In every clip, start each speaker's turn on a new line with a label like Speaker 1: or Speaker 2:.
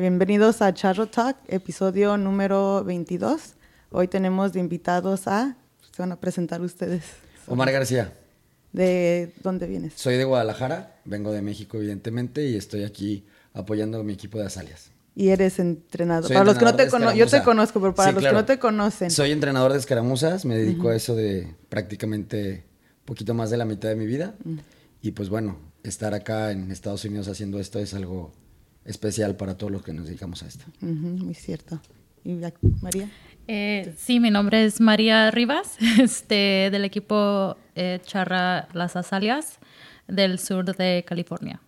Speaker 1: Bienvenidos a Charro Talk, episodio número 22. Hoy tenemos de invitados a, se van a presentar ustedes.
Speaker 2: Omar García.
Speaker 1: ¿De dónde vienes?
Speaker 2: Soy de Guadalajara, vengo de México evidentemente y estoy aquí apoyando a mi equipo de Azalias.
Speaker 1: Y eres entrenador. para los que no te conocen, yo te conozco, pero para los que no te conocen.
Speaker 2: Soy entrenador de escaramuzas, me dedico a eso de prácticamente poquito más de la mitad de mi vida. Y pues bueno, estar acá en Estados Unidos haciendo esto es algo especial para todos los que nos dedicamos a esto.
Speaker 1: muy cierto. ¿Y María?
Speaker 3: Eh, sí, mi nombre es María Rivas, este, del equipo eh, Charra Las Azalias del sur de California.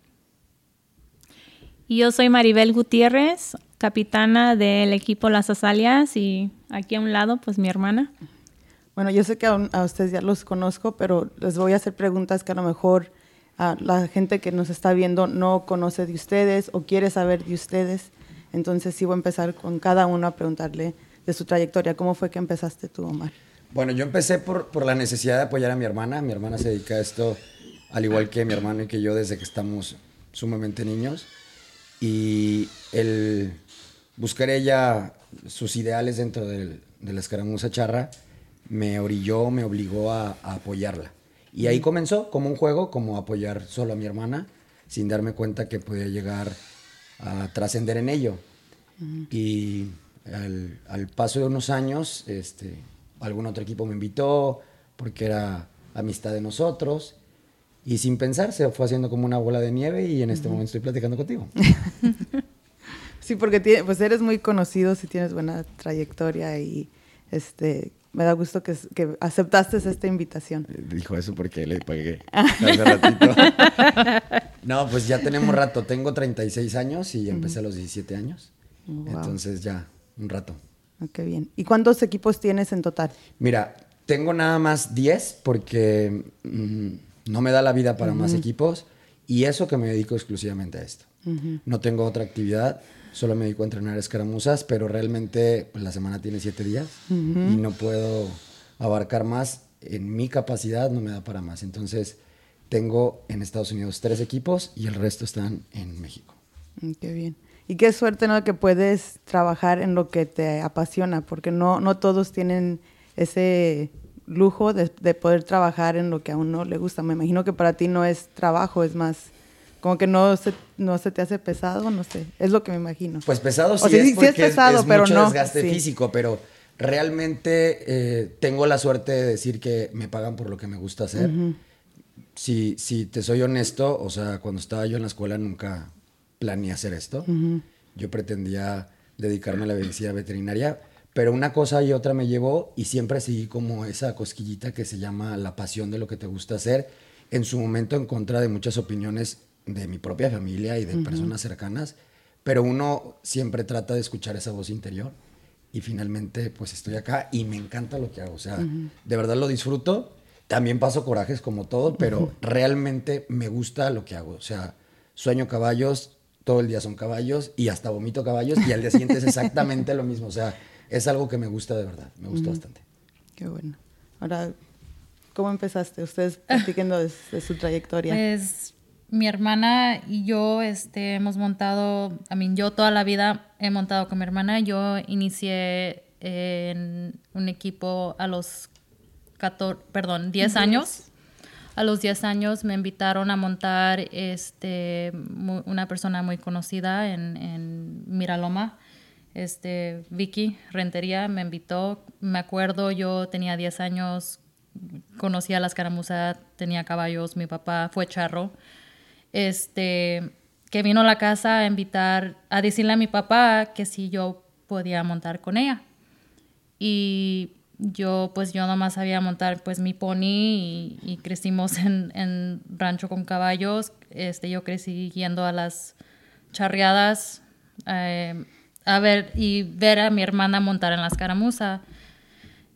Speaker 4: Y yo soy Maribel Gutiérrez, capitana del equipo Las Azalias y aquí a un lado, pues mi hermana.
Speaker 1: Bueno, yo sé que a, a ustedes ya los conozco, pero les voy a hacer preguntas que a lo mejor la gente que nos está viendo no conoce de ustedes o quiere saber de ustedes. Entonces sí voy a empezar con cada uno a preguntarle de su trayectoria. ¿Cómo fue que empezaste tú, Omar?
Speaker 2: Bueno, yo empecé por, por la necesidad de apoyar a mi hermana. Mi hermana se dedica a esto al igual que mi hermano y que yo desde que estamos sumamente niños. Y el buscar ella sus ideales dentro de la escaramuza charra me orilló, me obligó a apoyarla. Y ahí comenzó como un juego, como apoyar solo a mi hermana, sin darme cuenta que podía llegar a trascender en ello. Y al, paso de unos años, este, algún otro equipo me invitó, porque era amistad de nosotros. Y sin pensar, se fue haciendo como una bola de nieve y en este momento estoy platicando contigo.
Speaker 1: sí, porque pues eres muy conocido, si tienes buena trayectoria y este, me da gusto que, que, aceptaste esta invitación.
Speaker 2: Dijo eso porque le pagué hace ratito. no, pues ya tenemos rato. Tengo 36 años y empecé a los 17 años. Entonces ya, un rato.
Speaker 1: Ah, qué bien. ¿Y cuántos equipos tienes en total?
Speaker 2: Mira, tengo nada más 10 porque mm, no me da la vida para más equipos y eso que me dedico exclusivamente a esto. No tengo otra actividad solo me dedico a entrenar escaramuzas, pero realmente pues, la semana tiene siete días y no puedo abarcar más. En mi capacidad no me da para más. Entonces, tengo en Estados Unidos tres equipos y el resto están en México.
Speaker 1: Mm, qué bien. Y qué suerte, ¿no? Que puedes trabajar en lo que te apasiona, porque no, no todos tienen ese lujo de, de poder trabajar en lo que a uno le gusta. Me imagino que para ti no es trabajo, es más como que no se, no se te hace pesado, no sé, es lo que me imagino.
Speaker 2: Pues pesado sí, es porque es, pesado, es, pero mucho desgaste físico, pero realmente eh, tengo la suerte de decir que me pagan por lo que me gusta hacer. si, si te soy honesto, o sea, cuando estaba yo en la escuela nunca planeé hacer esto. Yo pretendía dedicarme a la medicina veterinaria, pero una cosa y otra me llevó y siempre seguí como esa cosquillita que se llama la pasión de lo que te gusta hacer. En su momento en contra de muchas opiniones de mi propia familia y de personas cercanas, pero uno siempre trata de escuchar esa voz interior y finalmente pues estoy acá y me encanta lo que hago, o sea, de verdad lo disfruto, también paso corajes como todo, pero realmente me gusta lo que hago, o sea, sueño caballos, todo el día son caballos y hasta vomito caballos y al día siguiente es exactamente lo mismo, o sea, es algo que me gusta de verdad, me gusta bastante.
Speaker 1: Qué bueno. Ahora, ¿cómo empezaste? Ustedes platicando de, de su trayectoria.
Speaker 3: Pues mi hermana y yo este, hemos montado, a mí yo toda la vida he montado con mi hermana. Yo inicié en un equipo a los 14, perdón, 10 años. A los 10 años me invitaron a montar este, una persona muy conocida en, en Miraloma, este, Vicky Rentería, me invitó. Me acuerdo, yo tenía 10 años, conocía las caramuzas, tenía caballos, mi papá fue charro este, que vino a la casa a invitar, a decirle a mi papá que si yo podía montar con ella. Y yo, pues yo nomás sabía montar pues mi pony y, crecimos en, en, rancho con caballos. Este, yo crecí yendo a las charreadas eh, a ver y ver a mi hermana montar en la escaramuza.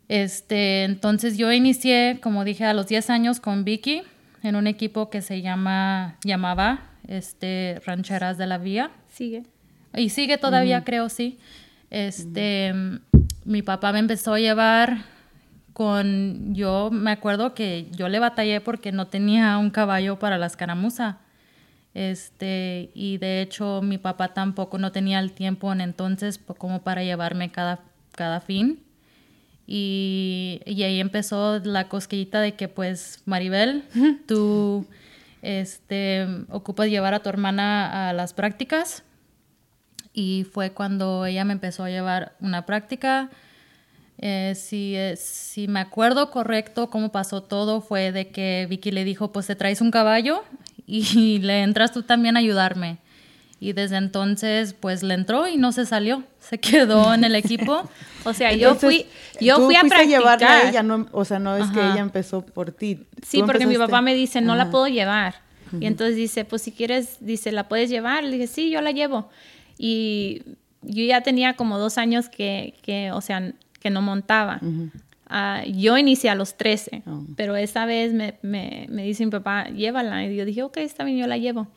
Speaker 3: Este, entonces yo inicié, como dije, a los 10 años con Vicky en un equipo que se llama, llamaba este, Rancheras de la Vía.
Speaker 4: Sigue.
Speaker 3: Y sigue todavía, creo, sí. Este, mi papá me empezó a llevar con, yo me acuerdo que yo le batallé porque no tenía un caballo para la escaramuza. Este, y de hecho mi papá tampoco no tenía el tiempo en entonces como para llevarme cada, cada fin. Y, y, ahí empezó la cosquillita de que pues Maribel, tú este, ocupas llevar a tu hermana a las prácticas. Y fue cuando ella me empezó a llevar una práctica. Eh, si, eh, si me acuerdo correcto cómo pasó todo, fue de que Vicky le dijo, pues te traes un caballo y le entras tú también a ayudarme. Y desde entonces, pues le entró y no se salió, se quedó en el equipo.
Speaker 4: o sea, yo fui, yo fui a practicar. A
Speaker 1: ella, no, o sea, no es que ella empezó por ti.
Speaker 4: Sí, porque mi papá me dice, no la puedo llevar. Y entonces dice, pues si quieres, dice, ¿la puedes llevar? Le dije, sí, yo la llevo. Y yo ya tenía como dos años que, que o sea, que no montaba. Ah, yo inicié a los 13, pero esa vez me, me, me, dice mi papá, llévala. Y yo dije, ok, está bien, yo la llevo.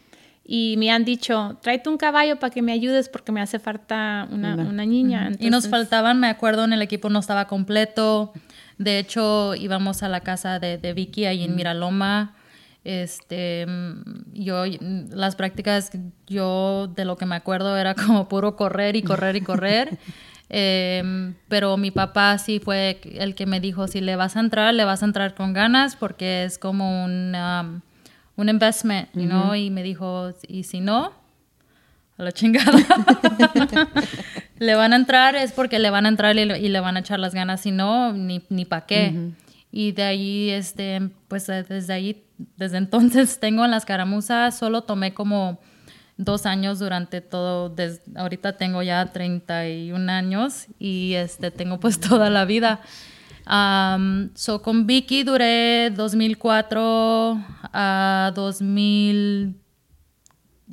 Speaker 4: Y me han dicho, tráete un caballo para que me ayudes porque me hace falta una, una. niña.
Speaker 3: Y nos faltaban, me acuerdo, en el equipo no estaba completo. De hecho, íbamos a la casa de, de Vicky ahí en Miraloma. Este, yo, las prácticas, yo de lo que me acuerdo era como puro correr y correr y correr. Em, pero mi papá sí fue el que me dijo, si le vas a entrar, le vas a entrar con ganas porque es como un, um, un investment, you y me dijo, y si no, a la chingada. le van a entrar es porque le van a entrar y le, van a echar las ganas, si no, ni, ni para qué. Y de ahí, este, pues desde ahí, desde entonces tengo en las caramuzas, solo tomé como dos años durante todo, desde, ahorita tengo ya 31 años y este, tengo pues toda la vida. Um, so con Vicky duré 2004 a 2000,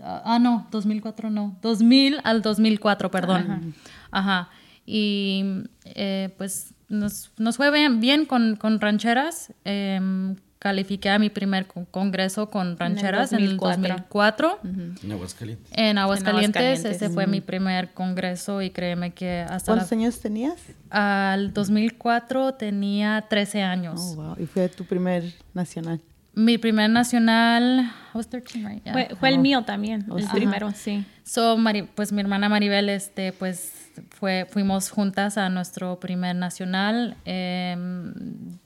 Speaker 3: ah no, 2004 no, 2000 al 2004, perdón. Ajá. Y eh, pues nos, nos, fue bien, bien con, con rancheras. Eh, califiqué a mi primer congreso con rancheras en el 2004.
Speaker 2: En Aguascalientes.
Speaker 3: En Aguascalientes, ese fue mi primer congreso y créeme que hasta...
Speaker 1: ¿Cuántos años tenías?
Speaker 3: Al 2004 tenía 13 años.
Speaker 1: Oh, wow. ¿Y fue tu primer nacional?
Speaker 3: Mi primer nacional...
Speaker 4: fue, el mío también, oh, el primero, sí.
Speaker 3: So, pues mi hermana Maribel, este, pues fue, fuimos juntas a nuestro primer nacional. Em,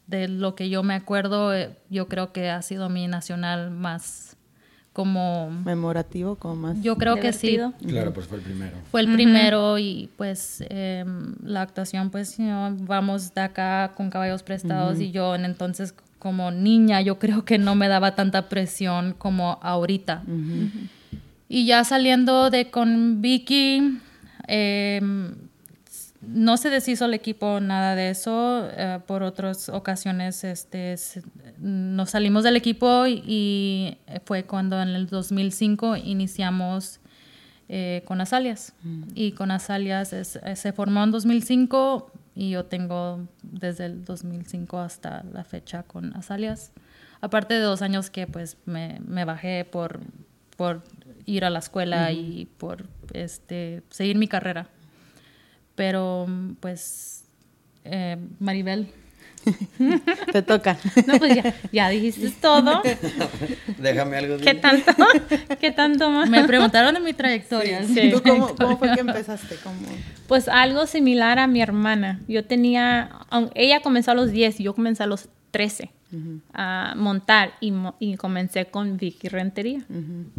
Speaker 3: de lo que yo me acuerdo, eh, yo creo que ha sido mi nacional más como...
Speaker 1: Memorativo, como más...
Speaker 3: Yo creo que sí.
Speaker 2: Claro, pues fue el primero.
Speaker 3: Fue el primero y pues em, la actuación, pues vamos de acá con caballos prestados y yo en entonces como niña yo creo que no me daba tanta presión como ahorita. Y ya saliendo de con Vicky, Em, no se deshizo el equipo nada de eso. Eh, por otras ocasiones este, nos salimos del equipo y, fue cuando en el 2005 iniciamos eh, con Azalias. Mm. Y con Azalias se formó en 2005 y yo tengo desde el 2005 hasta la fecha con Azalias. Aparte de dos años que pues me, me bajé por, por ir a la escuela y por este, seguir mi carrera. Pero pues, eh, Maribel.
Speaker 1: Te toca.
Speaker 4: No, pues ya, ya dijiste todo.
Speaker 2: Déjame algo.
Speaker 4: ¿Qué tanto? ¿Qué tanto más?
Speaker 3: Me preguntaron de mi trayectoria.
Speaker 1: ¿Tú cómo, cómo, fue que empezaste?
Speaker 4: Pues algo similar a mi hermana. Yo tenía, ella comenzó a los 10 y yo comencé a los 13 a montar y, y, comencé con Vicky Rentería.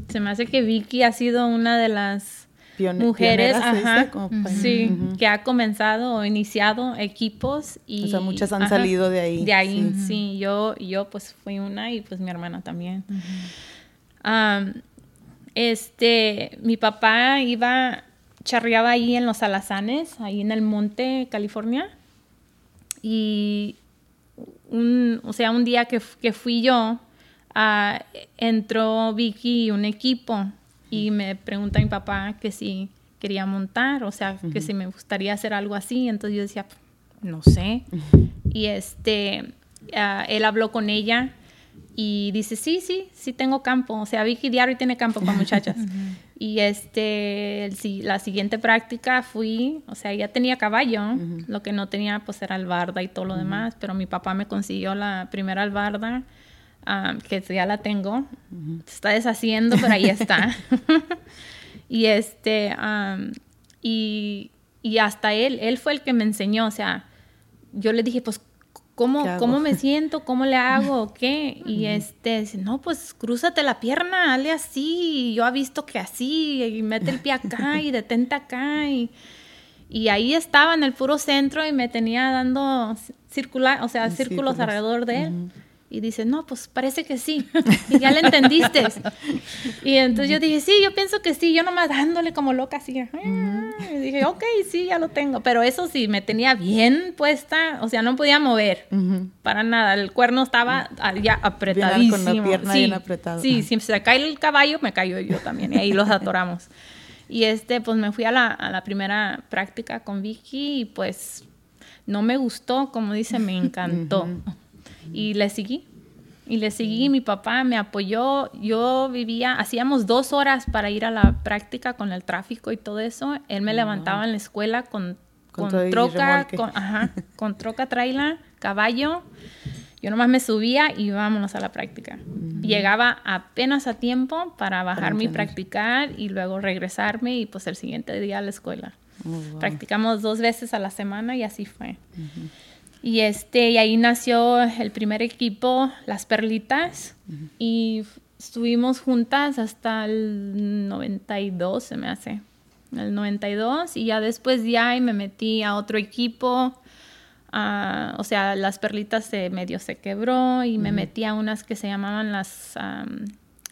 Speaker 4: Se me hace que Vicky ha sido una de las mujeres sí, que ha comenzado o iniciado equipos y
Speaker 1: o sea, muchas han salido de ahí.
Speaker 4: De ahí, sí. yo, yo pues fui una y pues mi hermana también. este, mi papá iba, charreaba ahí en los alazanes, ahí en el monte, California. Y un, o sea, un día que, que fui yo, uh, entró Vicky y un equipo y me pregunta mi papá que si quería montar, o sea, que si me gustaría hacer algo así. Entonces yo decía, no sé. Y este, uh, él habló con ella y dice, sí, sí, sí tengo campo. O sea, Vicky diario tiene campo para muchachas. Y este, la siguiente práctica fui, o sea, ya tenía caballo, lo que no tenía pues era albarda y todo lo demás, pero mi papá me consiguió la primera albarda um, que ya la tengo. Se está deshaciendo, pero ahí está. y este, um, y, y, hasta él, él fue el que me enseñó, o sea, yo le dije, pues, ¿cómo, ¿cómo me siento? ¿Cómo le hago? ¿Qué? Y este, dice, no, pues, crúzate la pierna, hazle así, yo he visto que así, y mete el pie acá, y detente acá, y... Y ahí estaba en el puro centro y me tenía dando circular, o sea, círculos, alrededor de él. Y dice, no, pues parece que sí. Y ya le entendiste. y entonces yo dije, sí, yo pienso que sí. Yo nomás dándole como loca así. Y dije, ok, sí, ya lo tengo. Pero eso sí, me tenía bien puesta. O sea, no podía mover. Para nada. El cuerno estaba ya apretadísimo. Con la pierna sí, bien apretada. Sí, si se cae el caballo, me cayó yo también. Y ahí los atoramos. Y este, pues me fui a la, a la primera práctica con Vicky y pues no me gustó, como dice, me encantó. Y le seguí. Y le seguí, mi papá me apoyó. Yo vivía, hacíamos dos horas para ir a la práctica con el tráfico y todo eso. Él me llegaba en la escuela con, con, troca, con, ajá, con troca, traila, caballo. Yo nomás me subía y vámonos a la práctica. Llegaba apenas a tiempo para bajarme y practicar y luego regresarme y pues el siguiente día a la escuela. Oh, Practicamos dos veces a la semana y así fue. Y, este, y ahí nació el primer equipo, Las Perlitas, y estuvimos juntas hasta el 92, se me hace, el 92, y ya después de ahí me metí a otro equipo, o sea, Las Perlitas se medio se quebró y me metí a unas que se llamaban las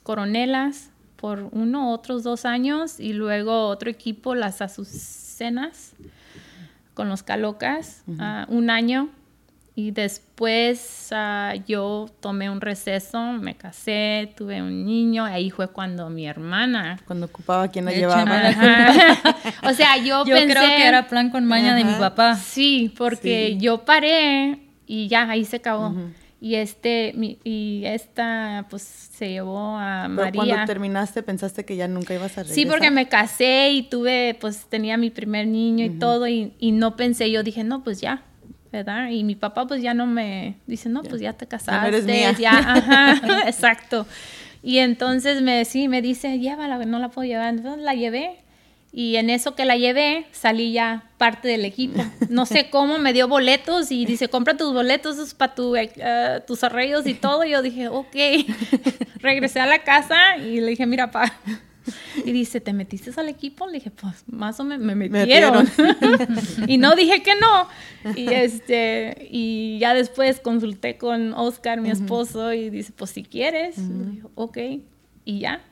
Speaker 4: Coronelas por uno, otros dos años, y luego otro equipo, las Azucenas, con los Calocas, un año y después ah, yo tomé un receso, me casé, tuve un niño, ahí fue cuando mi hermana...
Speaker 1: Cuando ocupaba quien la llevaba.
Speaker 4: o sea, yo,
Speaker 3: yo creo que era plan con maña de mi papá.
Speaker 4: Sí, porque yo paré y ya, ahí se acabó. Y este, y esta, pues, se llevó a Pero María.
Speaker 1: cuando terminaste, ¿pensaste que ya nunca ibas a regresar?
Speaker 4: Sí, porque me casé y tuve, pues, tenía mi primer niño y todo, y, y no pensé, yo dije, no, pues ya, ¿verdad? Y mi papá pues ya no me dice, no, pues ya te casaste, ya, ya ajá, exacto. Y entonces me, sí, me dice, llévala, no la puedo llevar. Entonces la llevé y en eso que la llevé salí ya parte del equipo. No sé cómo, me dio boletos y dice, compra tus boletos para tu, uh, tus arreglos y todo. Y yo dije, ok. Regresé a la casa y le dije, mira, pa, y dice, ¿te metiste al equipo? Le dije, pues más o menos me metieron. y no dije que no. Y, este, y ya después consulté con Oscar, mi esposo, y dice, pues si quieres. ok. Y ya,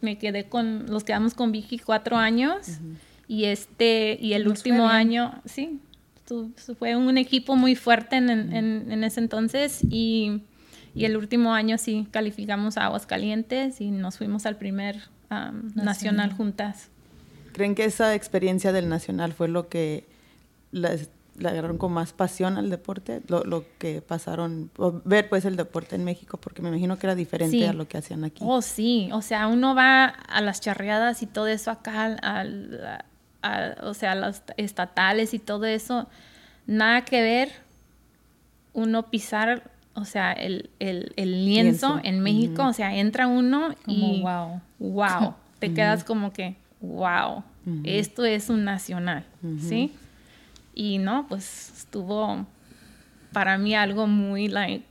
Speaker 4: me quedé con, los quedamos con Vicky cuatro años. Y este, y el último año, sí, fue un equipo muy fuerte en, en, ese entonces. Y, y el último año sí calificamos a Aguascalientes y nos fuimos al primer nacional. juntas.
Speaker 1: ¿Creen que esa experiencia del nacional fue lo que le agarraron con más pasión al deporte? Lo, que pasaron, ver pues el deporte en México, porque me imagino que era diferente a lo que hacían aquí.
Speaker 4: Oh, sí, o sea, uno va a las charreadas y todo eso acá, o sea, a las estatales y todo eso, nada que ver uno pisar o sea, el, el, el lienzo, en México, o sea, entra uno y wow, wow, te quedas como que, wow, esto es un nacional, ¿sí? Y no, pues estuvo para mí algo muy, like,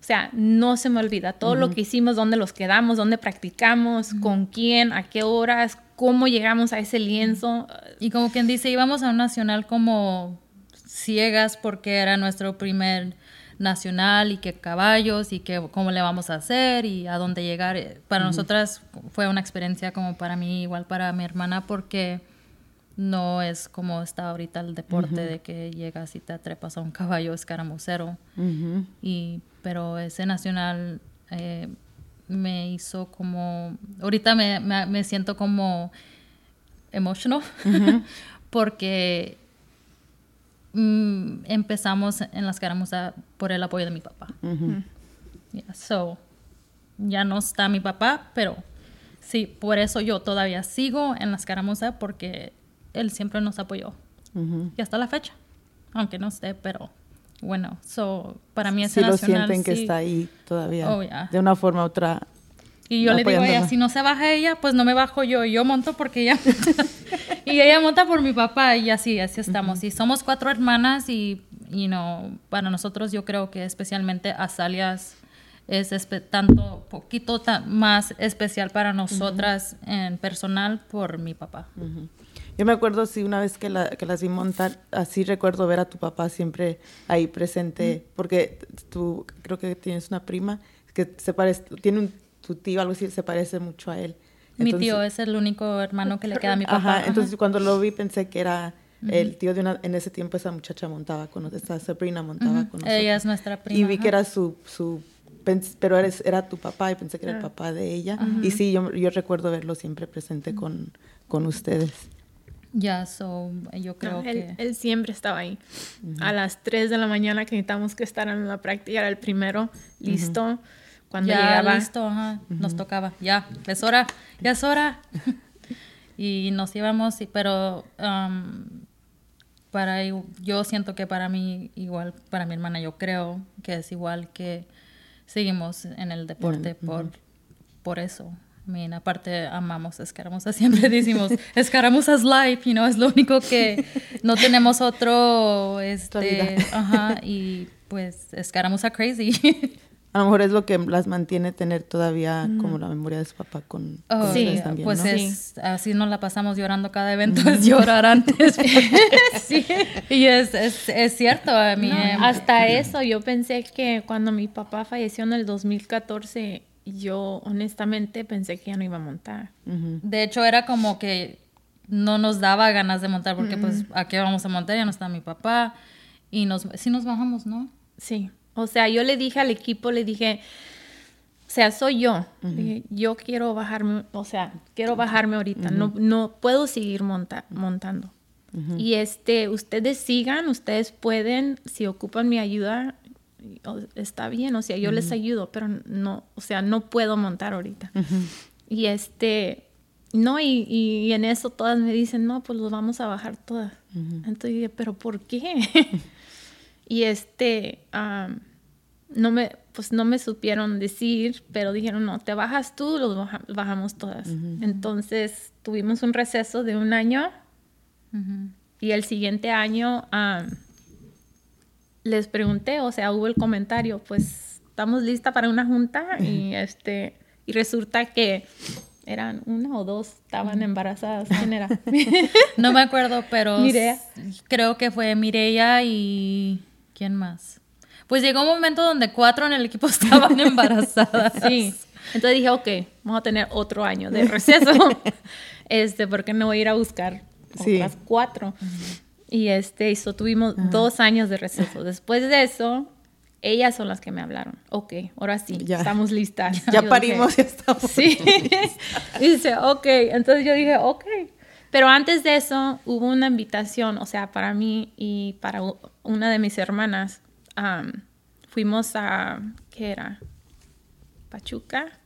Speaker 4: o sea, no se me olvida todo lo que hicimos, dónde los quedamos, dónde practicamos, con quién, a qué horas, cómo llegamos a ese lienzo.
Speaker 3: Y como quien dice, íbamos a un nacional como ciegas porque era nuestro primer nacional y qué caballos y cómo le vamos a hacer y a dónde llegar. Eh, para nosotras fue una experiencia como para mí, igual para mi hermana, porque no es como está ahorita el deporte de que llegas y te atrepas a un caballo escaramuzero. y, pero ese nacional eh, me hizo como, ahorita me, me, siento como emotional porque Mm, empezamos en las escaramuza por el apoyo de mi papá. so, ya no está mi papá, pero sí, por eso yo todavía sigo en las escaramuza porque él siempre nos apoyó. Y hasta la fecha, aunque no esté, pero bueno. So, para mí
Speaker 1: ese
Speaker 3: sí
Speaker 1: lo sienten que está ahí todavía. Oh, de una forma u otra.
Speaker 3: Y yo le digo a ella, si no se baja ella, pues no me bajo yo. Yo monto porque ella y ella monta por mi papá y así, así estamos. Y somos cuatro hermanas y, y no, para nosotros yo creo que especialmente Azalias es tanto, poquito más especial para nosotras en personal por mi papá.
Speaker 1: Yo me acuerdo, sí, una vez que, la, que las vi montar, así recuerdo ver a tu papá siempre ahí presente, porque tú creo que tienes una prima que se parece, tiene un, tu tío, algo así, se parece mucho a él.
Speaker 3: Mi tío es el único hermano que le queda a mi papá.
Speaker 1: Ajá, entonces cuando lo vi pensé que era el tío de una, en ese tiempo esa muchacha montaba con nosotros, esta Sabrina montaba con nosotros.
Speaker 3: Ella es nuestra prima.
Speaker 1: Y vi que era su, su pero eres, era tu papá y pensé que era el papá de ella. Y sí, yo, yo recuerdo verlo siempre presente con, con ustedes.
Speaker 3: Ya, so, yo creo que...
Speaker 4: Él, siempre estaba ahí. A las 3 de la mañana que necesitamos que estar en la práctica, era el primero, listo. Cuando
Speaker 3: ya,
Speaker 4: llegaba...
Speaker 3: listo, ajá, nos tocaba. Ya, es hora, ya es hora. y nos íbamos, pero um, para yo siento que para mí, igual para mi hermana, yo creo que es igual que seguimos en el deporte por, por eso aparte amamos escaramuzas, siempre decimos escaramuzas life, you know, es lo único que no tenemos otro, este, ajá, y pues escaramuza crazy.
Speaker 1: A lo mejor es lo que las mantiene tener todavía como la memoria de su papá con,
Speaker 3: oh, sí, pues es, así nos la pasamos llorando cada evento, es llorar antes. sí. Y es, es, es cierto, a mí.
Speaker 4: Em, hasta eso, yo pensé que cuando mi papá falleció en el 2014, yo honestamente pensé que ya no iba a montar.
Speaker 3: De hecho, era como que no nos daba ganas de montar porque pues a qué vamos a montar, ya no está mi papá y nos sí nos bajamos, ¿no?
Speaker 4: Sí. O sea, yo le dije al equipo, le dije, o sea, soy yo. yo quiero bajarme, o sea, quiero bajarme ahorita. No no puedo seguir montando. Y este, ustedes sigan, ustedes pueden, si ocupan mi ayuda, está bien, o sea, yo les ayudo, pero no, o sea, no puedo montar ahorita. Y este, no, y, y, en eso todas me dicen, no, pues los vamos a bajar todas. Entonces dije, pero ¿por qué? y este, no me, pues no me supieron decir, pero dijeron, no, te bajas tú, los bajamos todas. Entonces tuvimos un receso de un año y el siguiente año les pregunté, o sea, hubo el comentario, pues estamos lista para una junta y este y resulta que eran una o dos estaban embarazadas. ¿Quién era?
Speaker 3: no me acuerdo, pero creo que fue Mireya y ¿quién más? Pues llegó un momento donde cuatro en el equipo estaban embarazadas.
Speaker 4: Sí. Entonces dije, ok, vamos a tener otro año de receso. este, porque no voy a ir a buscar otras cuatro. Y este, eso tuvimos dos años de receso. Después de eso, ellas son las que me hablaron. Ok, ahora sí, ya. estamos listas.
Speaker 1: Ya parimos, ya estamos.
Speaker 4: Sí. y dice, ok. Entonces yo dije, ok. Pero antes de eso, hubo una invitación, o sea, para mí y para una de mis hermanas. Fuimos a, ¿qué era? Pachuca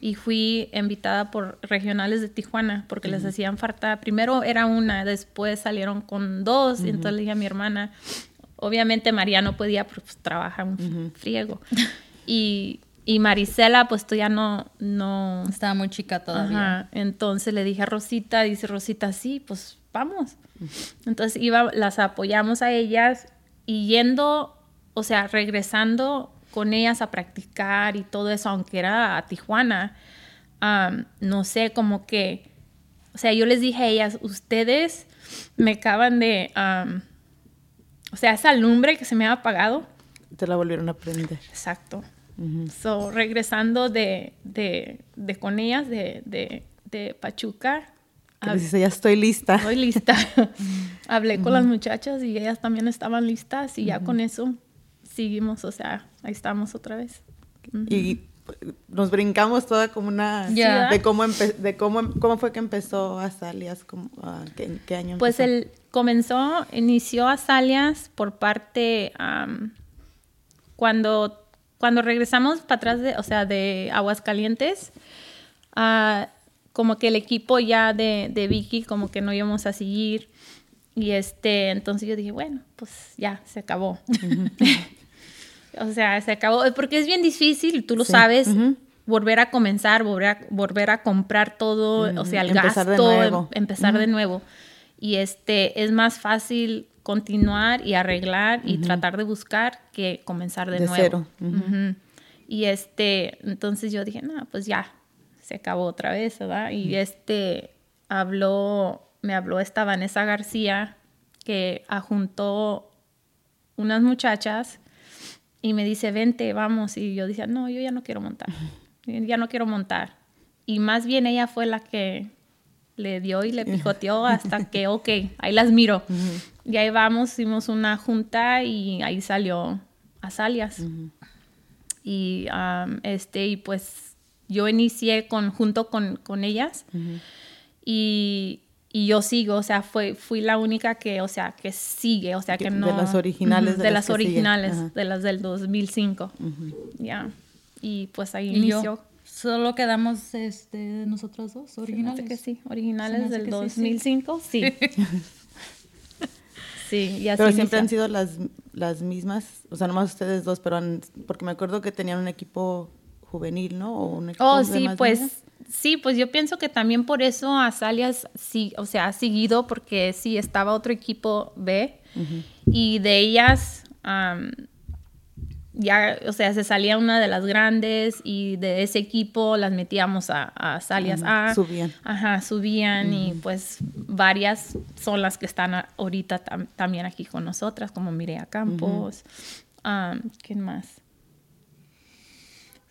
Speaker 4: y fui invitada por regionales de Tijuana porque les hacían falta. Primero era una, después salieron con dos. Y entonces le dije a mi hermana, obviamente María no podía pues, trabajar un friego. y, y Marisela, pues todavía no, no...
Speaker 3: Estaba muy chica todavía.
Speaker 4: Entonces le dije a Rosita, dice Rosita, sí, pues vamos. Entonces iba, las apoyamos a ellas y yendo, o sea, regresando con ellas a practicar y todo eso, aunque era a Tijuana, no sé, como que, o sea, yo les dije a ellas, ustedes me acaban de, o sea, esa lumbre que se me ha apagado.
Speaker 1: Te la volvieron a prender.
Speaker 4: Exacto. So, regresando de, de, de, con ellas, de, de, de Pachuca.
Speaker 1: dice, ya estoy lista.
Speaker 4: Estoy lista. Hablé con las muchachas y ellas también estaban listas y ya con eso seguimos, o sea, ahí estamos otra vez.
Speaker 1: Y nos brincamos toda como una de cómo de cómo cómo fue que empezó Azalias uh, ¿qué, ¿qué, año
Speaker 4: pues él comenzó inició Azalias por parte cuando cuando regresamos para atrás de o sea de Aguascalientes uh, como que el equipo ya de, de Vicky como que no íbamos a seguir Y este, entonces yo dije, bueno, pues ya, se acabó. o sea, se acabó, porque es bien difícil, tú lo sabes, volver a comenzar, volver a, volver a comprar todo, o sea, el empezar gasto, de nuevo. Em, empezar de nuevo. Y este, es más fácil continuar y arreglar y tratar de buscar que comenzar de, nuevo. Cero. Y este, entonces yo dije, no, pues ya, se acabó otra vez, ¿verdad? Y este, habló, me habló esta Vanessa García, que ajuntó unas muchachas y me dice, vente, vamos. Y yo decía, no, yo ya no quiero montar, ya no quiero montar. Y más bien ella fue la que le dio y le picoteó hasta que, ok, ahí las miro. Y ahí vamos, hicimos una junta y ahí salió Azalias. Y, este, y pues yo inicié con, junto con, con ellas y, y, yo sigo, o sea, fue, fui la única que, o sea, que sigue, o sea, que no...
Speaker 1: De las originales.
Speaker 4: de, las, originales, de las del 2005. Ya. Y pues ahí inició.
Speaker 3: Solo quedamos este, nosotros dos, originales.
Speaker 4: que sí, originales del 2005, sí.
Speaker 1: Sí, y así Pero siempre han sido las, las mismas, o sea, nomás ustedes dos, pero porque me acuerdo que tenían un equipo juvenil, ¿no? O un equipo
Speaker 4: oh, sí, pues sí, pues yo pienso que también por eso Azalias sí, o sea, ha seguido porque sí estaba otro equipo B y de ellas ya, o sea, se salía una de las grandes y de ese equipo las metíamos a, a Salias A.
Speaker 1: Subían.
Speaker 4: Ajá, subían y pues varias son las que están ahorita también aquí con nosotras, como Mireia Campos. ¿Quién más?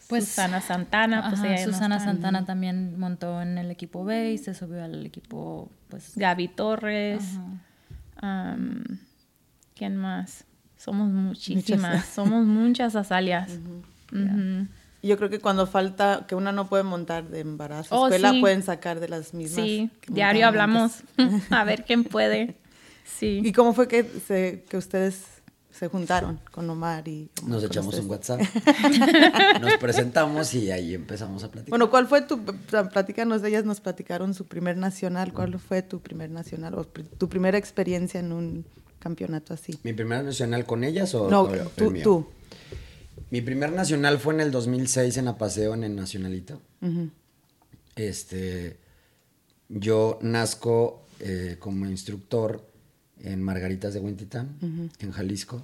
Speaker 4: Pues Susana Santana, pues
Speaker 3: Susana Santana también montó en el equipo B y se subió al equipo, pues.
Speaker 4: Gaby Torres. ¿Quién más? Somos muchísimas, somos muchas azalias.
Speaker 1: Yo creo que cuando falta, que una no puede montar de embarazo, oh, escuela pueden sacar de las mismas.
Speaker 4: Sí, diario hablamos a ver quién puede. Sí.
Speaker 1: ¿Y cómo fue que, se, que ustedes se juntaron con Omar y
Speaker 2: Nos echamos un WhatsApp, nos presentamos y ahí empezamos a platicar.
Speaker 1: Bueno, ¿cuál fue tu, platícanos de ellas, nos platicaron su primer nacional, ¿cuál fue tu primer nacional o tu primera experiencia en un campeonato así?
Speaker 2: ¿Mi primer nacional con ellas o,
Speaker 1: no, tú, tú?
Speaker 2: Mi primer nacional fue en el 2006 en Apaseo, en el Nacionalito. Este, yo nazco eh, como instructor en Margaritas de Huentitán, en Jalisco.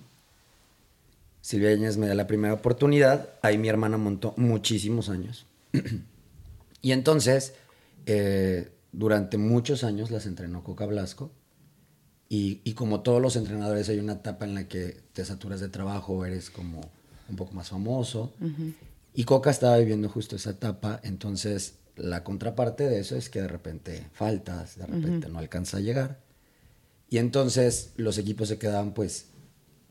Speaker 2: Silvia Áñez me da la primera oportunidad. Ahí mi hermana montó muchísimos años. y entonces, eh, durante muchos años las entrenó Coca Blasco. Y, como todos los entrenadores, hay una etapa en la que te saturas de trabajo, eres como un poco más famoso. Y Coca estaba viviendo justo esa etapa, entonces la contraparte de eso es que de repente faltas, de repente no alcanza a llegar. Y entonces los equipos se quedaban pues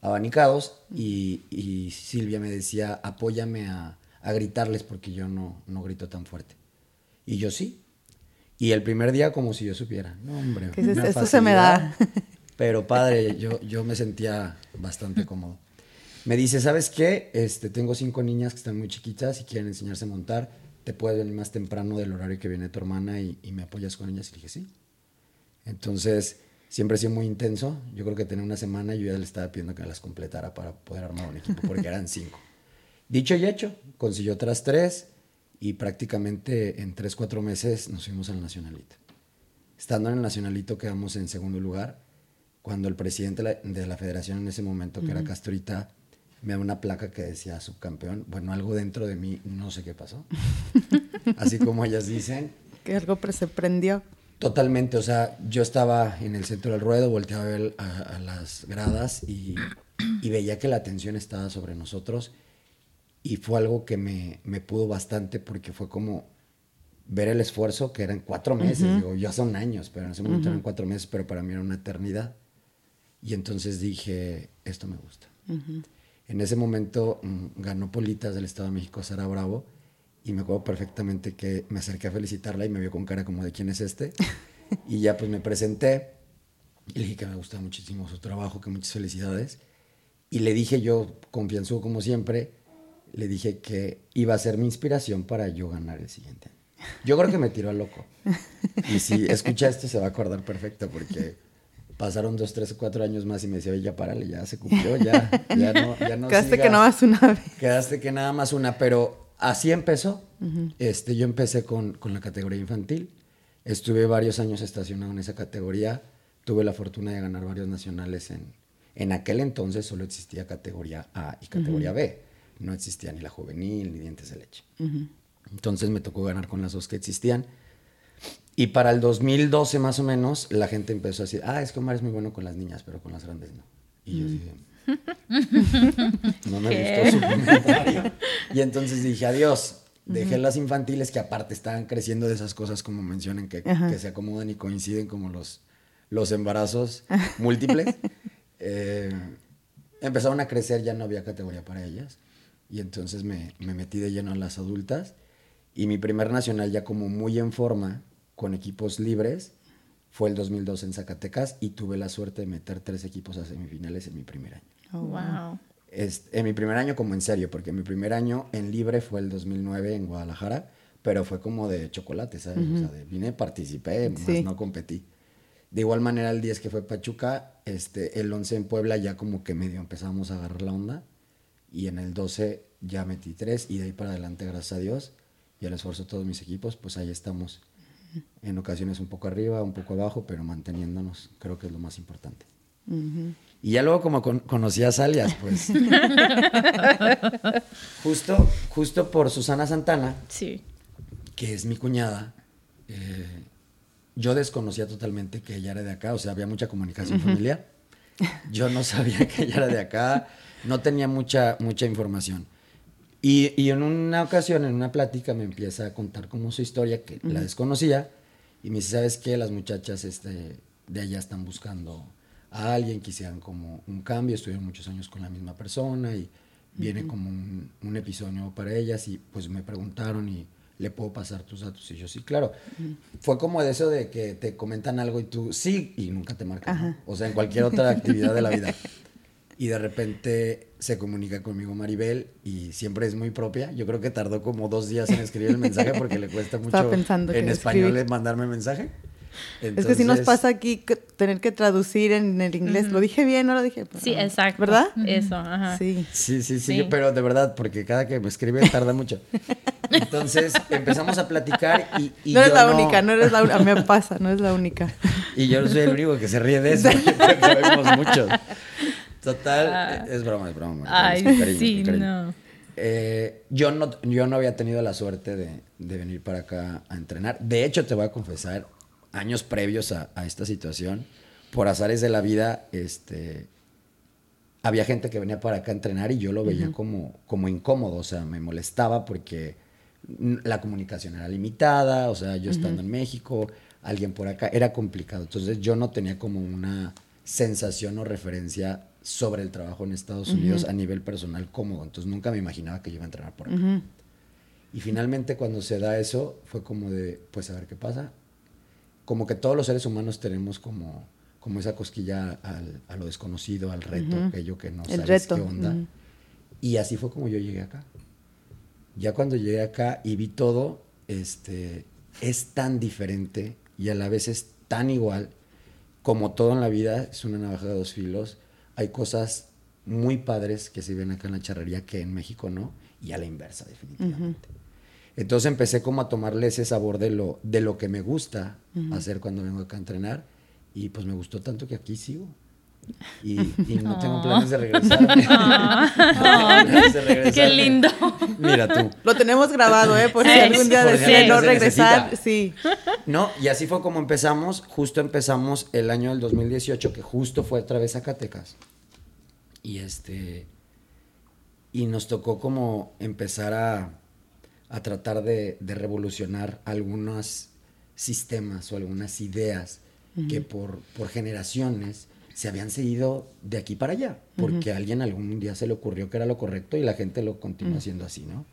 Speaker 2: abanicados y, Silvia me decía, apóyame a, gritarles porque yo no, no grito tan fuerte. Y yo sí, y el primer día como si yo supiera. No, hombre.
Speaker 1: esto se me da.
Speaker 2: Pero padre, yo, yo me sentía bastante cómodo. Me dice, ¿sabes qué? Este, tengo cinco niñas que están muy chiquitas y quieren enseñarse a montar. ¿Te puedes venir más temprano del horario que viene tu hermana y, me apoyas con ellas? Y dije, sí. Entonces, siempre he sido muy intenso. Yo creo que tenía una semana y yo ya le estaba pidiendo que las completara para poder armar un equipo, porque eran cinco. Dicho y hecho, consiguió otras tres y prácticamente en tres, cuatro meses nos fuimos al Nacionalito. Estando en el Nacionalito quedamos en segundo lugar, cuando el presidente de la federación en ese momento, que era Castorita, me da una placa que decía subcampeón. Bueno, algo dentro de mí, no sé qué pasó. Así como ellas dicen.
Speaker 1: Que algo se prendió.
Speaker 2: Totalmente, o sea, yo estaba en el centro del ruedo, volteaba a ver a, las gradas y, y, veía que la atención estaba sobre nosotros y fue algo que me, me, pudo bastante porque fue como ver el esfuerzo, que eran cuatro meses, digo, ya son años, pero en ese momento eran cuatro meses, pero para mí era una eternidad. Y entonces dije, esto me gusta. En ese momento mm, ganó Politas del Estado de México Sara Bravo y me acuerdo perfectamente que me acerqué a felicitarla y me vio con cara como de quién es este. y ya pues me presenté y le dije que me gustaba muchísimo su trabajo, que muchas felicidades. Y le dije yo, confianzudo como siempre, le dije que iba a ser mi inspiración para yo ganar el siguiente año. Yo creo que me tiró a loco. Y si escucha esto se va a acordar perfecto porque Pasaron dos, tres, cuatro años más y me decía, oye, ya párale, ya se cumplió, ya, ya no, ya no
Speaker 1: Quedaste que nada más una vez.
Speaker 2: Quedaste que nada más una, pero así empezó. este, yo empecé con, con, la categoría infantil. Estuve varios años estacionado en esa categoría. Tuve la fortuna de ganar varios nacionales en, en aquel entonces solo existía categoría A y categoría B. No existía ni la juvenil ni dientes de leche. Entonces me tocó ganar con las dos que existían. Y para el 2012 más o menos, la gente empezó a decir, ah, es que Omar es muy bueno con las niñas, pero con las grandes no. Y yo dije. no me gustó su comentario. Y entonces dije, adiós. Dejé las infantiles que aparte estaban creciendo de esas cosas como mencionan, que, que se acomodan y coinciden como los, los embarazos múltiples. Eh, empezaron a crecer, ya no había categoría para ellas. Y entonces me, me metí de lleno a las adultas. Y mi primer nacional ya como muy en forma, con equipos libres fue el 2002 en Zacatecas y tuve la suerte de meter tres equipos a semifinales en mi primer año.
Speaker 4: Oh, wow.
Speaker 2: en mi primer año como en serio, porque mi primer año en libre fue el 2009 en Guadalajara, pero fue como de chocolate, ¿sabes? O sea, de, vine, participé, más no competí. De igual manera el 10 que fue Pachuca, este, el 11 en Puebla ya como que medio empezamos a agarrar la onda y en el 12 ya metí tres y de ahí para adelante, gracias a Dios y al esfuerzo de todos mis equipos, pues ahí estamos en ocasiones un poco arriba, un poco abajo, pero manteniéndonos, creo que es lo más importante. Y ya luego como conocí a Salias, pues. justo, justo por Susana Santana,
Speaker 4: sí.
Speaker 2: que es mi cuñada, eh, yo desconocía totalmente que ella era de acá, o sea, había mucha comunicación familiar. Yo no sabía que ella era de acá, no tenía mucha, mucha información. Y, en una ocasión, en una plática, me empieza a contar como su historia, que la desconocía, y me dice, ¿sabes qué? Las muchachas este, de allá están buscando a alguien, quisieran como un cambio, estuvieron muchos años con la misma persona, y viene como un, episodio para ellas, y pues me preguntaron, y le puedo pasar tus datos, y yo, sí, claro. Fue como de eso de que te comentan algo y tú, sí, y nunca te marcan, o sea, en cualquier otra actividad de la vida. Y de repente se comunica conmigo Maribel y siempre es muy propia. Yo creo que tardó como dos días en escribir el mensaje porque le cuesta mucho en español mandarme mensaje.
Speaker 1: Es que si nos pasa aquí tener que traducir en el inglés. ¿Lo dije bien? ¿No lo dije?
Speaker 4: sí, exacto.
Speaker 1: ¿Verdad?
Speaker 4: Eso, ajá.
Speaker 2: Sí. Sí, sí, sí, pero de verdad, porque cada que me escribe tarda mucho. Entonces empezamos a platicar y.
Speaker 1: no eres la única, no eres la única. Me pasa, no es la única.
Speaker 2: Y yo soy el único que se ríe de eso, porque sabemos mucho. Total, ah. es broma, es broma.
Speaker 4: Ay, sí, no.
Speaker 2: Eh, yo no. Yo no había tenido la suerte de, venir para acá a entrenar. De hecho, te voy a confesar, años previos a, esta situación, por azares de la vida, este, había gente que venía para acá a entrenar y yo lo veía como, como incómodo, o sea, me molestaba porque la comunicación era limitada, o sea, yo estando en México, alguien por acá, era complicado. Entonces yo no tenía como una sensación o referencia sobre el trabajo en Estados Unidos a nivel personal cómodo. Entonces nunca me imaginaba que yo iba a entrenar por acá. Y finalmente cuando se da eso, fue como de, pues a ver qué pasa. Como que todos los seres humanos tenemos como, como esa cosquilla a lo desconocido, al reto, aquello que no sabes qué onda. Y así fue como yo llegué acá. Ya cuando llegué acá y vi todo, este, es tan diferente y a la vez es tan igual como todo en la vida, es una navaja de dos filos hay cosas muy padres que se ven acá en la charrería que en México no, y a la inversa, definitivamente. Entonces empecé como a tomarle ese sabor de lo, de lo que me gusta hacer cuando vengo acá a entrenar, y pues me gustó tanto que aquí sigo. Y, no tengo planes de regresar.
Speaker 4: Qué lindo.
Speaker 2: Mira tú.
Speaker 1: Lo tenemos grabado, ¿eh? Por si algún día decide no regresar, sí.
Speaker 2: No, y así fue como empezamos. Justo empezamos el año del 2018, que justo fue otra vez a Zacatecas. Y este. Y nos tocó como empezar a, a tratar de, de, revolucionar algunos sistemas o algunas ideas que por, por generaciones se habían seguido de aquí para allá, porque a alguien algún día se le ocurrió que era lo correcto y la gente lo continúa haciendo así, ¿no?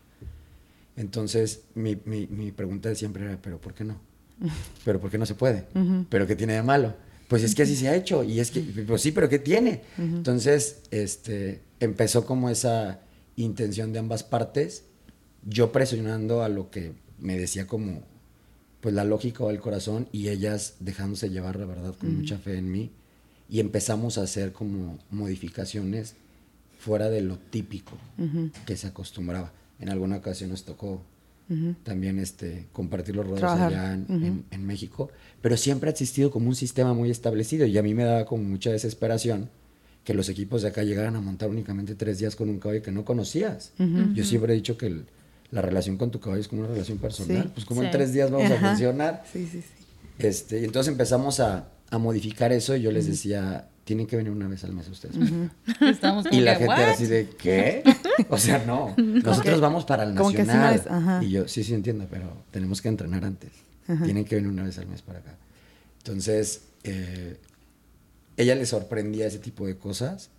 Speaker 2: Entonces, mi, mi, pregunta de siempre era, ¿pero por qué no? ¿Pero por qué no se puede? ¿Pero qué tiene de malo? Pues es que así se ha hecho, y es que, pues sí, pero ¿qué tiene? Entonces, este, empezó como esa intención de ambas partes, yo presionando a lo que me decía como, pues la lógica o el corazón, y ellas dejándose llevar, la verdad, con mucha fe en mí y empezamos a hacer como modificaciones fuera de lo típico que se acostumbraba. En alguna ocasión nos tocó también este, compartir los ruedos allá en, en, México, pero siempre ha existido como un sistema muy establecido y a mí me daba como mucha desesperación que los equipos de acá llegaran a montar únicamente tres días con un caballo que no conocías. Yo siempre he dicho que la relación con tu caballo es como una relación personal, pues como en tres días vamos a funcionar.
Speaker 1: Sí, sí, sí.
Speaker 2: Este, y entonces empezamos a, a modificar eso y yo les decía, tienen que venir una vez al mes ustedes. y la gente era así de, ¿qué? O sea, no, nosotros vamos para el nacional. y yo, sí, sí entiendo, pero tenemos que entrenar antes. Tienen que venir una vez al mes para acá. Entonces, eh, ella le sorprendía ese tipo de cosas,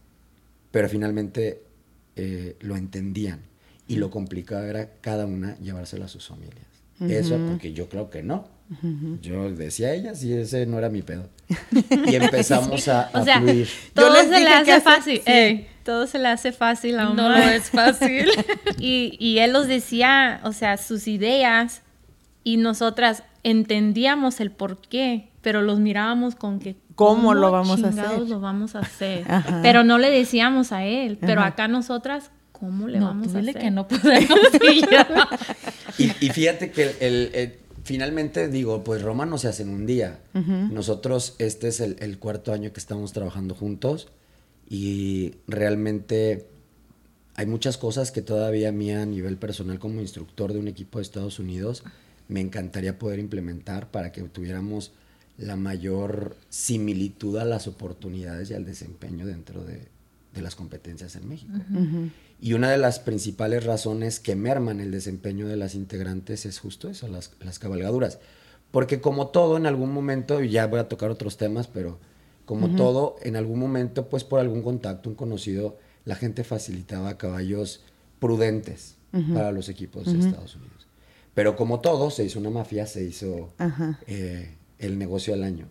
Speaker 2: pero finalmente eh, lo entendían. Y lo complicado era cada una llevárselo a sus familias. Eso porque yo creo que no. Yo decía a ella si ese no era mi pedo. Y empezamos a, a fluir.
Speaker 4: Todo se le hace fácil. todo se le hace fácil a
Speaker 3: No es fácil.
Speaker 4: y, y él los decía, o sea, sus ideas y nosotras entendíamos el por qué, pero los mirábamos con que
Speaker 1: cómo, lo vamos a hacer.
Speaker 4: lo vamos a hacer. Pero no le decíamos a él, pero acá nosotras ¿cómo le vamos a hacer?
Speaker 3: que no podemos
Speaker 2: y, y, fíjate que el, finalmente digo, pues Roma no se hace en un día. Nosotros, este es el, cuarto año que estamos trabajando juntos y realmente hay muchas cosas que todavía a mí a nivel personal como instructor de un equipo de Estados Unidos me encantaría poder implementar para que tuviéramos la mayor similitud a las oportunidades y al desempeño dentro de, las competencias en México. Y una de las principales razones que merman el desempeño de las integrantes es justo eso, las, las cabalgaduras. Porque como todo, en algún momento, y ya voy a tocar otros temas, pero como todo, en algún momento, pues por algún contacto, un conocido, la gente facilitaba caballos prudentes para los equipos de Estados Unidos. Pero como todo, se hizo una mafia, se hizo eh, el negocio al año.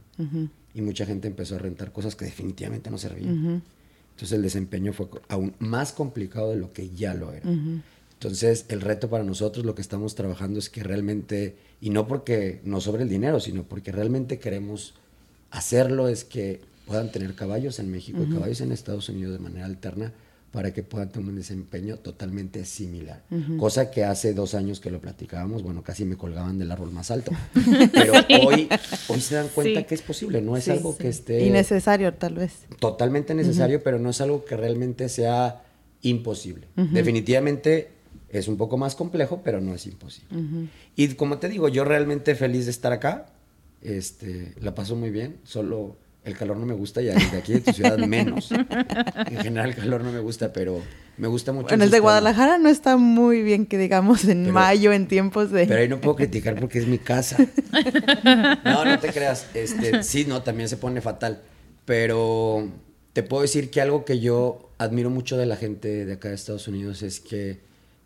Speaker 2: Y mucha gente empezó a rentar cosas que definitivamente no servían. Entonces el desempeño fue aún más complicado de lo que ya lo era. Entonces el reto para nosotros, lo que estamos trabajando es que realmente, y no porque no sobre el dinero, sino porque realmente queremos hacerlo, es que puedan tener caballos en México y caballos en Estados Unidos de manera alterna para que puedan tener un desempeño totalmente similar. Cosa que hace dos años que lo platicábamos, bueno, casi me colgaban del árbol más alto. Pero hoy, hoy se dan cuenta que es posible, no es algo que esté...
Speaker 1: Innecesario tal vez.
Speaker 2: Totalmente necesario, pero no es algo que realmente sea imposible. Definitivamente es un poco más complejo, pero no es imposible. Y como te digo, yo realmente feliz de estar acá, este, la paso muy bien, solo el calor no me gusta y de aquí de tu ciudad menos. En general el calor no me gusta, pero me gusta mucho.
Speaker 1: En el, de Guadalajara no está muy bien que digamos en mayo, en tiempos de...
Speaker 2: Pero ahí no puedo criticar porque es mi casa. No, no te creas. Este, sí, no, también se pone fatal. Pero te puedo decir que algo que yo admiro mucho de la gente de acá de Estados Unidos es que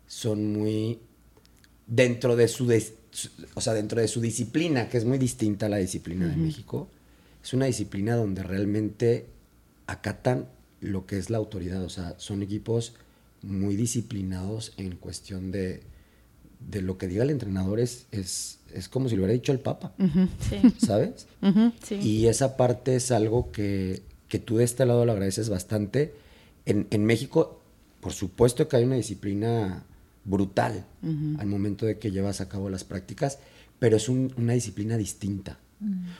Speaker 2: son muy dentro de su, o sea, dentro de su disciplina, que es muy distinta a la disciplina de México es una disciplina donde realmente acatan lo que es la autoridad. O sea, son equipos muy disciplinados en cuestión de, de lo que diga el entrenador es, es, como si lo hubiera dicho el Papa, ¿sabes? Y esa parte es algo que, que, tú de este lado lo agradeces bastante. En, en, México, por supuesto que hay una disciplina brutal al momento de que llevas a cabo las prácticas, pero es una disciplina distinta.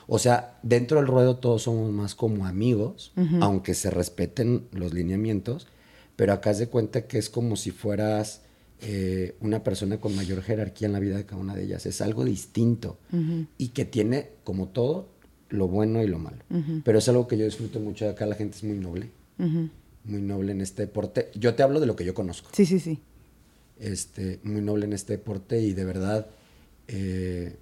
Speaker 2: O sea, dentro del ruedo todos somos más como amigos, aunque se respeten los lineamientos, pero acá de cuenta que es como si fueras eh, una persona con mayor jerarquía en la vida de cada una de ellas. Es algo distinto y que tiene, como todo, lo bueno y lo malo. Pero es algo que yo disfruto mucho de acá. La gente es muy noble, muy noble en este deporte. Yo te hablo de lo que yo conozco.
Speaker 1: Sí, sí, sí.
Speaker 2: Este, muy noble en este deporte y de verdad... Eh,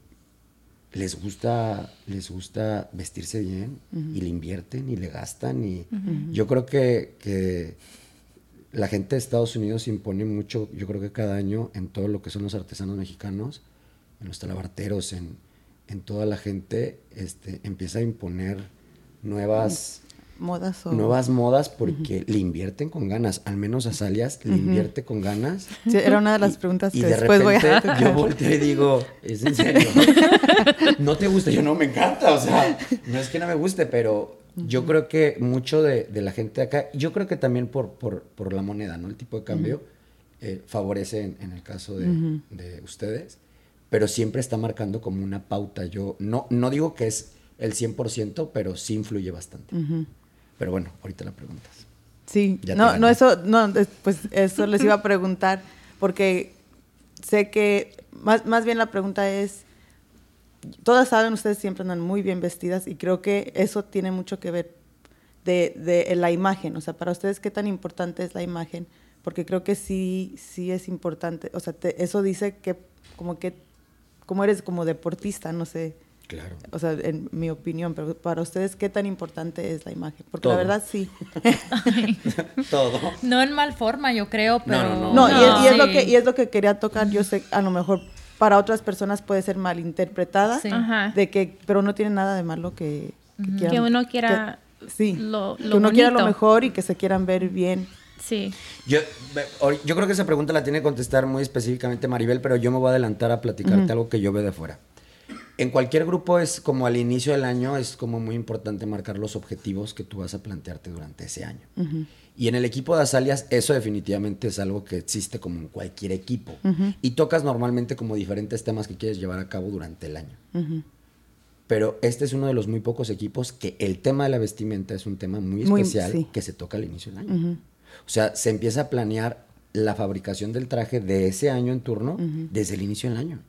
Speaker 2: les gusta, les gusta vestirse bien y le invierten y le gastan. Y yo creo que, la gente de Estados Unidos impone mucho, yo creo que cada año, en todo lo que son los artesanos mexicanos, en los talabarteros, en, en toda la gente, este, empieza a imponer nuevas
Speaker 1: modas
Speaker 2: nuevas modas porque le invierten con ganas. Al menos a Salias le invierte con ganas.
Speaker 1: Sí, era una de las preguntas que
Speaker 2: de
Speaker 1: después
Speaker 2: voy a Yo volteo y digo, ¿es en serio? ¿No te gusta? Yo no, me encanta. O sea, no es que no me guste, pero Yo creo que mucho de, la gente de acá, yo creo que también por, por, la moneda, ¿no? El tipo de cambio eh, favorece en, el caso de, de, ustedes, pero siempre está marcando como una pauta. Yo no, no digo que es el 100%, pero sí influye bastante. Pero bueno, ahorita la preguntas.
Speaker 1: Sí, no, no, eso, no, pues eso les iba a preguntar, porque sé que más, más bien la pregunta es, todas saben, ustedes siempre andan muy bien vestidas y creo que eso tiene mucho que ver de, de, la imagen, o sea, para ustedes qué tan importante es la imagen, porque creo que sí, sí es importante, o sea, eso dice que como que, como eres como deportista, no sé,
Speaker 2: Claro.
Speaker 1: O sea, en mi opinión, pero para ustedes, ¿qué tan importante es la imagen? Porque la verdad sí.
Speaker 2: Todo.
Speaker 3: No en mal forma, yo creo, pero...
Speaker 1: No, no, no. y, es, lo que, y es lo que quería tocar. Yo sé, a lo mejor para otras personas puede ser malinterpretada, de que, pero no tiene nada de malo que,
Speaker 4: que, uno quiera
Speaker 1: sí, lo, que uno quiera lo mejor y que se quieran ver bien.
Speaker 4: Sí.
Speaker 2: Yo, yo creo que esa pregunta la tiene que contestar muy específicamente Maribel, pero yo me voy a adelantar a platicarte algo que yo veo de fuera en cualquier grupo es como al inicio del año, es como muy importante marcar los objetivos que tú vas a plantearte durante ese año. Y en el equipo de Azalias, eso definitivamente es algo que existe como en cualquier equipo. Y tocas normalmente como diferentes temas que quieres llevar a cabo durante el año. Pero este es uno de los muy pocos equipos que el tema de la vestimenta es un tema muy especial que se toca al inicio del año. O sea, se empieza a planear la fabricación del traje de ese año en turno desde el inicio del año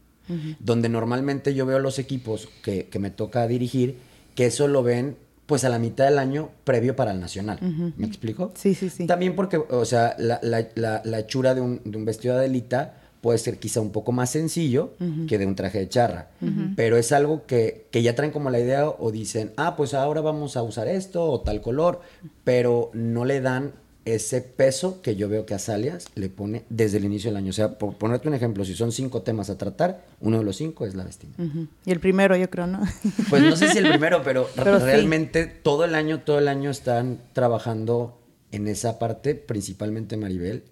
Speaker 2: donde normalmente yo veo los equipos que, me toca dirigir, que eso lo ven pues a la mitad del año previo para el nacional. ¿Me explico?
Speaker 1: Sí, sí, sí.
Speaker 2: También porque, o sea, la, la, hechura de un, de un, vestido de Adelita puede ser quizá un poco más sencillo que de un traje de charra, pero es algo que, que, ya traen como la idea o dicen, ah, pues ahora vamos a usar esto o tal color, pero no le dan ese peso que yo veo que Azalias le pone desde el inicio del año. O sea, por ponerte un ejemplo, si son cinco temas a tratar, uno de los cinco es la vestimenta.
Speaker 1: Y el primero, yo creo, ¿no?
Speaker 2: Pues no sé si el primero, pero, realmente todo el año, todo el año están trabajando en esa parte, principalmente Maribel,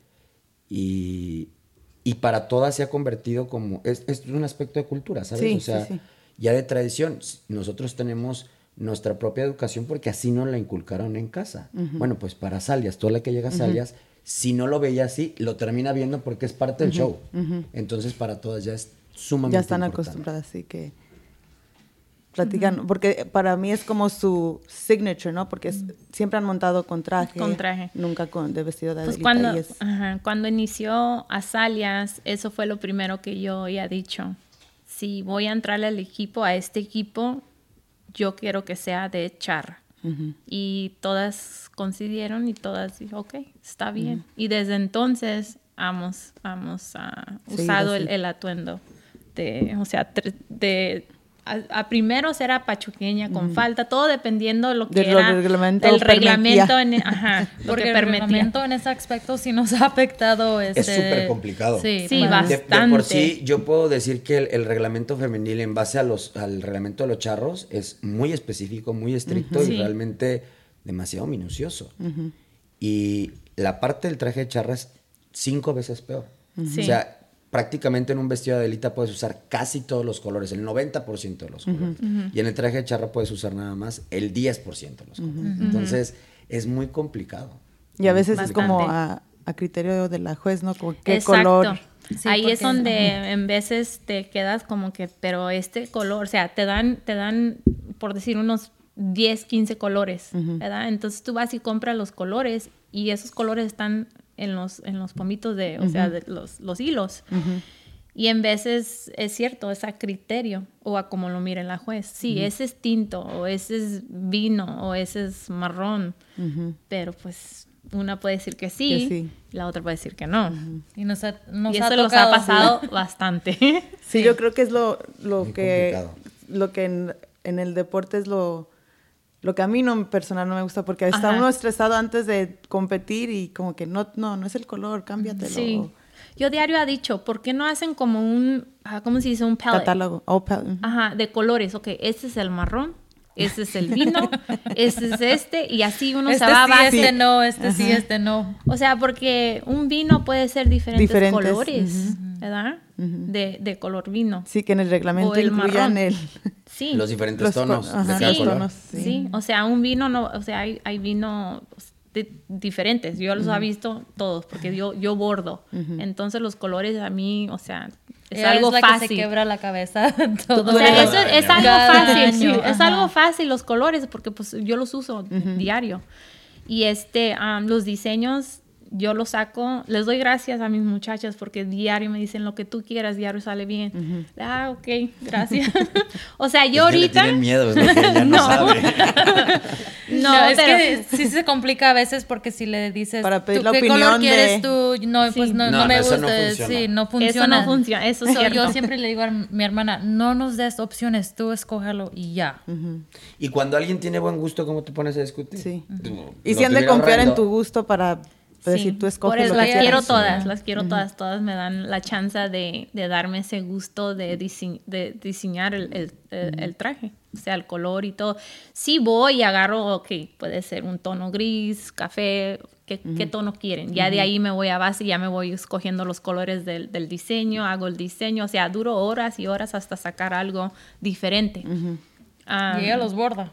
Speaker 2: y, para todas se ha convertido como, es, es un aspecto de cultura, ¿sabes? o sea, ya de tradición, nosotros tenemos nuestra propia educación porque así nos la inculcaron en casa. Bueno, pues para Salias, toda la que llega a Salias, si no lo veía así, lo termina viendo porque es parte del show. Entonces para todas ya es sumamente
Speaker 1: Ya están acostumbradas, así que platican, porque para mí es como su signature, ¿no? Porque siempre han montado con traje.
Speaker 4: Con traje.
Speaker 1: Nunca con, de vestido de
Speaker 4: pues cuando, cuando inició Salias, eso fue lo primero que yo había dicho. Si voy a entrarle al equipo, a este equipo, yo quiero que sea de charra. Y todas coincidieron y todas dijo, ok, está bien. Y desde entonces hemos, hemos uh, usado el, el, atuendo de, o sea, de a, primero será pachuqueña con falta, todo dependiendo de lo que era
Speaker 1: reglamento
Speaker 4: el reglamento en, ajá,
Speaker 3: porque el reglamento en ese aspecto sí nos ha afectado este,
Speaker 2: es súper complicado
Speaker 4: sí, bastante.
Speaker 2: De, por sí yo puedo decir que el, reglamento femenil en base a los al reglamento de los charros es muy específico muy estricto y realmente demasiado minucioso. Y la parte del traje de charra es cinco veces peor. O sea prácticamente en un vestido de Adelita puedes usar casi todos los colores, el 90% de los colores. Y en el traje de charra puedes usar nada más el 10% de los colores. Entonces, es muy complicado.
Speaker 1: Y a veces es como a, criterio de la juez, ¿no? Como qué color.
Speaker 4: Ahí es donde en veces te quedas como que, pero este color, o sea, te dan, te dan, por decir, unos 10, 15 colores, ¿verdad? Entonces tú vas y compras los colores y esos colores están en los, en los pomitos de, o sea, de los, los hilos. Y en veces es cierto, es a criterio o a como lo mire la juez. Sí, ese es tinto o ese es vino o ese es marrón. Pero pues una puede decir que sí, la otra puede decir que no.
Speaker 3: Y, nos ha, nos
Speaker 4: y eso nos ha pasado bastante.
Speaker 1: Sí, yo creo que es lo, lo que, lo que en, en, el deporte es lo, lo que a mí no personal no me gusta porque está uno estresado antes de competir y como que no, no, no es el color, cámbiatelo. Sí.
Speaker 4: Yo diario ha dicho, ¿por qué no hacen como un, ah, ¿cómo se dice? Un palette.
Speaker 1: Catálogo. Oh,
Speaker 4: Ajá, de colores. Ok, este es el marrón, este es el vino, este es este, y así uno
Speaker 3: este
Speaker 4: se va
Speaker 3: sí, Este no, este sí, este no.
Speaker 4: O sea, porque un vino puede ser diferentes, colores, ¿verdad? de, de, color vino.
Speaker 1: Sí, que en el reglamento incluyan el,
Speaker 2: Sí. Los diferentes tonos
Speaker 4: sí, o sea, un vino, no, o sea, hay, hay vino diferentes. Yo los he visto todos, porque yo, yo bordo. Entonces los colores a mí, o sea, es algo fácil. Que
Speaker 3: se quebra la cabeza.
Speaker 4: Todo. O sea, eso es, algo fácil, sí, es algo fácil los colores, porque pues yo los uso diario. Y este, los diseños yo lo saco, les doy gracias a mis muchachas porque diario me dicen lo que tú quieras, diario sale bien. Ah, ok, gracias. o sea, yo ahorita...
Speaker 2: tienen miedo, es lo que ella no, sabe.
Speaker 3: no, es que sí se complica a veces porque si le dices,
Speaker 1: Para pedir la ¿qué color quieres
Speaker 3: tú? No, pues no, no, me gusta. No sí, no funciona.
Speaker 4: Eso no funciona, eso es
Speaker 3: Yo siempre le digo a mi hermana, no nos des opciones, tú escógelo y ya.
Speaker 2: Y cuando alguien tiene buen gusto, ¿cómo te pones a discutir?
Speaker 1: Sí. y si han de confiar en tu gusto para decir, tú escoges
Speaker 4: las quiero todas, las quiero todas, todas me dan la chance de, de darme ese gusto de, de diseñar el, el, traje, o sea, el color y todo. Sí voy y agarro, ok, puede ser un tono gris, café, ¿qué, ¿qué tono quieren? Ya de ahí me voy a base y ya me voy escogiendo los colores del, del, diseño, hago el diseño, o sea, duro horas y horas hasta sacar algo diferente.
Speaker 3: y ella los borda.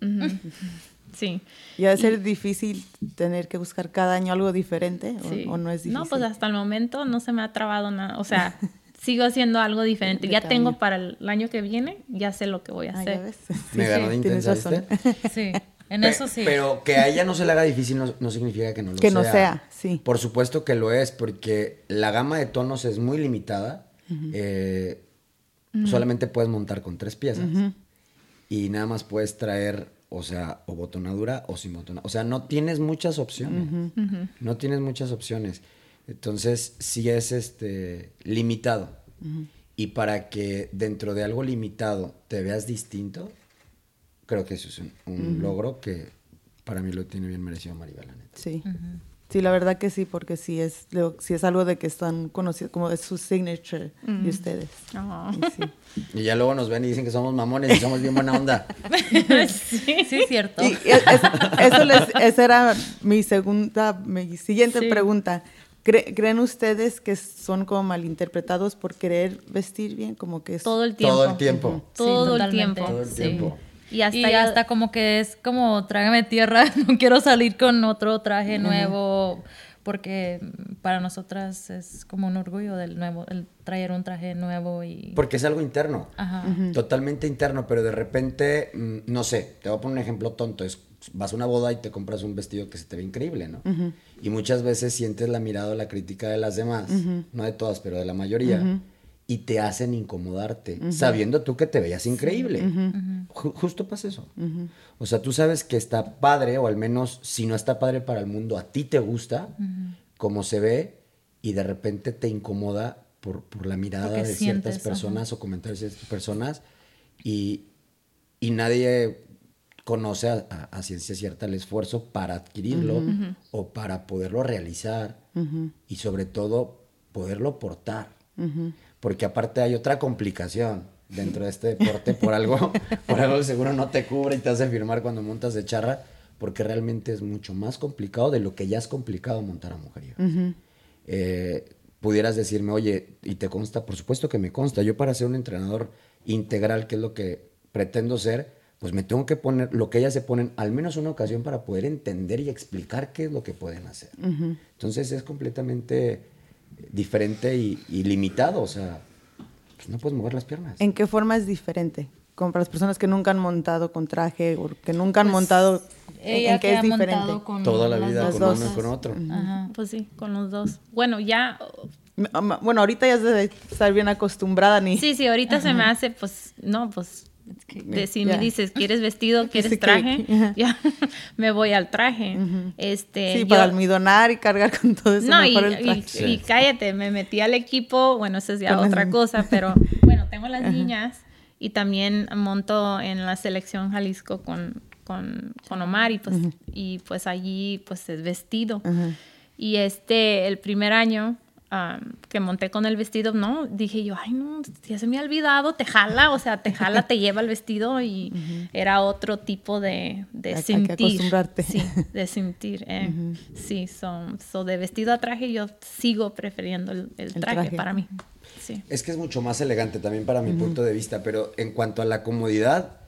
Speaker 4: Sí.
Speaker 1: ¿Y va a ser difícil tener que buscar cada año algo diferente o, no es difícil?
Speaker 4: No, pues hasta el momento no se me ha trabado nada. O sea, sigo haciendo algo diferente. ya tengo para el año que viene, ya sé lo que voy a ah, hacer.
Speaker 2: me ganó de intensa,
Speaker 3: Sí. En eso sí.
Speaker 2: Pero que a ella no se le haga difícil no, significa que no lo
Speaker 1: sea. Que no sea, sí.
Speaker 2: Por supuesto que lo es, porque la gama de tonos es muy limitada. Eh, solamente puedes montar con tres piezas. Y nada más puedes traer o sea, o botonadura o sin botonadura. O sea, no tienes muchas opciones. No tienes muchas opciones. Entonces, sí es este limitado. Y para que dentro de algo limitado te veas distinto, creo que eso es un, logro que para mí lo tiene bien merecido Maribel.
Speaker 1: Sí. Sí, la verdad que sí, porque sí es, sí es algo de que están conocidos, como es su signature de ustedes.
Speaker 2: Y, ya luego nos ven y dicen que somos mamones y somos bien buena onda.
Speaker 3: sí, sí, es cierto.
Speaker 1: eso les, esa era mi segunda, mi siguiente pregunta. ¿Creen ustedes que son como malinterpretados por querer vestir bien? Como que es...
Speaker 4: Todo el tiempo.
Speaker 2: Todo el tiempo.
Speaker 4: Todo, el tiempo.
Speaker 2: Todo el tiempo.
Speaker 3: Y hasta, hasta como que es como trágame tierra, no quiero salir con otro traje nuevo, porque para nosotras es como un orgullo del nuevo, el traer un traje nuevo y...
Speaker 2: Porque es algo interno, totalmente interno, pero de repente, mm, no sé, te voy a poner un ejemplo tonto, es, vas a una boda y te compras un vestido que se te ve increíble, ¿no? Y muchas veces sientes la mirada o la crítica de las demás, no de todas, pero de la mayoría y te hacen incomodarte, sabiendo tú que te veías increíble. Justo pasa eso. O sea, tú sabes que está padre, o al menos si no está padre para el mundo, a ti te gusta como se ve y de repente te incomoda por, por la mirada de ciertas personas o comentarios de ciertas personas y, y nadie conoce a, ciencia cierta el esfuerzo para adquirirlo o para poderlo realizar y sobre todo poderlo portar porque aparte hay otra complicación dentro de este deporte por algo, por algo seguro no te cubre y te hace firmar cuando montas de charra, porque realmente es mucho más complicado de lo que ya es complicado montar a mujer. Eh, pudieras decirme, oye, y te consta, por supuesto que me consta, yo para ser un entrenador integral, que es lo que pretendo ser, pues me tengo que poner lo que ellas se ponen al menos una ocasión para poder entender y explicar qué es lo que pueden hacer. Entonces es completamente diferente y, limitado, o sea, pues no puedes mover las piernas.
Speaker 1: ¿En qué forma es diferente? Como para las personas que nunca han montado con traje o que nunca han pues, montado, ¿en qué es diferente?
Speaker 2: Toda la vida con uno y con otro.
Speaker 4: pues sí, con los dos. Bueno, ya...
Speaker 1: Bueno, ahorita ya se debe estar bien acostumbrada ni...
Speaker 4: Sí, sí, ahorita se me hace, pues, no, pues si me dices, ¿quieres vestido? ¿Quieres traje? ya me voy al traje. este,
Speaker 1: sí, para almidonar y cargar con todo eso.
Speaker 4: No, y, cállate, me metí al equipo, bueno, eso es ya otra cosa, pero bueno, tengo las niñas y también monto en la selección Jalisco con, con, con Omar y pues, y pues allí pues es vestido. Y este, el primer año que monté con el vestido, no, dije yo, ay no, ya se me ha olvidado, te jala, o sea, te jala, te lleva el vestido y era otro tipo de, de hay, sentir. que acostumbrarte. Sí, de sentir. Eh. Sí, son, so de vestido a traje yo sigo prefiriendo el, traje, para mí.
Speaker 2: Es que es mucho más elegante también para mi punto de vista, pero en cuanto a la comodidad,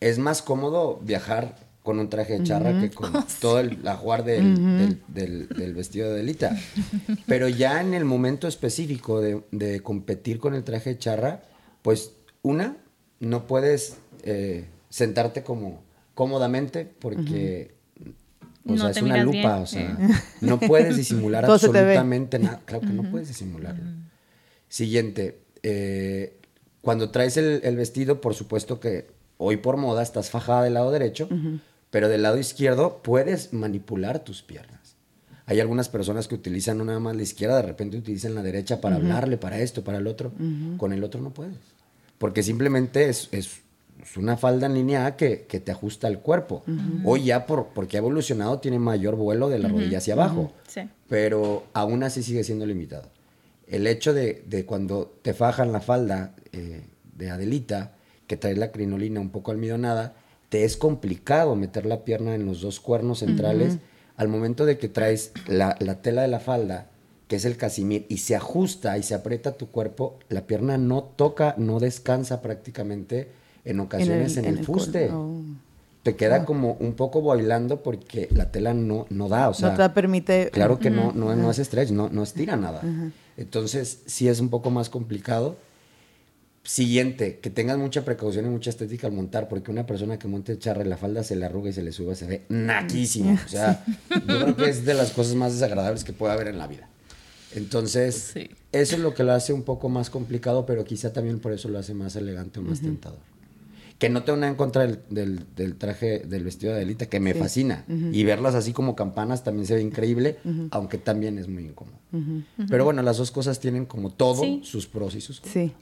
Speaker 2: es más cómodo viajar con un traje de charra que con todo el ajuar del, del, vestido de Delita. Pero ya en el momento específico de, competir con el traje de charra, pues una, no puedes eh, sentarte como cómodamente porque... O sea, es una lupa, o sea, no puedes disimular absolutamente nada. Claro que no puedes disimularlo. Siguiente, eh, cuando traes el, vestido, por supuesto que hoy por moda estás fajada del lado derecho, pero del lado izquierdo puedes manipular tus piernas. Hay algunas personas que utilizan no nada más la izquierda, de repente utilizan la derecha para hablarle, para esto, para el otro. Con el otro no puedes. Porque simplemente es, es, una falda en línea que, que te ajusta el cuerpo. Hoy ya por, porque ha evolucionado tiene mayor vuelo de la rodilla hacia abajo. Pero aún así sigue siendo limitado el hecho de, de cuando te fajan la falda eh, de Adelita, que trae la crinolina un poco almidonada, te es complicado meter la pierna en los dos cuernos centrales. Al momento de que traes la, la, tela de la falda, que es el casimir, y se ajusta y se aprieta tu cuerpo, la pierna no toca, no descansa prácticamente en ocasiones en el, fuste. Oh. Te queda oh. como un poco bailando porque la tela no, no da, o sea...
Speaker 1: No te permite...
Speaker 2: Claro que no, no, no, es stretch, no, no estira nada. Entonces, sí es un poco más complicado. Siguiente, que tengas mucha precaución y mucha estética al montar, porque una persona que monte charra la falda se le arruga y se le sube, se ve naquísimo. O sea, yo creo que es de las cosas más desagradables que puede haber en la vida. Entonces, eso es lo que lo hace un poco más complicado, pero quizá también por eso lo hace más elegante o más tentador que no tengo nada en contra del, del, traje, del vestido de Adelita, que me fascina. Y verlas así como campanas también se ve increíble, aunque también es muy incómodo. Pero bueno, las dos cosas tienen como todo sus pros y sus
Speaker 4: contras. Sí.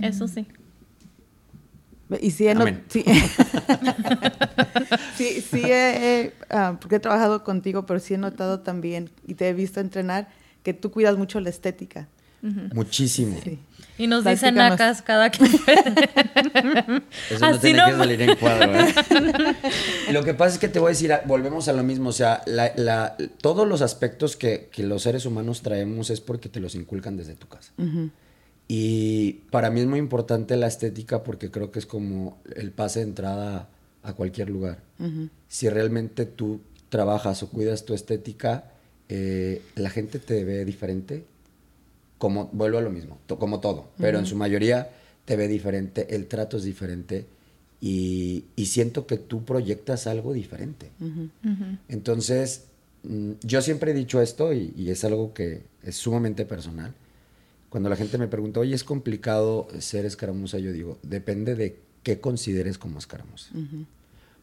Speaker 4: Eso sí.
Speaker 1: Y sí, sí, sí, sí ah, porque he trabajado contigo, pero sí he notado también, y te he visto entrenar, que tú cuidas mucho la estética.
Speaker 2: Muchísimo.
Speaker 3: Y nos dicen nacas cada que
Speaker 2: Eso no tiene que salir en cuadro. ¿eh? lo que pasa es que te voy a decir, volvemos a lo mismo, o sea, todos los aspectos que, los seres humanos traemos es porque te los inculcan desde tu casa. Y para mí es muy importante la estética porque creo que es como el pase de entrada a cualquier lugar. Si realmente tú trabajas o cuidas tu estética, eh, la gente te ve diferente como, vuelvo a lo mismo, como todo, pero en su mayoría te ve diferente, el trato es diferente y, siento que tú proyectas algo diferente. Entonces, mm, yo siempre he dicho esto y, es algo que es sumamente personal. Cuando la gente me pregunta, oye, es complicado ser escaramuza, yo digo, depende de qué consideres como escaramuza.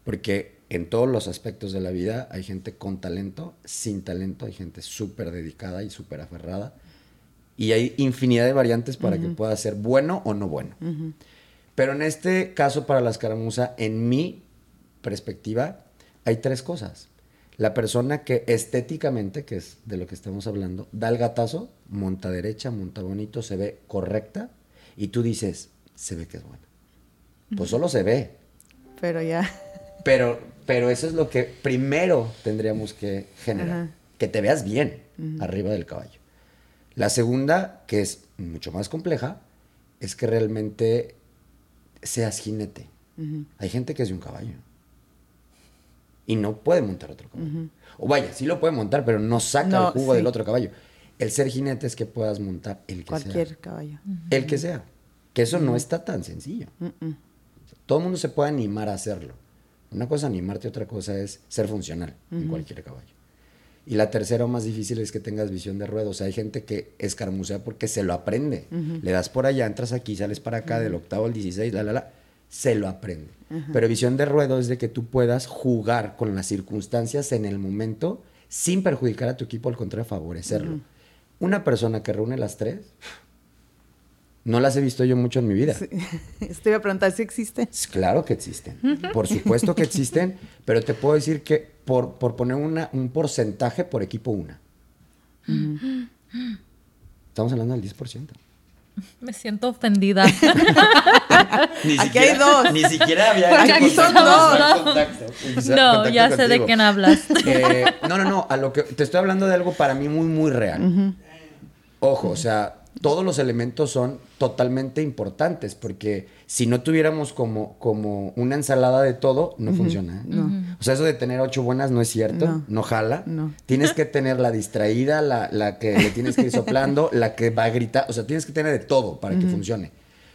Speaker 2: Porque en todos los aspectos de la vida hay gente con talento, sin talento, hay gente súper dedicada y súper aferrada y hay infinidad de variantes para que pueda ser bueno o no bueno. Pero en este caso, para la escaramuza, en mi perspectiva, hay tres cosas. La persona que estéticamente, que es de lo que estamos hablando, da el gatazo, monta derecha, monta bonito, se ve correcta, y tú dices, se ve que es buena. Pues solo se ve.
Speaker 1: Pero ya.
Speaker 2: Pero, pero eso es lo que primero tendríamos que generar. Que te veas bien arriba del caballo. La segunda, que es mucho más compleja, es que realmente seas jinete. Hay gente que es de un caballo y no puede montar otro caballo. O vaya, sí lo puede montar, pero no saca el jugo del otro caballo. El ser jinete es que puedas montar el que
Speaker 1: sea. Cualquier caballo.
Speaker 2: El que sea. Que eso no está tan sencillo. Todo el mundo se puede animar a hacerlo. Una cosa es animarte, otra cosa es ser funcional en cualquier caballo. Y la tercera o más difícil es que tengas visión de ruedo. O sea, hay gente que escarmucea porque se lo aprende. Le das por allá, entras aquí, sales para acá, del octavo al 16, la, la, la. Se lo aprende. Pero visión de ruedo es de que tú puedas jugar con las circunstancias en el momento sin perjudicar a tu equipo, al contrario, favorecerlo. Una persona que reúne las tres, no las he visto yo mucho en mi vida. Sí.
Speaker 1: Estoy a preguntar si existen.
Speaker 2: Claro que existen. Por supuesto que existen, pero te puedo decir que por, por poner una, un porcentaje por equipo una. Estamos hablando del 10%.
Speaker 3: Me siento ofendida.
Speaker 1: Aquí hay dos.
Speaker 2: Ni siquiera había
Speaker 1: Aquí son dos.
Speaker 3: no, ya sé de quién hablas.
Speaker 2: Eh, no, no, no. A lo que te estoy hablando de algo para mí muy, muy real. Ojo, o sea, todos los elementos son totalmente importantes, porque si no tuviéramos como, como una ensalada de todo, no funciona. ¿eh? O sea, eso de tener ocho buenas no es cierto, no, jala. Tienes que tener la distraída, la, la, que le tienes que ir soplando, la que va a gritar, o sea, tienes que tener de todo para que funcione.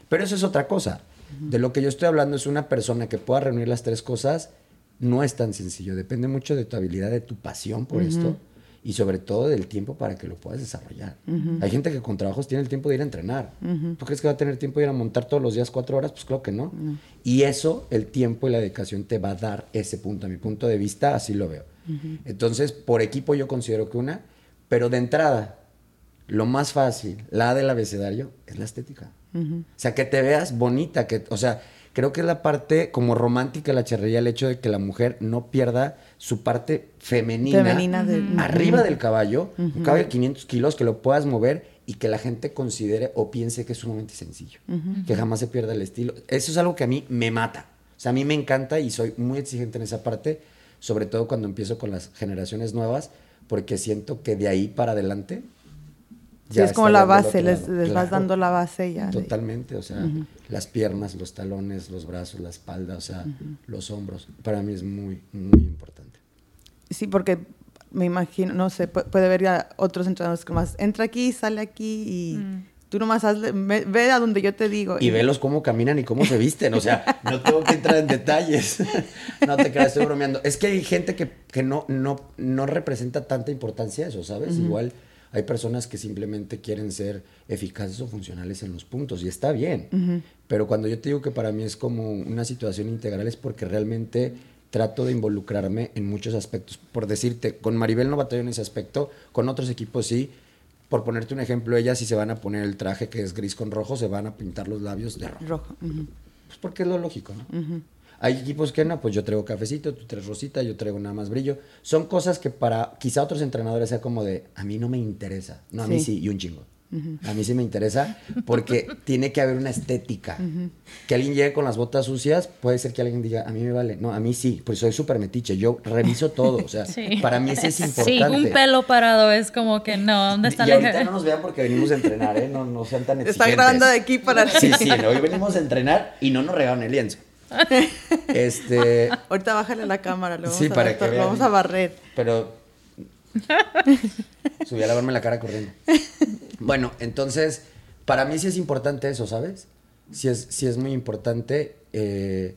Speaker 2: Pero eso es otra cosa. De lo que yo estoy hablando es una persona que pueda reunir las tres cosas, no es tan sencillo, depende mucho de tu habilidad, de tu pasión por esto y sobre todo del tiempo para que lo puedas desarrollar. Hay gente que con trabajos tiene el tiempo de ir a entrenar. ¿Tú crees que va a tener tiempo de ir a montar todos los días cuatro horas? Pues creo que no. Y eso, el tiempo y la dedicación te va a dar ese punto. A mi punto de vista, así lo veo. Entonces, por equipo yo considero que una, pero de entrada, lo más fácil, la del abecedario, es la estética. O sea, que te veas bonita, que, o sea, creo que es la parte como romántica de la charrería, el hecho de que la mujer no pierda su parte femenina, arriba del caballo, un caballo de 500 kilos, que lo puedas mover y que la gente considere o piense que es sumamente sencillo, que jamás se pierda el estilo. Eso es algo que a mí me mata. O sea, a mí me encanta y soy muy exigente en esa parte, sobre todo cuando empiezo con las generaciones nuevas, porque siento que de ahí para adelante
Speaker 1: Sí, es como la base, les, vas dando la base ya.
Speaker 2: Totalmente, o sea, las piernas, los talones, los brazos, la espalda, o sea, los hombros. Para mí es muy, muy importante.
Speaker 1: Sí, porque me imagino, no sé, puede ver ya otros entrenadores que más, entra aquí, sale aquí y mm. tú nomás hazle, ve a donde yo te digo.
Speaker 2: Y, velos cómo caminan y cómo se visten, o sea, no tengo que entrar en detalles. no te creas, estoy bromeando. Es que hay gente que, que no, no, no representa tanta importancia eso, ¿sabes? Igual hay personas que simplemente quieren ser eficaces o funcionales en los puntos y está bien. Pero cuando yo te digo que para mí es como una situación integral es porque realmente trato de involucrarme en muchos aspectos. Por decirte, con Maribel no batallo en ese aspecto, con otros equipos sí. Por ponerte un ejemplo, ellas si se van a poner el traje que es gris con rojo, se van a pintar los labios de rojo. rojo. Pues porque es lo lógico, ¿no? Hay equipos que no, pues yo traigo cafecito, tú traes rosita, yo traigo nada más brillo. Son cosas que para quizá otros entrenadores sea como de, a mí no me interesa. No, a mí sí, y un chingo. A mí sí me interesa porque tiene que haber una estética. Que alguien llegue con las botas sucias, puede ser que alguien diga, a mí me vale. No, a mí sí, pues soy súper metiche. Yo reviso todo. O sea, para mí eso es importante. Sí,
Speaker 3: un pelo parado es como que no, ¿dónde está
Speaker 2: y ahorita no nos vean porque venimos a entrenar, ¿eh? No, no sean tan exigentes.
Speaker 1: Está grabando de aquí para
Speaker 2: Sí, sí, hoy venimos a entrenar y no nos regalan el lienzo. este.
Speaker 1: Ahorita bájale la cámara, lo vamos, a, para que vamos a barrer.
Speaker 2: Pero. Subí a lavarme la cara corriendo. Bueno, entonces, para mí sí es importante eso, ¿sabes? Sí es, sí es muy importante eh,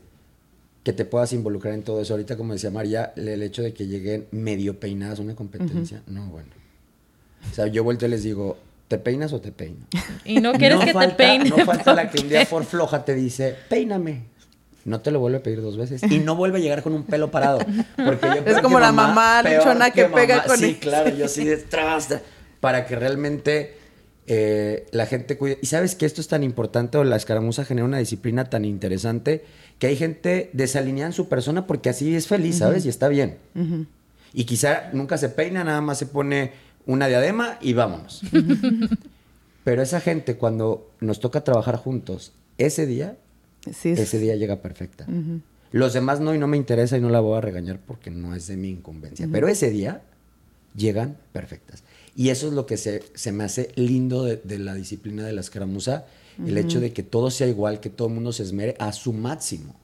Speaker 2: que te puedas involucrar en todo eso. Ahorita, como decía María, el hecho de que lleguen medio peinadas a una competencia, no, bueno. O sea, yo vuelto y les digo, ¿te peinas o te peino?
Speaker 3: Y no quieres que te peine.
Speaker 2: No falta la que un día por floja te dice, peíname no te lo vuelve a pedir dos veces y no vuelve a llegar con un pelo parado. Porque yo
Speaker 1: es como la mamá luchona que, pega con
Speaker 2: Sí, claro, yo sí detrás. Para que realmente eh, la gente cuide. Y sabes que esto es tan importante, o la escaramuza genera una disciplina tan interesante, que hay gente desalineada en su persona porque así es feliz, ¿sabes? Y está bien. Y quizá nunca se peina, nada más se pone una diadema y vámonos. Pero esa gente, cuando nos toca trabajar juntos, ese día ese día llega perfecta. Los demás no y no me interesa y no la voy a regañar porque no es de mi incumbencia. Pero ese día llegan perfectas. Y eso es lo que se, me hace lindo de, la disciplina de la escaramuza, el hecho de que todo sea igual, que todo el mundo se esmere a su máximo,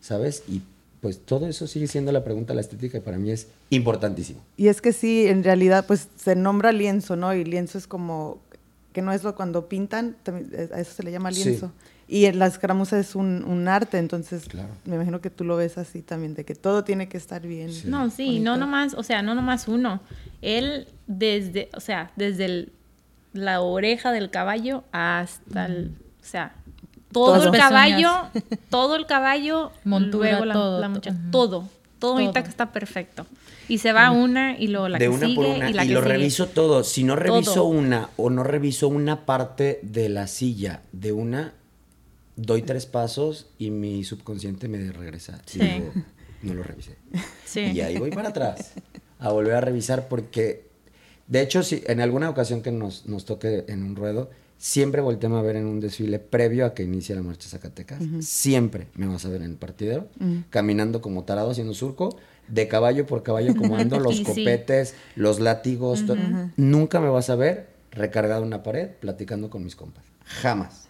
Speaker 2: ¿sabes? Y pues todo eso sigue siendo la pregunta de la estética y para mí es importantísimo.
Speaker 1: Y es que sí, en realidad pues se nombra lienzo, ¿no? Y lienzo es como, que no es lo cuando pintan, a eso se le llama lienzo. Y la escaramuza es un, arte, entonces me imagino que tú lo ves así también, de que todo tiene que estar bien.
Speaker 4: No, sí, no nomás, o sea, no nomás uno. Él desde, o sea, desde la oreja del caballo hasta el, o sea, todo el caballo, todo el caballo, luego la, todo, muchacha, todo, todo, ahorita que está perfecto. Y se va una y luego la de que una sigue por una. y
Speaker 2: lo reviso todo. Si no reviso una o no reviso una parte de la silla de una, doy tres pasos y mi subconsciente me regresa. Sí. no lo revisé. Sí. Y ahí voy para atrás a volver a revisar porque, de hecho, si en alguna ocasión que nos, nos toque en un ruedo, siempre volteamos a ver en un desfile previo a que inicie la marcha Zacatecas. Siempre me vas a ver en el partidero, caminando como tarado haciendo surco, de caballo por caballo como ando, los copetes, los látigos. Nunca me vas a ver recargado en una pared platicando con mis compas. Jamás.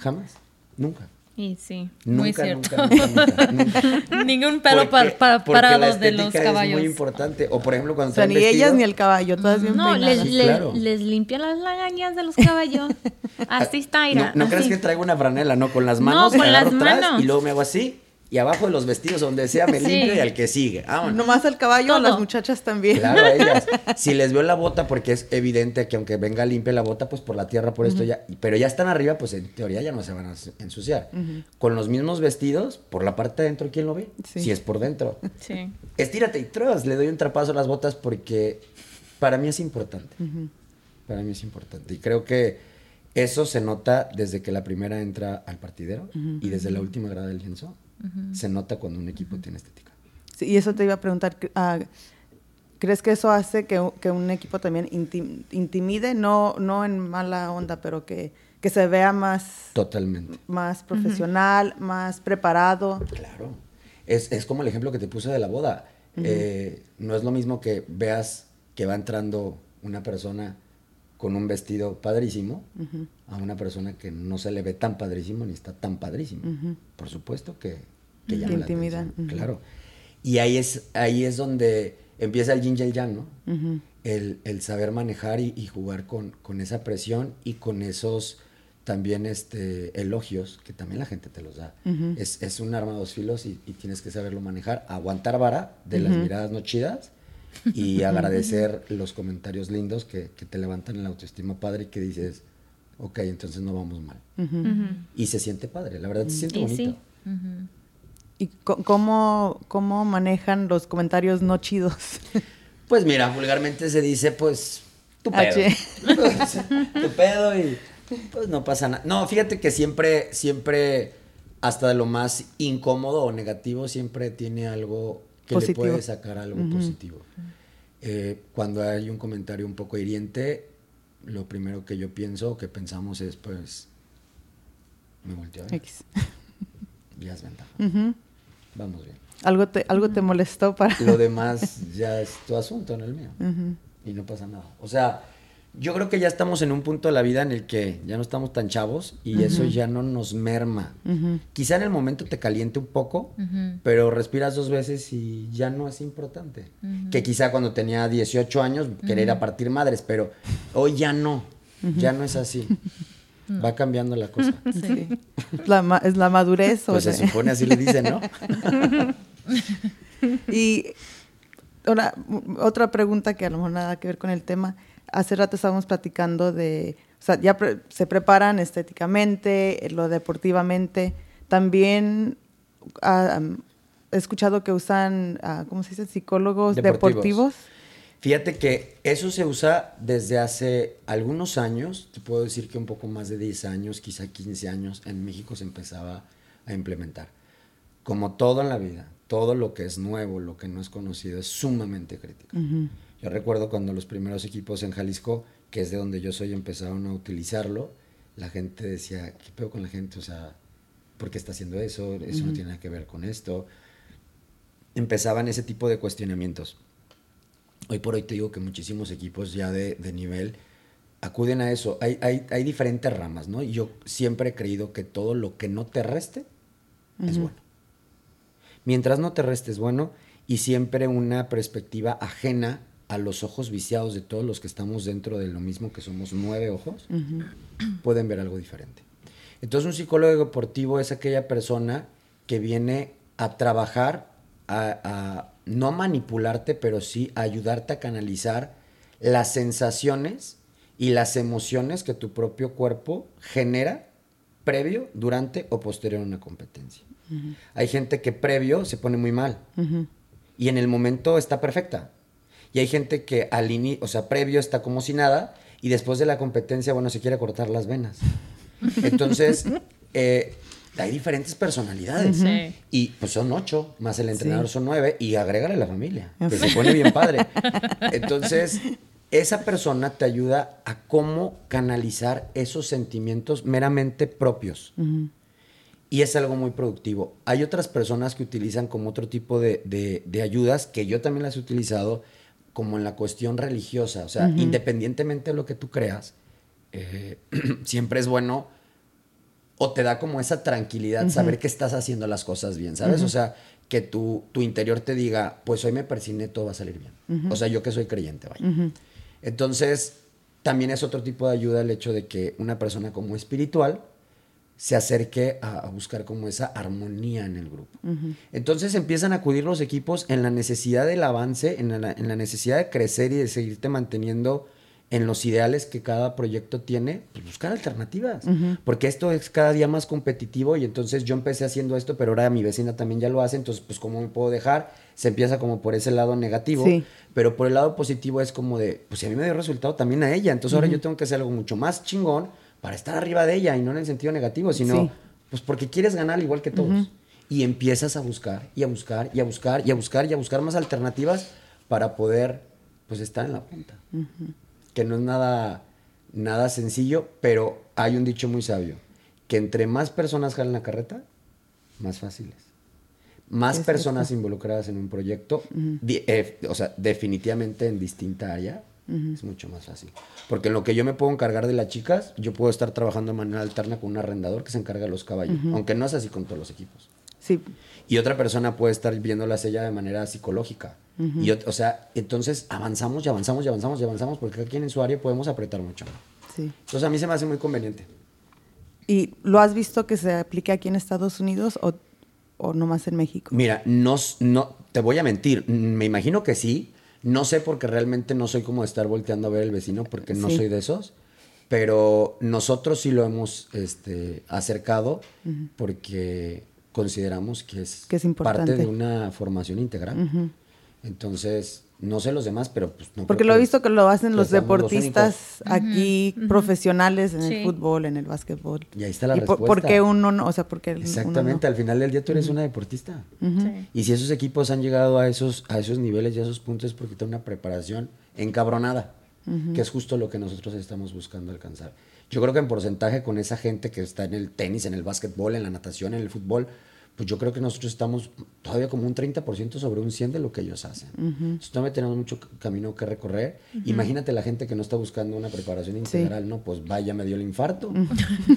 Speaker 2: Jamás. Nunca.
Speaker 4: Y sí,
Speaker 3: muy cierto. Ningún pelo para, para, para los de los caballos.
Speaker 2: Es muy importante. O por ejemplo, cuando
Speaker 1: o sea, ni ellas ni el caballo, todas bien
Speaker 4: No, les, les, limpian las lagañas de los caballos. Así está, Ira.
Speaker 2: No, no crees que traigo una franela, ¿no? Con las manos,
Speaker 4: no, con las manos.
Speaker 2: y luego me hago así y abajo de los vestidos, donde sea, me limpio y al que sigue.
Speaker 1: Nomás el caballo, las muchachas también.
Speaker 2: Claro, ellas. Si les veo la bota, porque es evidente que aunque venga limpia la bota, pues por la tierra, por esto ya. Pero ya están arriba, pues en teoría ya no se van a ensuciar. Con los mismos vestidos, por la parte de adentro, ¿quién lo ve? Si es por dentro.
Speaker 4: Sí.
Speaker 2: Estírate y tras, le doy un trapazo a las botas porque para mí es importante. Para mí es importante. Y creo que eso se nota desde que la primera entra al partidero y desde la última grada del lienzo se nota cuando un equipo tiene estética.
Speaker 1: Sí, y eso te iba a preguntar, ah, ¿crees que eso hace que, un equipo también intimide? No, no en mala onda, pero que, que se vea más...
Speaker 2: Totalmente.
Speaker 1: Más profesional, más preparado.
Speaker 2: Claro. Es, es, como el ejemplo que te puse de la boda. Eh, no es lo mismo que veas que va entrando una persona con un vestido padrísimo a una persona que no se le ve tan padrísimo ni está tan padrísimo. Por supuesto que, que llama
Speaker 1: intimidan.
Speaker 2: Claro. Y ahí es, ahí es donde empieza el yin y el yang, ¿no? el, saber manejar y, jugar con, con, esa presión y con esos también este, elogios que también la gente te los da. es, es, un arma de dos filos y, tienes que saberlo manejar. Aguantar vara de las miradas no chidas y agradecer los comentarios lindos que, te levantan el autoestima padre y que dices, ok, entonces no vamos mal. Y se siente padre, la verdad se siente bonito.
Speaker 1: ¿Y cómo, cómo manejan los comentarios no chidos?
Speaker 2: Pues mira, vulgarmente se dice, pues, tu pedo. tu pedo y pues no pasa nada. No, fíjate que siempre, siempre, hasta de lo más incómodo o negativo, siempre tiene algo que le puede sacar algo positivo. Eh, cuando hay un comentario un poco hiriente, lo primero que yo pienso o que pensamos es, pues, me volteo a ver. X. Ya es ventaja. Vamos bien.
Speaker 1: ¿Algo te, algo te molestó para...?
Speaker 2: Lo demás ya es tu asunto, no el mío. Y no pasa nada. O sea, yo creo que ya estamos en un punto de la vida en el que ya no estamos tan chavos y eso ya no nos merma. Quizá en el momento te caliente un poco, pero respiras dos veces y ya no es importante. Que quizá cuando tenía 18 años quería ir a partir madres, pero hoy ya no, ya no es así. Va cambiando la cosa.
Speaker 1: Sí. La es la madurez.
Speaker 2: Pues se supone así le dicen, ¿no?
Speaker 1: y ahora, otra pregunta que a lo mejor nada que ver con el tema hace rato estábamos platicando de, o sea, ya se preparan estéticamente, lo deportivamente. También ah, he escuchado que usan, ah, ¿cómo se dice? Psicólogos deportivos.
Speaker 2: Fíjate que eso se usa desde hace algunos años, te puedo decir que un poco más de 10 años, quizá 15 años, en México se empezaba a implementar. Como todo en la vida, todo lo que es nuevo, lo que no es conocido, es sumamente crítico. Yo recuerdo cuando los primeros equipos en Jalisco, que es de donde yo soy, empezaron a utilizarlo, la gente decía, ¿qué pedo con la gente? O sea, ¿por qué está haciendo eso? Eso no tiene nada que ver con esto. Empezaban ese tipo de cuestionamientos. Hoy por hoy te digo que muchísimos equipos ya de, nivel acuden a eso. Hay, hay, hay, diferentes ramas, ¿no? Yo siempre he creído que todo lo que no te reste es bueno. Mientras no te reste es bueno y siempre una perspectiva ajena a los ojos viciados de todos los que estamos dentro de lo mismo que somos nueve ojos, pueden ver algo diferente. Entonces un psicólogo deportivo es aquella persona que viene a trabajar, a, no manipularte, pero sí a ayudarte a canalizar las sensaciones y las emociones que tu propio cuerpo genera previo, durante o posterior a una competencia. Hay gente que previo se pone muy mal y en el momento está perfecta. Y hay gente que al inicio, o sea, previo está como si nada y después de la competencia, bueno, se quiere cortar las venas. Entonces, eh, hay diferentes personalidades. Y pues son ocho, más el entrenador son nueve, y agrégale la familia, que se pone bien padre. Entonces, esa persona te ayuda a cómo canalizar esos sentimientos meramente propios. Y es algo muy productivo. Hay otras personas que utilizan como otro tipo de, de ayudas, que yo también las he utilizado, como en la cuestión religiosa. O sea, independientemente de lo que tú creas, eh, siempre es bueno o te da como esa tranquilidad saber que estás haciendo las cosas bien, ¿sabes? O sea, que tu, tu interior te diga, pues hoy me persiné, todo va a salir bien. O sea, yo que soy creyente, vaya. Entonces, también es otro tipo de ayuda el hecho de que una persona como espiritual se acerque a, buscar como esa armonía en el grupo. Entonces empiezan a acudir los equipos en la necesidad del avance, en la, en la necesidad de crecer y de seguirte manteniendo en los ideales que cada proyecto tiene, pues buscar alternativas. Porque esto es cada día más competitivo y entonces yo empecé haciendo esto, pero ahora mi vecina también ya lo hace, entonces pues ¿cómo me puedo dejar? Se empieza como por ese lado negativo, pero por el lado positivo es como de, pues si a mí me dio resultado también a ella, entonces ahora yo tengo que hacer algo mucho más chingón para estar arriba de ella y no en el sentido negativo, sino pues porque quieres ganar igual que todos. Y empiezas a buscar y a buscar y a buscar y a buscar y a buscar más alternativas para poder pues estar en la punta. Que no es nada, nada sencillo, pero hay un dicho muy sabio, que entre más personas jalen la carreta, más fáciles. Más personas involucradas en un proyecto, eh, o sea, definitivamente en distinta área, es mucho más fácil. Porque en lo que yo me puedo encargar de las chicas, yo puedo estar trabajando de manera alterna con un arrendador que se encarga de los caballos, aunque no es así con todos los equipos.
Speaker 1: Sí.
Speaker 2: Y otra persona puede estar viéndolas ella de manera psicológica. y, o sea, entonces avanzamos y avanzamos y avanzamos y avanzamos porque aquí en su área podemos apretar mucho. Sí. Entonces a mí se me hace muy conveniente.
Speaker 1: ¿Y lo has visto que se aplique aquí en Estados Unidos o, o nomás en México?
Speaker 2: Mira, no, no, te voy a mentir, me imagino que sí. No sé porque realmente no soy como de estar volteando a ver el vecino porque no soy de esos. Pero nosotros sí lo hemos este, acercado porque consideramos que es, parte de una formación integral. Entonces, no sé los demás, pero pues no.
Speaker 1: Porque lo he visto que lo hacen los deportistas aquí, profesionales en el fútbol, en el básquetbol.
Speaker 2: Y ahí está la respuesta.
Speaker 1: ¿Por qué uno no? O sea, porque
Speaker 2: Exactamente, al final del día tú eres una deportista. Y si esos equipos han llegado a esos, a esos niveles y a esos puntos es porque tienen una preparación encabronada, que es justo lo que nosotros estamos buscando alcanzar. Yo creo que en porcentaje con esa gente que está en el tenis, en el básquetbol, en la natación, en el fútbol, pues yo creo que nosotros estamos todavía como un 30% sobre un 100 de lo que ellos hacen. Entonces todavía tenemos mucho camino que recorrer. Imagínate la gente que no está buscando una preparación integral, ¿no? Pues vaya, me dio el infarto.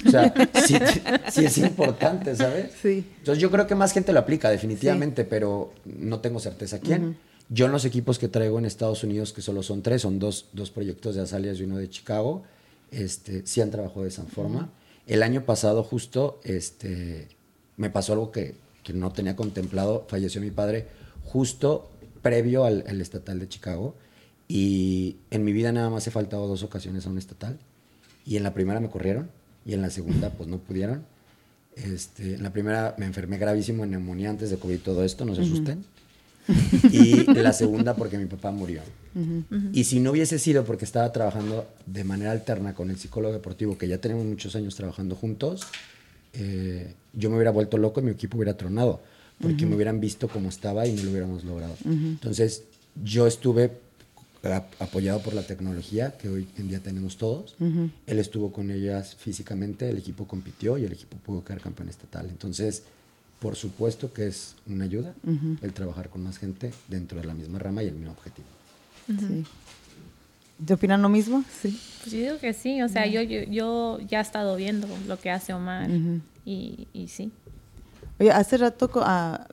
Speaker 2: O sea, sí, es importante, ¿sabes?
Speaker 1: Sí.
Speaker 2: Entonces yo creo que más gente lo aplica, definitivamente, pero no tengo certeza quién. Yo en los equipos que traigo en Estados Unidos, que solo son tres, son dos, dos proyectos de Azalias y uno de Chicago, este, sí han trabajado de esa forma. El año pasado justo este, me pasó algo que, que, no tenía contemplado. Falleció mi padre justo previo al, estatal de Chicago. Y en mi vida nada más he faltado dos ocasiones a un estatal. Y en la primera me corrieron y en la segunda pues no pudieron. Este, en la primera me enfermé gravísimo en neumonía antes de COVID todo esto, no se asusten. Y la segunda porque mi papá murió. Y si no hubiese sido porque estaba trabajando de manera alterna con el psicólogo deportivo, que ya tenemos muchos años trabajando juntos, eh, yo me hubiera vuelto loco y mi equipo hubiera tronado, porque me hubieran visto como estaba y no lo hubiéramos logrado. Entonces, yo estuve apoyado por la tecnología que hoy en día tenemos todos. Él estuvo con ellas físicamente, el equipo compitió y el equipo pudo quedar campeón estatal. Entonces, por supuesto que es una ayuda el trabajar con más gente dentro de la misma rama y el mismo objetivo.
Speaker 1: Sí. ¿Te opinan lo mismo? Sí.
Speaker 4: Pues yo digo que sí, o sea, yo, yo, ya he estado viendo lo que hace Omar y, y, sí.
Speaker 1: Oye, hace rato ah,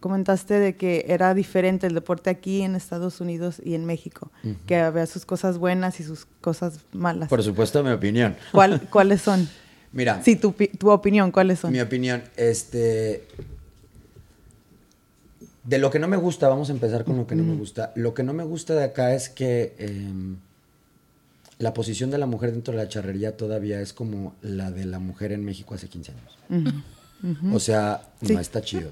Speaker 1: comentaste de que era diferente el deporte aquí en Estados Unidos y en México, que había sus cosas buenas y sus cosas malas.
Speaker 2: Por supuesto, mi opinión.
Speaker 1: ¿Cuál, ¿Cuáles son?
Speaker 2: Mira.
Speaker 1: Sí, tu, tu opinión, ¿cuáles son?
Speaker 2: Mi opinión, este de lo que no me gusta, vamos a empezar con lo que no me gusta. Lo que no me gusta de acá es que em, la posición de la mujer dentro de la charrería todavía es como la de la mujer en México hace 15 años. O sea, no está chido.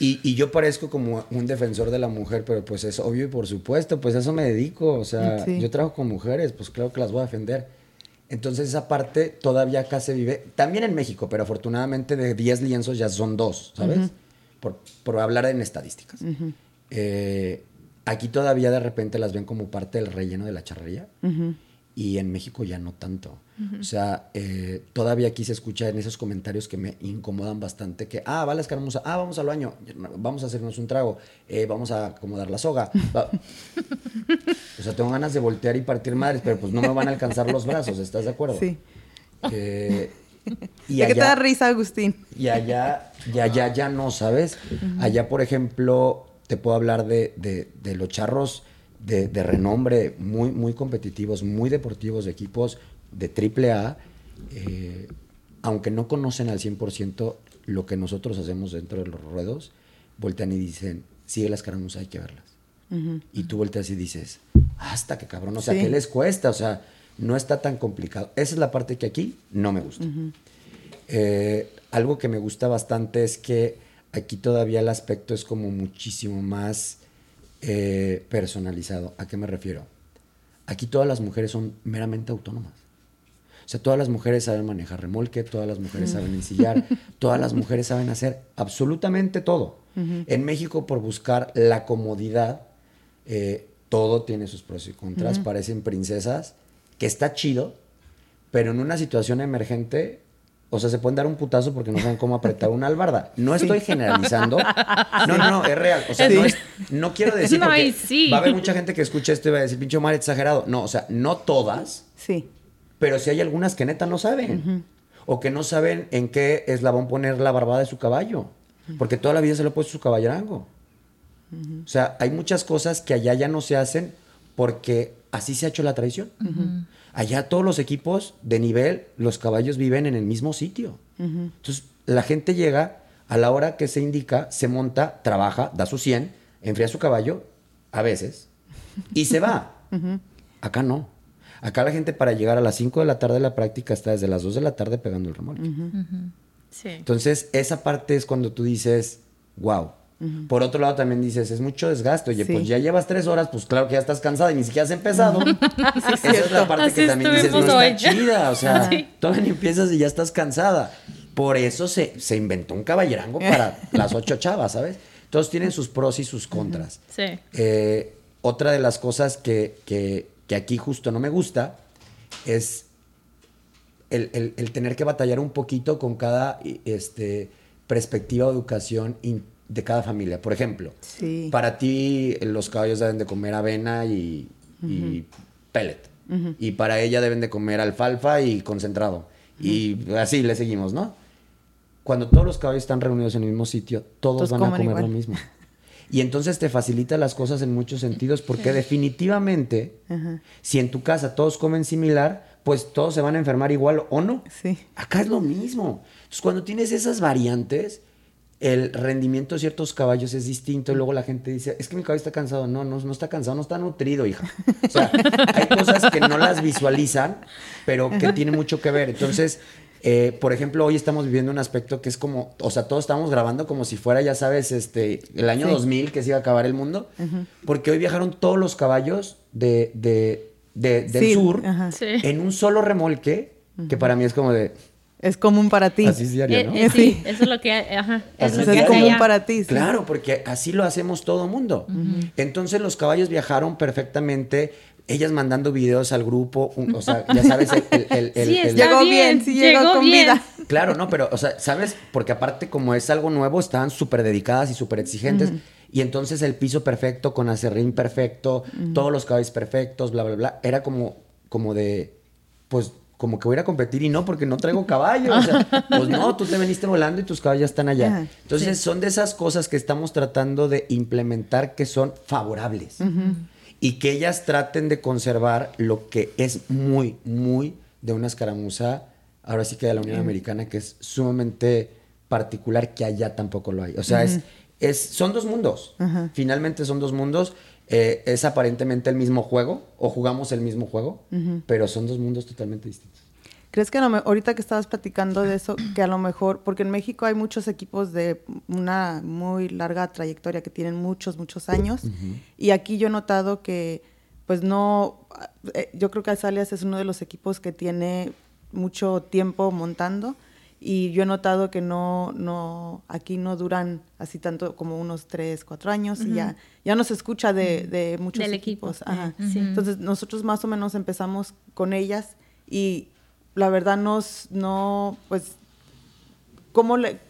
Speaker 2: y, yo parezco como un defensor de la mujer, pero pues es obvio y por supuesto, pues a eso me dedico. O sea, yo trabajo con mujeres, pues claro que las voy a defender. Entonces esa parte todavía acá se vive, también en México, pero afortunadamente de 10 lienzos ya son dos, ¿sabes? por, hablar en estadísticas. Eh, aquí todavía de repente las ven como parte del relleno de la charrería. Y en México ya no tanto. O sea, eh, todavía aquí se escucha en esos comentarios que me incomodan bastante que, ah, va la escaramuza, ah, vamos al baño, vamos a hacernos un trago, eh, vamos a acomodar la soga. o sea, tengo ganas de voltear y partir madres, pero pues no me van a alcanzar los brazos, ¿estás de acuerdo?
Speaker 1: Sí.
Speaker 2: Eh,
Speaker 1: y ¿De qué te da risa, Agustín?
Speaker 2: Y allá, y allá ya no, ¿sabes? Allá, por ejemplo, te puedo hablar de, de, los charros de, de, renombre, muy, muy competitivos, muy deportivos, de equipos de triple A, eh, aunque no conocen al 100% lo que nosotros hacemos dentro de los ruedos, voltean y dicen, sigue las caramuzas, hay que verlas. Y tú volteas y dices, hasta que cabrón, o sea, ¿qué les cuesta? O sea, no está tan complicado. Esa es la parte que aquí no me gusta. Eh, algo que me gusta bastante es que aquí todavía el aspecto es como muchísimo más eh, personalizado. ¿A qué me refiero? Aquí todas las mujeres son meramente autónomas. O sea, todas las mujeres saben manejar remolque, todas las mujeres saben ensillar, todas las mujeres saben hacer absolutamente todo. En México, por buscar la comodidad, eh, todo tiene sus pros y contras, parecen princesas, que está chido, pero en una situación emergente, o sea, se pueden dar un putazo porque no saben cómo apretar una albarda. No estoy generalizando. No, no, no, es real. O sea, no, es, no quiero decir porque va a haber mucha gente que escuche esto y va a decir, pinche mal exagerado. No, o sea, no todas.
Speaker 1: Sí.
Speaker 2: Pero sí hay algunas que neta no saben. O que no saben en qué eslabón poner la barbada de su caballo. Porque toda la vida se lo ha puesto su caballerango. O sea, hay muchas cosas que allá ya no se hacen porque así se ha hecho la tradición. Allá todos los equipos de nivel, los caballos viven en el mismo sitio. Entonces, la gente llega a la hora que se indica, se monta, trabaja, da su 100, enfría su caballo, a veces, y se va. Acá no. Acá la gente para llegar a las 5 de la tarde de la práctica está desde las 2 de la tarde pegando el remolque. Entonces, esa parte es cuando tú dices, wow. Por otro lado, también dices, es mucho desgaste. Oye, pues ya llevas tres horas, pues claro que ya estás cansada y ni siquiera has empezado. Esa es la parte que también dices, no está chida. O sea, todavía ni empiezas y ya estás cansada. Por eso se, se inventó un caballerango para las ocho chavas, ¿sabes? Todos tienen sus pros y sus contras.
Speaker 4: Sí.
Speaker 2: Eh, otra de las cosas que, que, que aquí justo no me gusta es el, tener que batallar un poquito con cada este, perspectiva de educación de cada familia. Por ejemplo, para ti los caballos deben de comer avena y, pellet. Y para ella deben de comer alfalfa y concentrado. Y así le seguimos, ¿no? Cuando todos los caballos están reunidos en el mismo sitio, todos, van a comer lo mismo. Y entonces te facilita las cosas en muchos sentidos porque definitivamente, si en tu casa todos comen similar, pues todos se van a enfermar igual o no.
Speaker 1: Sí.
Speaker 2: Acá es lo mismo. Entonces cuando tienes esas variantes, el rendimiento de ciertos caballos es distinto y luego la gente dice, es que mi caballo está cansado. No, no, no está cansado, no está nutrido, hija. O sea, hay cosas que no las visualizan, pero que tienen mucho que ver. Entonces, eh, por ejemplo, hoy estamos viviendo un aspecto que es como, o sea, todos estamos grabando como si fuera, ya sabes, este, el año 2000 que se iba a acabar el mundo, porque hoy viajaron todos los caballos de, de, del sur en un solo remolque, que para mí es como de...
Speaker 1: Es común para ti.
Speaker 2: Así es diario, ¿no?
Speaker 4: Eh, eh, sí, eso es lo que, ajá,
Speaker 1: es, común para ti.
Speaker 2: Claro, porque así lo hacemos todo mundo. Entonces los caballos viajaron perfectamente ellas mandando videos al grupo, o sea, ya sabes, el...
Speaker 4: sí,
Speaker 1: llegó bien, sí llegó, con vida.
Speaker 2: Claro, no, pero, o sea, ¿sabes? Porque aparte como es algo nuevo, estaban súper dedicadas y súper exigentes. Y entonces el piso perfecto, con acerrín perfecto, todos los caballos perfectos, bla, bla, bla. Era como, como de, pues, como que voy a ir a competir y no, porque no traigo caballo. O sea, pues no, tú te veniste volando y tus caballos están allá. Entonces son de esas cosas que estamos tratando de implementar que son favorables y que ellas traten de conservar lo que es muy, muy de una escaramuza, ahora sí que de la Unión Americana, que es sumamente particular, que allá tampoco lo hay. O sea, es, es, son dos mundos. Finalmente son dos mundos. Eh, es aparentemente el mismo juego, o jugamos el mismo juego, pero son dos mundos totalmente distintos.
Speaker 1: ¿Crees que ahorita que estabas platicando de eso, que a lo mejor, porque en México hay muchos equipos de una muy larga trayectoria que tienen muchos, muchos años, y aquí yo he notado que, pues no, eh, yo creo que Azalias es uno de los equipos que tiene mucho tiempo montando, y yo he notado que no, no, aquí no duran así tanto como unos tres, cuatro años y ya, ya no se escucha de, de muchos equipos. Entonces nosotros más o menos empezamos con ellas y la verdad nos, no, pues, ¿cómo le,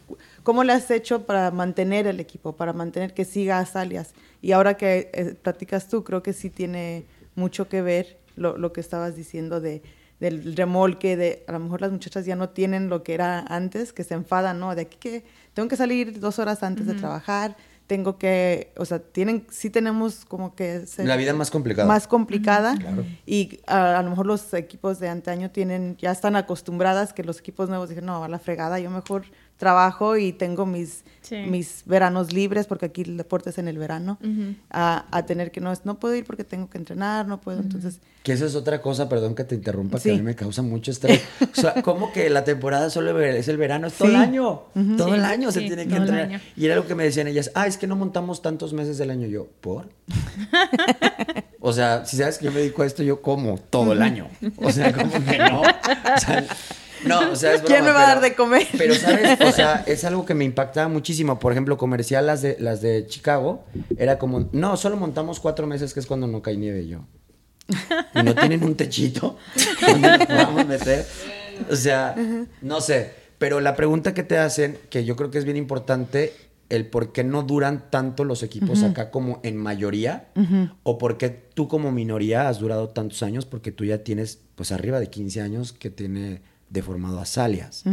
Speaker 1: ¿cómo le has hecho para mantener el equipo, para mantener que siga Salias? Y ahora que eh, platicas tú, creo que sí tiene mucho que ver lo, lo que estabas diciendo de del remolque, de a lo mejor las muchachas ya no tienen lo que era antes, que se enfadan, ¿no? De aquí que tengo que salir dos horas antes de trabajar, tengo que, o sea, tienen, sí tenemos como que...
Speaker 2: la vida más complicada.
Speaker 1: Más complicada. Y a, lo mejor los equipos de antaño tienen, ya están acostumbradas que los equipos nuevos dicen, no, a la fregada, yo mejor trabajo y tengo mis, mis veranos libres, porque aquí el deporte es en el verano, a, a, tener que no, no puedo ir porque tengo que entrenar, no puedo, entonces...
Speaker 2: Que eso es otra cosa, perdón que te interrumpa, que a mí me causa mucho estrés. o sea, ¿cómo que la temporada solo es el verano? Es todo el año, todo el año se tiene que entrenar. Y era lo que me decían ellas, ah, es que no montamos tantos meses del año. Yo, ¿por? o sea, si sabes que yo me dedico a esto, yo como todo el año. O sea, como que no. O sea, no, o sea, es
Speaker 1: ¿Quién me va a dar de comer?
Speaker 2: Pero, ¿sabes? O sea, es algo que me impactaba muchísimo. Por ejemplo, comercial, las de, las de Chicago, era como, no, solo montamos cuatro meses, que es cuando no cae nieve yo. Y no tienen un techito donde nos podamos meter. O sea, no sé. Pero la pregunta que te hacen, que yo creo que es bien importante, el por qué no duran tanto los equipos acá como en mayoría, o por qué tú como minoría has durado tantos años, porque tú ya tienes pues arriba de 15 años que tiene deformado a Salias.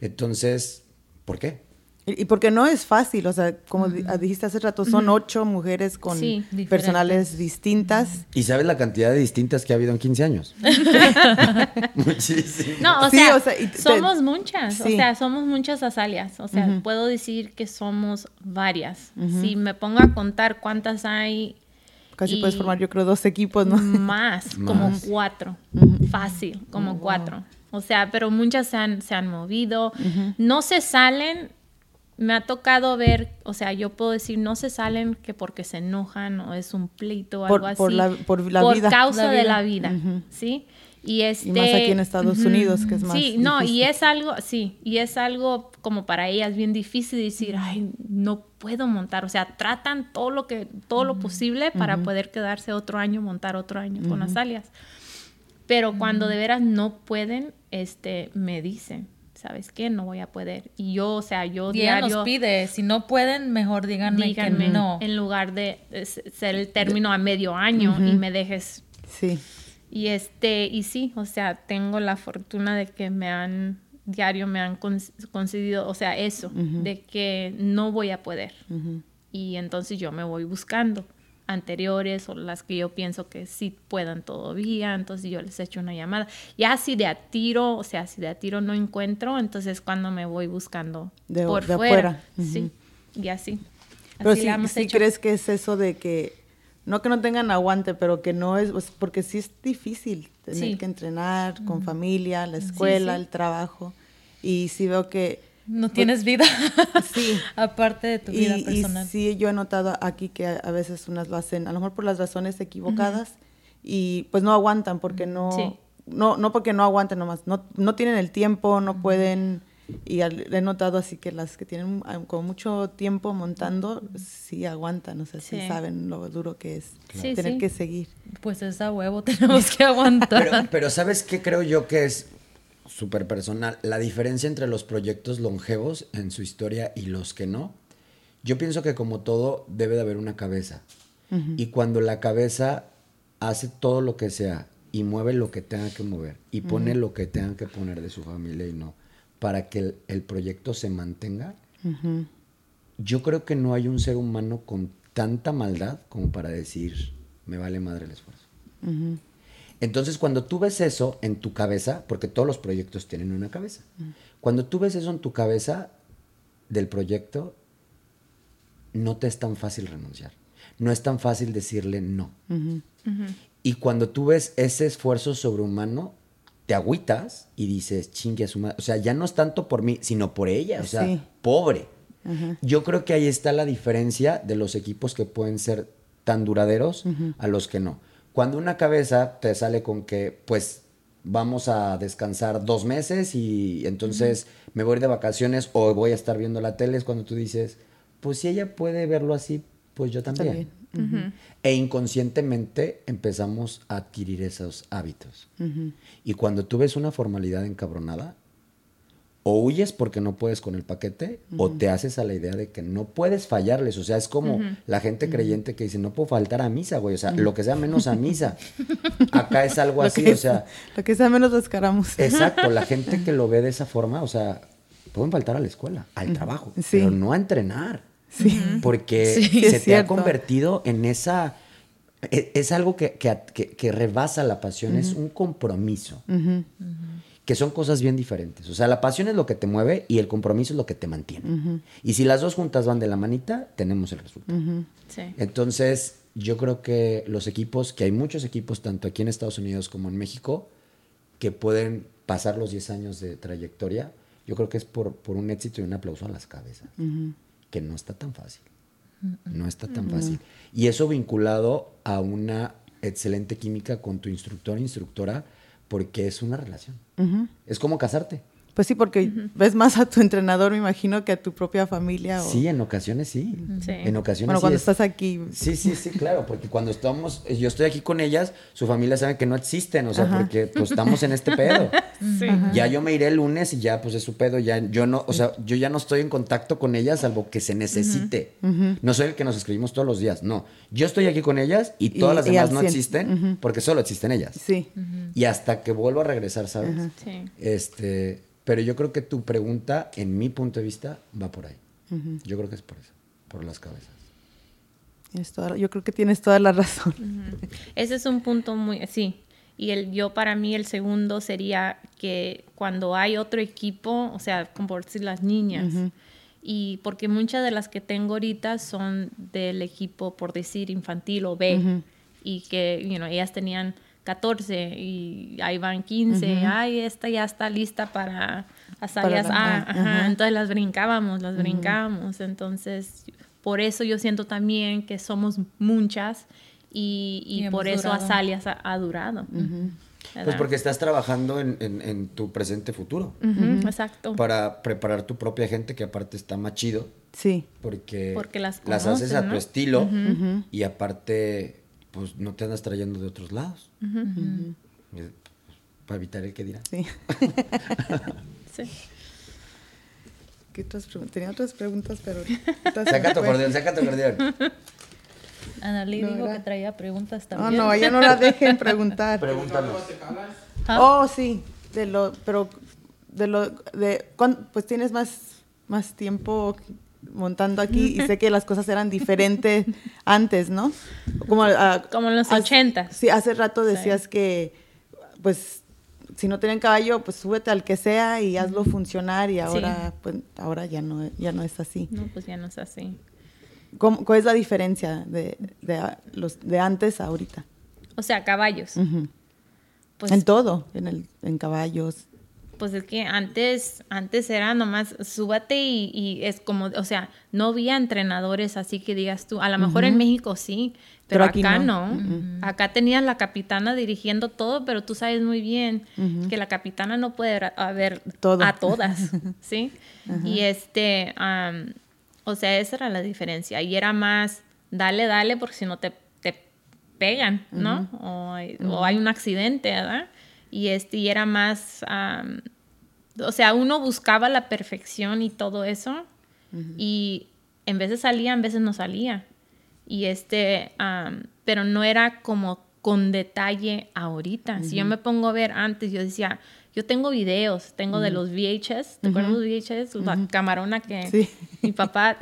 Speaker 2: Entonces, ¿por qué?
Speaker 1: Y porque no es fácil, o sea, como dijiste hace rato, son ocho mujeres con personales distintas.
Speaker 2: ¿Y sabes la cantidad de distintas que ha habido en 15 años?
Speaker 4: Muchísimas. No, o sea, somos muchas, o sea, somos muchas azalias, o sea, puedo decir que somos varias. Si me pongo a contar cuántas hay...
Speaker 1: Casi puedes formar, yo creo, dos equipos, ¿no?
Speaker 4: Más, como cuatro, fácil, como oh, cuatro. O sea, pero muchas se han, se han movido. No se salen. Me ha tocado ver, o sea, yo puedo decir, no se salen que porque se enojan o es un pleito o algo así.
Speaker 1: Por la, por la
Speaker 4: por causa de la vida, ¿sí?
Speaker 1: Y, este, y más aquí en Estados Unidos, que es más
Speaker 4: Sí, no, y es algo, sí, y es algo como para ellas bien difícil decir, ay, no puedo montar. O sea, tratan todo lo que, todo lo posible para poder quedarse otro año, montar otro año con las alias. Pero cuando de veras no pueden, este, me dicen, ¿sabes qué? No voy a poder. Y yo, o sea, yo
Speaker 3: diario... nos pide, si no pueden, mejor díganme, que no.
Speaker 4: En lugar de ser el término a medio año y me dejes...
Speaker 1: Sí.
Speaker 4: Y este, y sí, o sea, tengo la fortuna de que me han, diario me han concedido, o sea, eso, de que no voy a poder. Y entonces yo me voy buscando anteriores o las que yo pienso que sí puedan todavía, entonces yo les echo una llamada. Ya si de a tiro, o sea, si de a tiro no encuentro, entonces cuando me voy buscando de, por fuera. Sí, y así.
Speaker 1: Pero si, crees que es eso de que, no que no tengan aguante, pero que no es, pues, porque sí es difícil tener que entrenar con familia, la escuela, el trabajo. Y sí veo que
Speaker 3: no tienes vida. sí. Aparte de tu vida personal.
Speaker 1: Y sí, yo he notado aquí que a, veces unas lo hacen, a lo mejor por las razones equivocadas, y pues no aguantan porque no. No, no porque no aguanten nomás, no, no tienen el tiempo, no pueden. Y he notado así que las que tienen ah, con mucho tiempo montando, sí aguantan, o sea, sí, saben lo duro que es tener que seguir.
Speaker 3: Pues esa huevo tenemos que aguantar.
Speaker 2: Pero, pero ¿sabes qué creo yo que es súper personal, la diferencia entre los proyectos longevos en su historia y los que no, yo pienso que como todo debe de haber una cabeza. Y cuando la cabeza hace todo lo que sea y mueve lo que tenga que mover y pone lo que tenga que poner de su familia y no, para que el, proyecto se mantenga, yo creo que no hay un ser humano con tanta maldad como para decir, me vale madre el esfuerzo. Entonces, cuando tú ves eso en tu cabeza, porque todos los proyectos tienen una cabeza, cuando tú ves eso en tu cabeza del proyecto, no te es tan fácil renunciar. No es tan fácil decirle no. Y cuando tú ves ese esfuerzo sobrehumano, te agüitas y dices, chingue a su madre. O sea, ya no es tanto por mí, sino por ella. O sea, pobre. Yo creo que ahí está la diferencia de los equipos que pueden ser tan duraderos a los que no. Cuando una cabeza te sale con que, pues, vamos a descansar dos meses y entonces me voy de vacaciones o voy a estar viendo la tele, es cuando tú dices, pues si ella puede verlo así, pues yo también. E inconscientemente empezamos a adquirir esos hábitos. Y cuando tú ves una formalidad encabronada, o huyes porque no puedes con el paquete, o te haces a la idea de que no puedes fallarles. O sea, es como la gente creyente que dice, no puedo faltar a misa, güey. O sea, lo que sea menos a misa. Acá es algo así, o sea.
Speaker 1: Lo que sea menos descaramos.
Speaker 2: Exacto, la gente que lo ve de esa forma, o sea, pueden faltar a la escuela, al trabajo, pero no a entrenar. Sí. Porque se te ha convertido en esa. E, es, algo que, que, rebasa la pasión, es un compromiso que son cosas bien diferentes. O sea, la pasión es lo que te mueve y el compromiso es lo que te mantiene. Y si las dos juntas van de la manita, tenemos el resultado. Entonces, yo creo que los equipos, que hay muchos equipos, tanto aquí en Estados Unidos como en México, que pueden pasar los 10 años de trayectoria, yo creo que es por, por un éxito y un aplauso a las cabezas, que no está tan fácil. No está tan fácil. Y eso vinculado a una excelente química con tu instructor, instructora, porque es una relación. Es como casarte.
Speaker 1: Pues sí, porque ves más a tu entrenador, me imagino, que a tu propia familia.
Speaker 2: Sí, en ocasiones sí. En ocasiones
Speaker 1: Bueno, cuando estás aquí.
Speaker 2: Sí, sí, sí, claro, porque cuando estamos, yo estoy aquí con ellas, su familia sabe que no existen, o sea, porque pues estamos en este pedo. Sí. Ya yo me iré el lunes y ya pues es su pedo, ya yo no, o sea, yo ya no estoy en contacto con ellas salvo que se necesite. No soy el que nos escribimos todos los días, no. Yo estoy aquí con ellas y todas las demás no existen porque solo existen ellas.
Speaker 1: Sí.
Speaker 2: Y hasta que vuelvo a regresar, ¿sabes? Sí. Este pero yo creo que tu pregunta, en mi punto de vista, va por ahí. Yo creo que es por eso, por las cabezas.
Speaker 1: yo creo que tienes toda la razón.
Speaker 4: Ese es un punto muy, sí. Y el yo para mí el segundo sería que cuando hay otro equipo, o sea, como por decir las niñas, y porque muchas de las que tengo ahorita son del equipo, por decir, infantil o B, y que, you know, ellas tenían 14 y ahí van 15, ay, esta ya está lista para hacer A, entonces las brincábamos, las brincábamos, entonces por eso yo siento también que somos muchas y, por eso Azalia ha, durado.
Speaker 2: Pues porque estás trabajando en, tu presente futuro.
Speaker 4: exacto.
Speaker 2: Para preparar tu propia gente, que aparte está más chido.
Speaker 1: Sí.
Speaker 2: Porque, porque las, haces a tu estilo y aparte pues no te andas trayendo de otros lados. Eh, para evitar el que dirá.
Speaker 1: Sí. sí. ¿Qué otras Tenía otras preguntas, pero...
Speaker 2: saca tu acordeón, saca tu acordeón.
Speaker 3: Analí dijo que traía preguntas también.
Speaker 1: No, no, ella no la dejen preguntar.
Speaker 2: Pregúntanos.
Speaker 1: Oh, sí, de lo, pero de lo, de, pues tienes más, más tiempo montando aquí y sé que las cosas eran diferentes antes, ¿no?
Speaker 4: Como, Como en los 80.
Speaker 1: Sí, hace rato decías que, pues, si no tienen caballo, pues súbete al que sea y hazlo funcionar y ahora, pues, ahora ya no, ya no es así.
Speaker 4: No, pues ya no es así.
Speaker 1: ¿Cuál es la diferencia de, los, de antes a ahorita?
Speaker 4: O sea, caballos.
Speaker 1: pues, en todo, en, el, en caballos
Speaker 4: pues es que antes, antes era nomás súbate y, es como, o sea, no había entrenadores así que digas tú, a lo mejor en México sí, pero, acá no. Acá tenías la capitana dirigiendo todo, pero tú sabes muy bien que la capitana no puede haber a todas, ¿sí? Y este, o sea, esa era la diferencia. Y era más, dale, dale, porque si no te, te pegan, ¿no? o, o, hay un accidente, ¿verdad? Y, este, y era más, o sea, uno buscaba la perfección y todo eso, y en veces salía, en veces no salía, y este, pero no era como con detalle ahorita. Si yo me pongo a ver antes, yo decía, yo tengo videos, tengo de los VHS, ¿te acuerdas de los VHS? La camarona que mi papá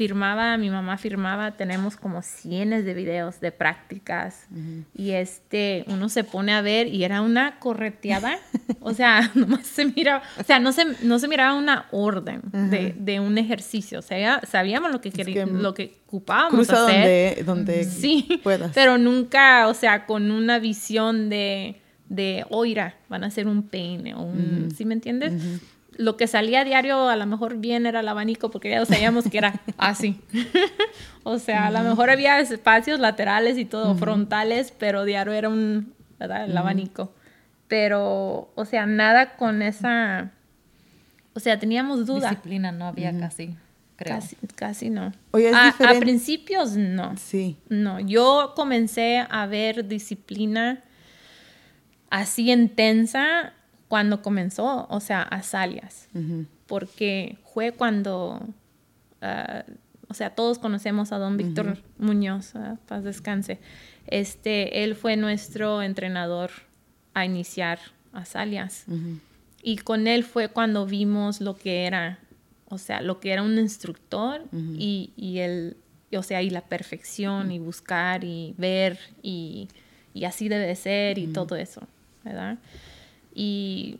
Speaker 4: firmaba, mi mamá firmaba, tenemos como cientos de videos de prácticas. Y este, uno se pone a ver y era una correteada, o sea, nomás se miraba, o sea, no se, no se miraba una orden de, de, un ejercicio, o sea, sabíamos lo que queríamos, lo que ocupábamos
Speaker 1: hacer. Donde, donde
Speaker 4: sí, pero nunca, o sea, con una visión de, de oira, van a hacer un peine o un, ¿sí me entiendes? Lo que salía a diario a lo mejor bien era el abanico porque ya sabíamos que era así. o sea, a lo mejor había espacios laterales y todo, frontales, pero diario era un, ¿verdad? El abanico. pero, o sea, nada con esa, o sea, teníamos duda.
Speaker 3: Disciplina no había casi. Creo.
Speaker 4: Casi, casi no.
Speaker 1: Oye, ¿es
Speaker 4: a, a, principios no.
Speaker 1: Sí.
Speaker 4: No, yo comencé a ver disciplina así intensa cuando comenzó, o sea, a Salias. Porque fue cuando, ah, o sea, todos conocemos a don Víctor Muñoz, ah, paz descanse. Este, él fue nuestro entrenador a iniciar a Salias. Y con él fue cuando vimos lo que era, o sea, lo que era un instructor y, y el, o sea, y la perfección y buscar y ver y, y así debe de ser y todo eso, ¿verdad? Y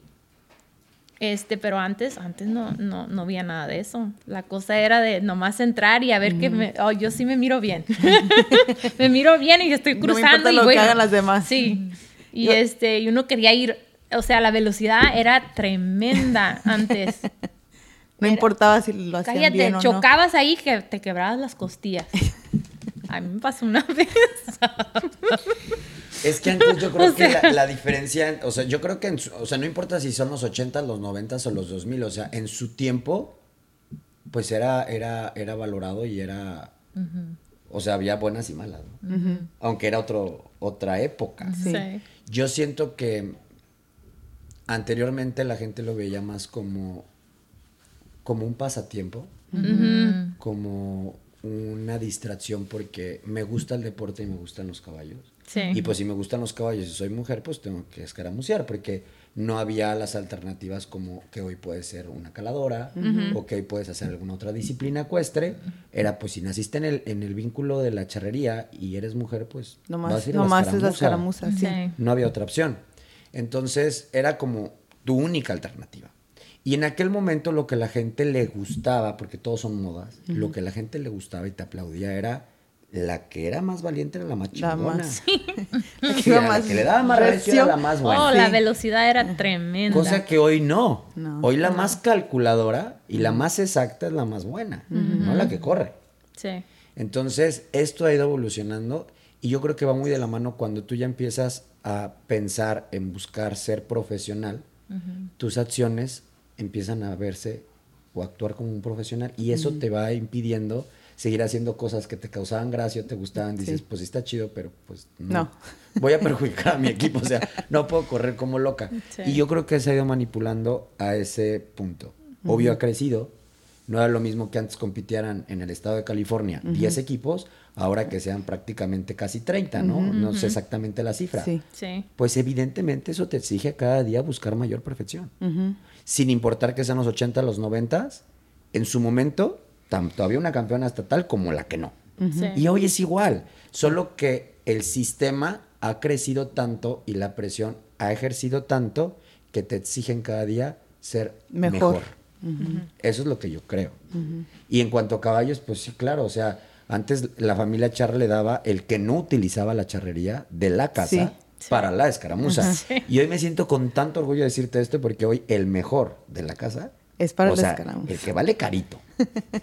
Speaker 4: este, pero antes, antes no, no, no había nada de eso. La cosa era de nomás entrar y a ver que me, oh, yo sí me miro bien. me miro bien y estoy cruzando
Speaker 1: no me
Speaker 4: y
Speaker 1: lo
Speaker 4: voy.
Speaker 1: que hagan las demás.
Speaker 4: Sí. Y yo, este, y uno quería ir, o sea, la velocidad era tremenda antes.
Speaker 1: No era, importaba si lo hacían
Speaker 4: cállate,
Speaker 1: bien o
Speaker 4: chocabas
Speaker 1: no.
Speaker 4: ahí que te quebrabas las costillas. A mí me pasó una vez.
Speaker 2: Es que antes yo creo o sea, que la, la, diferencia, o sea, yo creo que, en su, o sea, no importa si son los 80, los 90 o los 2000, o sea, en su tiempo, pues era, era, era valorado y era, uh -huh. o sea, había buenas y malas, ¿no? uh -huh. aunque era otro, otra época.
Speaker 4: Sí.
Speaker 2: Yo siento que anteriormente la gente lo veía más como, como un pasatiempo, uh -huh. como una distracción porque me gusta el deporte y me gustan los caballos.
Speaker 4: Sí.
Speaker 2: Y pues si me gustan los caballos y soy mujer, pues tengo que escaramucear porque no había las alternativas como que hoy puedes ser una caladora uh -huh. o que hoy puedes hacer alguna otra disciplina ecuestre. Era pues si naciste en el, en el vínculo de la charrería y eres mujer, pues
Speaker 1: no más, no más es la escaramuza. Sí. sí.
Speaker 2: No había otra opción. Entonces era como tu única alternativa. Y en aquel momento lo que la gente le gustaba, porque todos son modas, uh -huh. lo que la gente le gustaba y te aplaudía era la que era más valiente era la más chingona. La más. Sí. la, que, la, más la que le daba más reacción era la más buena.
Speaker 4: Oh, sí. la velocidad era tremenda.
Speaker 2: Cosa que hoy no. no hoy la no. más calculadora y la más exacta es la más buena, uh -huh. no la que corre.
Speaker 4: Sí.
Speaker 2: Entonces, esto ha ido evolucionando y yo creo que va muy de la mano cuando tú ya empiezas a pensar en buscar ser profesional, uh -huh. tus acciones empiezan a verse o actuar como un profesional y eso uh -huh. te va impidiendo seguir haciendo cosas que te causaban gracia, te gustaban, dices, sí. pues está chido, pero pues no.
Speaker 1: no.
Speaker 2: Voy a perjudicar a mi equipo, o sea, no puedo correr como loca. Sí. Y yo creo que se ha ido manipulando a ese punto. Uh -huh. Obvio ha crecido, no era lo mismo que antes compitieran en el estado de California uh -huh. 10 equipos, ahora que sean prácticamente casi 30, ¿no? Uh -huh. No sé exactamente la cifra.
Speaker 1: Sí.
Speaker 4: sí.
Speaker 2: Pues evidentemente eso te exige cada día buscar mayor perfección. Sin importar que sean los 80, los 90, en su momento tanto había una campeona estatal como la que no.
Speaker 4: Uh -huh.
Speaker 2: Y hoy es igual, solo que el sistema ha crecido tanto y la presión ha ejercido tanto que te exigen cada día ser mejor. mejor. Uh -huh. Eso es lo que yo creo. Uh -huh. Y en cuanto a caballos, pues sí, claro, o sea, antes la familia Charra le daba el que no utilizaba la charrería de la casa sí. para la escaramuza. Sí. Y hoy me siento con tanto orgullo de decirte esto porque hoy el mejor de la casa
Speaker 1: es para
Speaker 2: o
Speaker 1: las
Speaker 2: sea,
Speaker 1: escaramuzas.
Speaker 2: El que vale carito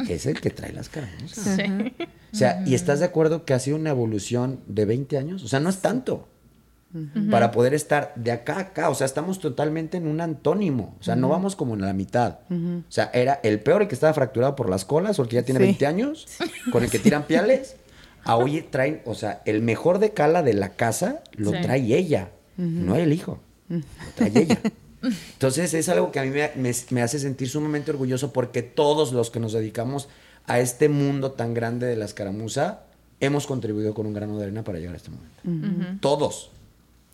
Speaker 2: es el que trae las escaramuzas. Sí. O sea, ¿y estás de acuerdo que ha sido una evolución de 20 años? O sea, no es tanto. Uh -huh. Para poder estar de acá a acá. O sea, estamos totalmente en un antónimo. O sea, uh -huh. no vamos como en la mitad. Uh -huh. O sea, era el peor el que estaba fracturado por las colas o el que ya tiene sí. 20 años, con el que tiran piales. A hoy traen, o sea, el mejor de cala de la casa lo sí. trae ella, no el hijo. Lo trae ella. Entonces es algo que a mí me, me, me, hace sentir sumamente orgulloso porque todos los que nos dedicamos a este mundo tan grande de la escaramuza hemos contribuido con un grano de arena para llegar a este momento. Uh -huh. Todos.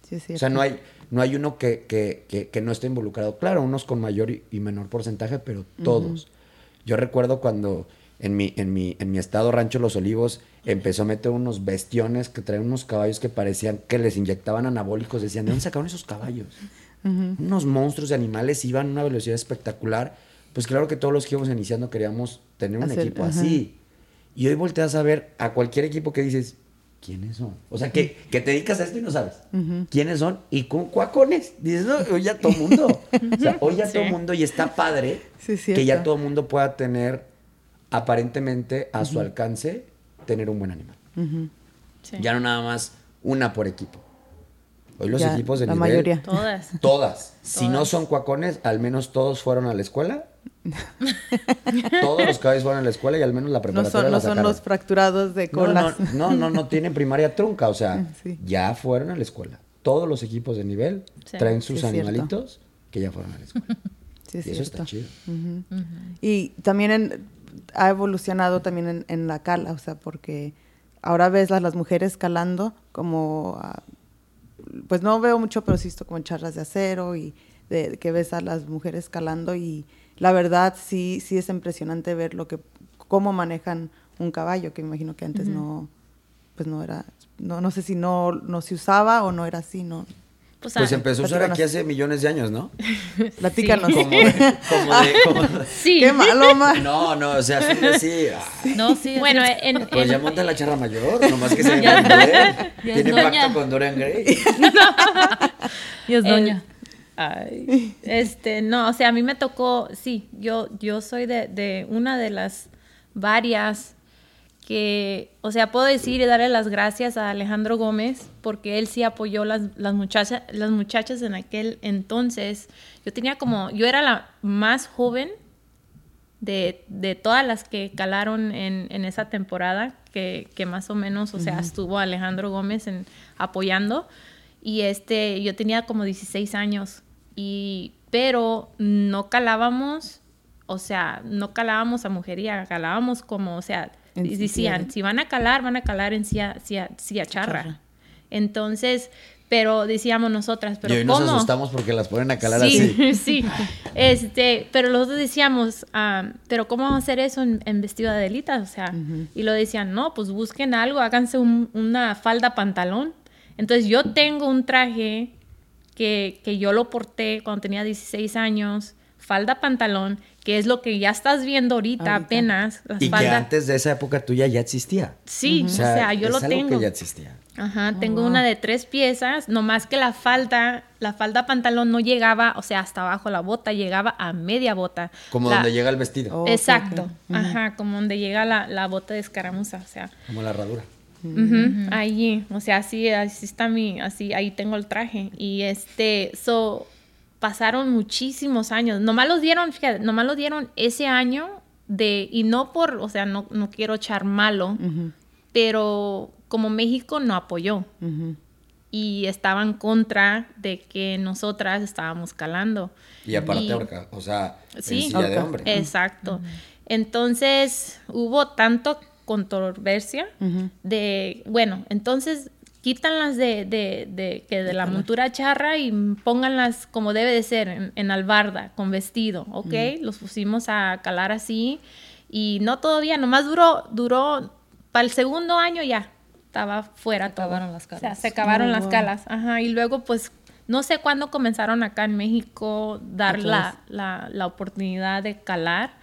Speaker 1: Sí,
Speaker 2: o sea, no hay, no hay uno que, que, que, que, no esté involucrado. Claro, unos con mayor y, y menor porcentaje, pero todos. Uh -huh. Yo recuerdo cuando en mi, en, mi, en mi estado Rancho Los Olivos empezó a meter unos bestiones que traían unos caballos que parecían que les inyectaban anabólicos. Decían, ¿de dónde sacaron esos caballos? Uh -huh. Unos monstruos de animales iban a una velocidad espectacular. Pues claro que todos los que íbamos iniciando queríamos tener un Hacer, equipo uh -huh. así. Y hoy volteas a ver a cualquier equipo que dices, ¿quiénes son? O sea, que, que te dedicas a esto y no sabes. Uh -huh. ¿Quiénes son? Y con cuacones. Dices, no, hoy ya todo mundo. o sea, hoy ya sí. todo mundo y está padre
Speaker 1: sí,
Speaker 2: que ya todo mundo pueda tener aparentemente a su alcance tener un buen animal. Sí. Ya no nada más una por equipo. Hoy los equipos de la mayoría.
Speaker 4: Todas.
Speaker 2: Todas. Si no son cuacones, al menos todos fueron a la escuela. todos los caballos fueron a la escuela y al menos la preparatoria
Speaker 1: No son, no son los fracturados de colas.
Speaker 2: No, no, no, tienen primaria trunca. O sea, ya fueron a la escuela. Todos los equipos de nivel traen sus animalitos que ya fueron a la escuela. Sí, y eso está chido.
Speaker 1: Y también ha evolucionado también en, en, la cala, o sea, porque ahora ves a las mujeres calando como... pues no veo mucho, pero sí esto como en charlas de acero y de, que ves a las mujeres calando y la verdad sí, sí es impresionante ver lo que, cómo manejan un caballo, que me imagino que antes no, pues no era, no, no sé si no, no se usaba o no era así, no,
Speaker 2: pues, pues empezó a usar aquí hace millones de años, ¿no?
Speaker 1: Platícanos.
Speaker 2: Como de, como de, como...
Speaker 1: Sí. Qué malo, ma.
Speaker 2: No, no, o sea, sí,
Speaker 3: sí. No, sí.
Speaker 4: Bueno, en,
Speaker 2: Pues ya monta la charra mayor, nomás que se ya, Tiene pacto con Dorian Gray.
Speaker 3: y es doña.
Speaker 4: ay, este, no, o sea, a mí me tocó, sí, yo, yo soy de, de una de las varias que, o sea, puedo decir y darle las gracias a Alejandro Gómez porque él sí apoyó las, las, muchachas, las muchachas en aquel entonces. Yo tenía como, yo era la más joven de, de todas las que calaron en, en esa temporada, que, que, más o menos, o sea, estuvo Alejandro Gómez en, apoyando. Y este, yo tenía como 16 años, y, pero no calábamos, o sea, no calábamos a mujería, calábamos como, o sea, y decían, si van a calar, van a calar en cia, charra. Entonces, pero decíamos nosotras, pero
Speaker 2: y hoy
Speaker 4: nos
Speaker 2: asustamos porque las ponen a calar
Speaker 4: sí, así. Sí, este, pero nosotros decíamos, ah, pero ¿cómo vamos a hacer eso en, vestido de Adelita? O sea, y lo decían, no, pues busquen algo, háganse una falda pantalón. Entonces yo tengo un traje que, que yo lo porté cuando tenía 16 años, falda pantalón, que es lo que ya estás viendo ahorita, apenas.
Speaker 2: y que antes de esa época tuya ya existía.
Speaker 4: Sí, o sea, yo lo tengo.
Speaker 2: que ya existía.
Speaker 4: Ajá, tengo una de tres piezas, nomás que la falda, la falda pantalón no llegaba, o sea, hasta abajo la bota, llegaba a media bota.
Speaker 2: Como donde llega el vestido.
Speaker 4: Exacto, ajá, como donde llega la, la, bota de escaramuza, o sea.
Speaker 2: Como la herradura.
Speaker 4: Allí, o sea, así, así está mi, así, ahí tengo el traje. Y este, so, pasaron muchísimos años. Nomás los dieron, fíjate, nomás los dieron ese año de, y no por, o sea, no, no quiero echar malo, pero como México no apoyó. Y estaba en contra de que nosotras estábamos calando.
Speaker 2: Y aparte, o sea, sí, de hombre.
Speaker 4: Exacto. Entonces hubo tanto controversia de, bueno, entonces quítanlas de, de, de, que de la montura charra y pónganlas como debe de ser, en, albarda, con vestido, ¿ok? Los pusimos a calar así y no todavía, nomás duró, duró, para el segundo año ya, estaba fuera
Speaker 3: se acabaron las calas. O sea,
Speaker 4: se acabaron las calas, ajá, y luego pues no sé cuándo comenzaron acá en México dar la, la, la, oportunidad de calar,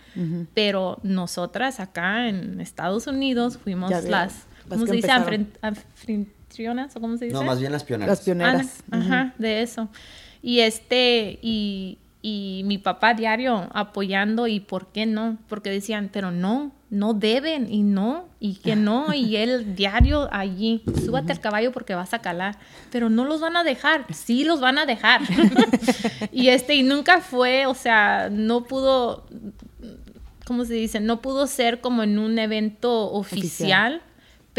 Speaker 4: pero nosotras acá en Estados Unidos fuimos las, ¿cómo se dice? O cómo se dice?
Speaker 2: No, más bien las pioneras.
Speaker 1: Las pioneras.
Speaker 4: Ah, ajá, de eso. Y este, y, y mi papá diario apoyando y por qué no, porque decían, pero no, no deben y no, y que no, y él diario allí, súbate al caballo porque vas a calar, pero no los van a dejar, sí los van a dejar. y este, y nunca fue, o sea, no pudo, ¿cómo se dice? No pudo ser como en un evento oficial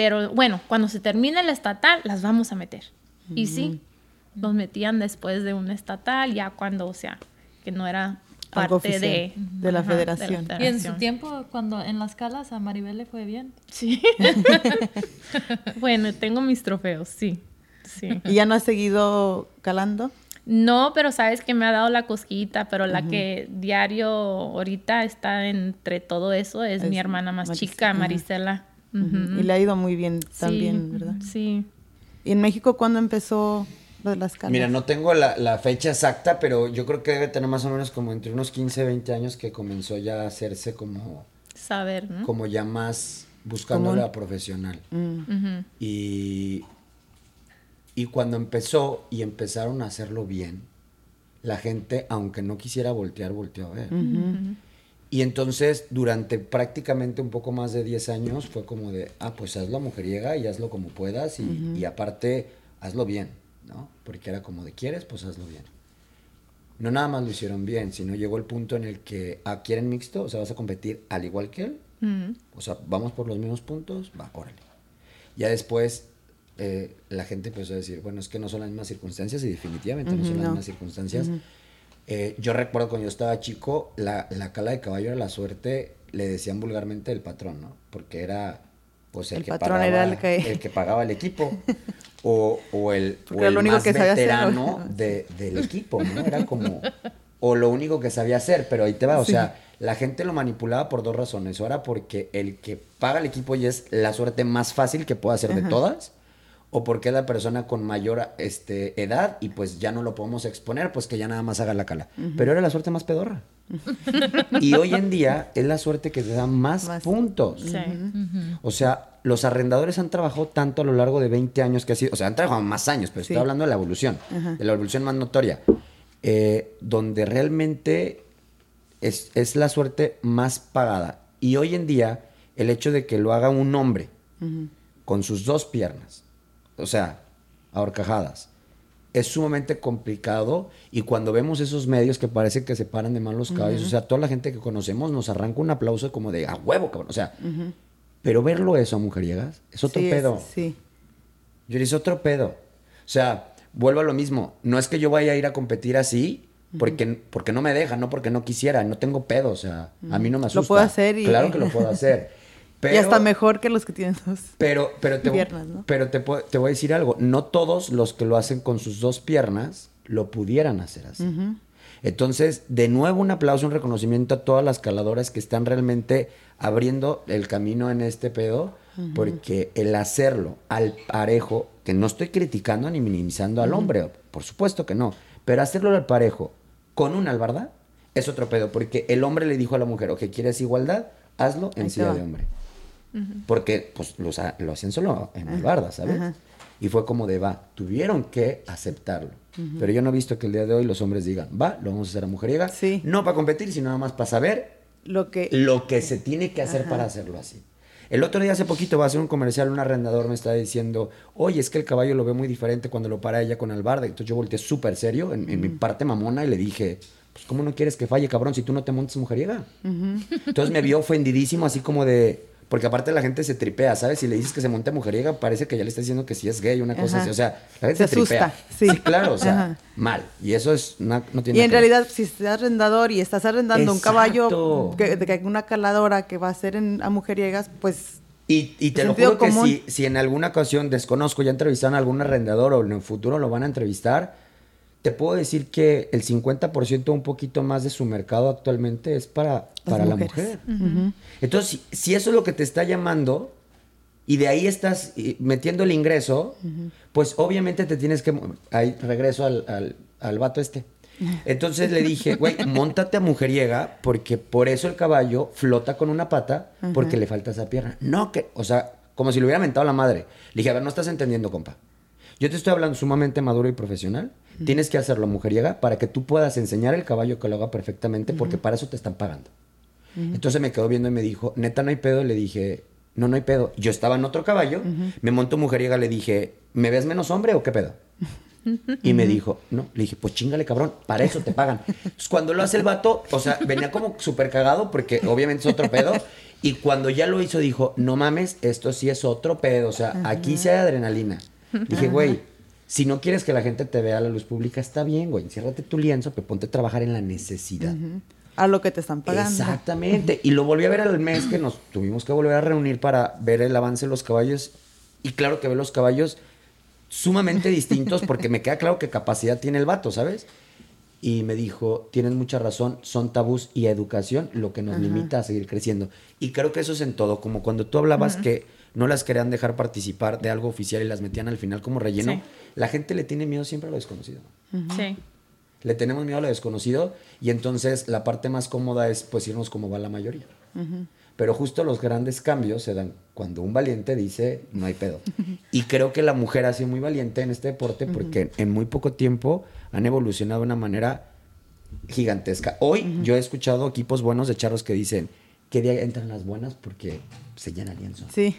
Speaker 4: pero bueno, cuando se termine el estatal, las vamos a meter. Y sí, los metían después de un estatal, ya cuando, o sea, que no era parte de,
Speaker 1: de, la federación.
Speaker 3: Y en su tiempo, cuando en las calas a Maribel le fue bien.
Speaker 4: Sí. bueno, tengo mis trofeos, sí. sí.
Speaker 1: ¿Y ya no has seguido calando?
Speaker 4: No, pero sabes que me ha dado la cosquita, pero la que diario ahorita está entre todo eso es, mi hermana más chica, Marisela.
Speaker 1: Y le ha ido muy bien también, ¿verdad?
Speaker 4: Sí.
Speaker 1: ¿Y en México cuándo empezó lo de las calas?
Speaker 2: Mira, no tengo la, fecha exacta, pero yo creo que debe tener más o menos como entre unos 15, 20 años que comenzó ya a hacerse como...
Speaker 4: Saber, ¿no?
Speaker 2: Como ya más buscando la profesional. Mm. Y, y cuando empezó y empezaron a hacerlo bien, la gente, aunque no quisiera voltear, volteó a ver. Y entonces, durante prácticamente un poco más de 10 años, fue como de, ah, pues hazlo mujeriega y hazlo como puedas y, y aparte, hazlo bien. ¿no? Porque era como de quieres, pues hazlo bien. No nada más lo hicieron bien, sino llegó el punto en el que, ah, ¿quieren mixto? O sea, vas a competir al igual que él. O sea, vamos por los mismos puntos, va, órale. Ya después eh, la gente empezó a decir, bueno, es que no son las mismas circunstancias y definitivamente no son las mismas circunstancias. Eh, yo recuerdo cuando yo estaba chico, la, la, cala de caballo era la suerte, le decían vulgarmente el patrón, ¿no? Porque era pues el, que pagaba, era el, que... el que pagaba el equipo. o, o el, o el más veterano de, del equipo, ¿no? Era como, o lo único que sabía hacer, pero ahí te va, o sea, la gente lo manipulaba por dos razones. Ahora porque el que paga el equipo y es la suerte más fácil que pueda hacer de todas, o porque es la persona con mayor este, edad y pues ya no lo podemos exponer, pues que ya nada más haga la cala. Pero era la suerte más pedorra. y hoy en día es la suerte que te da más, puntos. O sea, los arrendadores han trabajado tanto a lo largo de 20 años que ha sido, o sea, han trabajado más años, pero estoy hablando de la evolución, de la evolución más notoria, eh, donde realmente es, es la suerte más pagada. Y hoy en día, el hecho de que lo haga un hombre con sus dos piernas, o sea, ahorcajadas. Es sumamente complicado y cuando vemos esos medios que parece que se paran de mal los caballos, o sea, toda la gente que conocemos nos arranca un aplauso como de a huevo, cabrón. O sea, pero verlo eso a mujeriegas es otro pedo. sí. Yo es otro pedo. O sea, vuelvo a lo mismo. No es que yo vaya a ir a competir así porque, porque no me deja, no porque no quisiera. No tengo pedo. O sea, a mí no me asusta.
Speaker 1: Lo puedo hacer y...
Speaker 2: Claro que lo puedo hacer.
Speaker 1: y hasta mejor que los que tienen dos
Speaker 2: pero, pero te, piernas, ¿no? Pero te, te, voy a decir algo. No todos los que lo hacen con sus dos piernas lo pudieran hacer así. Entonces, de nuevo un aplauso, un reconocimiento a todas las caladoras que están realmente abriendo el camino en este pedo, porque el hacerlo al parejo, que no estoy criticando ni minimizando al hombre, por supuesto que no, pero hacerlo al parejo con una albarda es otro pedo, porque el hombre le dijo a la mujer, ok, ¿quieres igualdad? Hazlo en silla de hombre. Porque pues lo, lo, hacían solo en albarda, ¿sabes? Y fue como de, va, tuvieron que aceptarlo. Pero yo no he visto que el día de hoy los hombres digan, va, lo vamos a hacer a mujeriega. Sí. No para competir, sino nada más para saber
Speaker 1: lo que,
Speaker 2: lo que se tiene que hacer para hacerlo así. El otro día, hace poquito, va a hacer un comercial, un arrendador me está diciendo, oye, es que el caballo lo ve muy diferente cuando lo para ella con albarda. Entonces yo volteé súper serio en, mi parte mamona y le dije, pues ¿cómo no quieres que falle, cabrón, si tú no te montas mujeriega? Entonces me vio ofendidísimo, así como de, porque aparte la gente se tripea, ¿sabes? Si le dices que se monte mujeriega, parece que ya le está diciendo que sí es gay, una cosa así. O sea, la gente se, tripea. Sí. claro, o sea, mal. Y eso es no tiene
Speaker 1: Y en realidad, si estás arrendador y estás arrendando un caballo que, de una caladora que va a ser en, a mujeriegas, pues
Speaker 2: y, y, te lo juro que si, si, en alguna ocasión desconozco, ya entrevistaron a algún arrendador o en el futuro lo van a entrevistar, te puedo decir que el 50% un poquito más de su mercado actualmente es para, para la mujer. Entonces, si, eso es lo que te está llamando y de ahí estás eh, metiendo el ingreso, pues obviamente te tienes que... Ahí regreso al, al, al vato este. Entonces le dije, güey, montate a mujeriega porque por eso el caballo flota con una pata porque le falta esa pierna. No, que, o sea, como si le hubiera mentado la madre. Le dije, a ver, no estás entendiendo, compa. Yo te estoy hablando sumamente maduro y profesional. Tienes que hacerlo mujeriega para que tú puedas enseñar el caballo que lo haga perfectamente porque para eso te están pagando. Entonces me quedó viendo y me dijo, neta, no hay pedo. Le dije, no, no hay pedo. Yo estaba en otro caballo, me monto mujeriega, le dije, ¿me ves menos hombre o qué pedo? Y me dijo, no, le dije, pues chingale, cabrón, para eso te pagan. Entonces, cuando lo hace el vato, o sea, venía como súper cagado porque obviamente es otro pedo. Y cuando ya lo hizo, dijo, no mames, esto sí es otro pedo. O sea, aquí sí hay adrenalina. Dije, güey, si no quieres que la gente te vea a la luz pública, está bien, güey. Enciérrate tu lienzo, pero ponte a trabajar en la necesidad.
Speaker 1: A lo que te están pagando.
Speaker 2: Exactamente. Y lo volví a ver al mes que nos tuvimos que volver a reunir para ver el avance de los caballos. Y claro que ve los caballos sumamente distintos porque me queda claro qué capacidad tiene el vato, ¿sabes? Y me dijo, tienes mucha razón, son tabús y educación lo que nos limita a seguir creciendo. Y creo que eso es en todo, como cuando tú hablabas que no las querían dejar participar de algo oficial y las metían al final como relleno. La gente le tiene miedo siempre a lo desconocido. Sí. Le tenemos miedo a lo desconocido y entonces la parte más cómoda es pues irnos como va la mayoría. Pero justo los grandes cambios se dan cuando un valiente dice no hay pedo. y creo que la mujer ha sido muy valiente en este deporte porque en muy poco tiempo han evolucionado de una manera gigantesca. Hoy yo he escuchado equipos buenos de charros que dicen, ¿qué día entran las buenas? Porque se llena lienzo.
Speaker 1: Sí.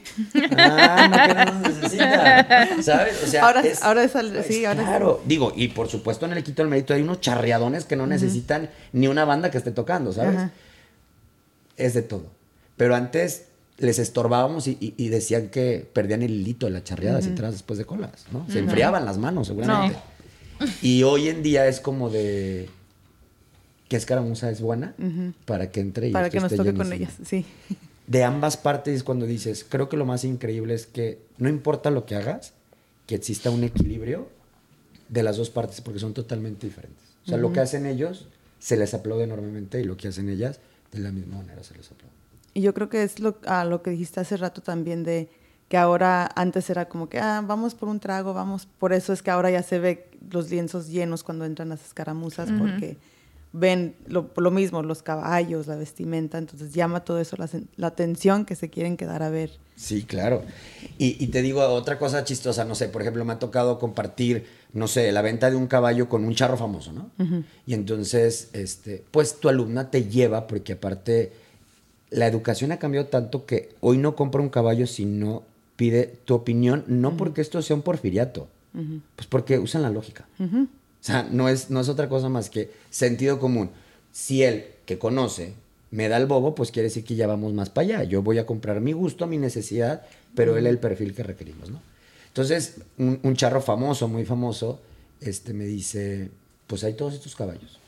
Speaker 2: Ah, no que no nos necesita. ¿Sabes? O sea,
Speaker 1: ahora es, ahora es, sí, ahora
Speaker 2: claro. Digo, y por supuesto en el quito del mérito hay unos charreadones que no necesitan ni una banda que esté tocando, ¿sabes? Es de todo. Pero antes les estorbábamos y, decían que perdían el hilito de la charreada uh atrás después de colas, ¿no? Se enfriaban las manos, seguramente. Y hoy en día es como de que escaramuza es buena para que entre y
Speaker 1: para que nos toque con ellas, sí.
Speaker 2: De ambas partes cuando dices, creo que lo más increíble es que no importa lo que hagas, que exista un equilibrio de las dos partes porque son totalmente diferentes. O sea, lo que hacen ellos se les aplaude enormemente y lo que hacen ellas de la misma manera se les aplaude.
Speaker 1: Y yo creo que es lo, a lo que dijiste hace rato también de que ahora antes era como que, ah, vamos por un trago, vamos. Por eso es que ahora ya se ve los lienzos llenos cuando entran las escaramuzas, porque ven lo, lo, mismo, los caballos, la vestimenta, entonces llama todo eso la, la atención que se quieren quedar a ver.
Speaker 2: Sí, claro. Y, y, te digo otra cosa chistosa, no sé, por ejemplo, me ha tocado compartir, no sé, la venta de un caballo con un charro famoso, ¿no? Y entonces, este, pues tu alumna te lleva, porque aparte la educación ha cambiado tanto que hoy no compra un caballo si no pide tu opinión, no porque esto sea un porfiriato, pues porque usan la lógica. O sea, no es, no es otra cosa más que sentido común. Si él, que conoce, me da el bobo, pues quiere decir que ya vamos más para allá. Yo voy a comprar mi gusto, mi necesidad, pero él es el perfil que requerimos, ¿no? Entonces, un, un, charro famoso, muy famoso, este, me dice, pues hay todos estos caballos.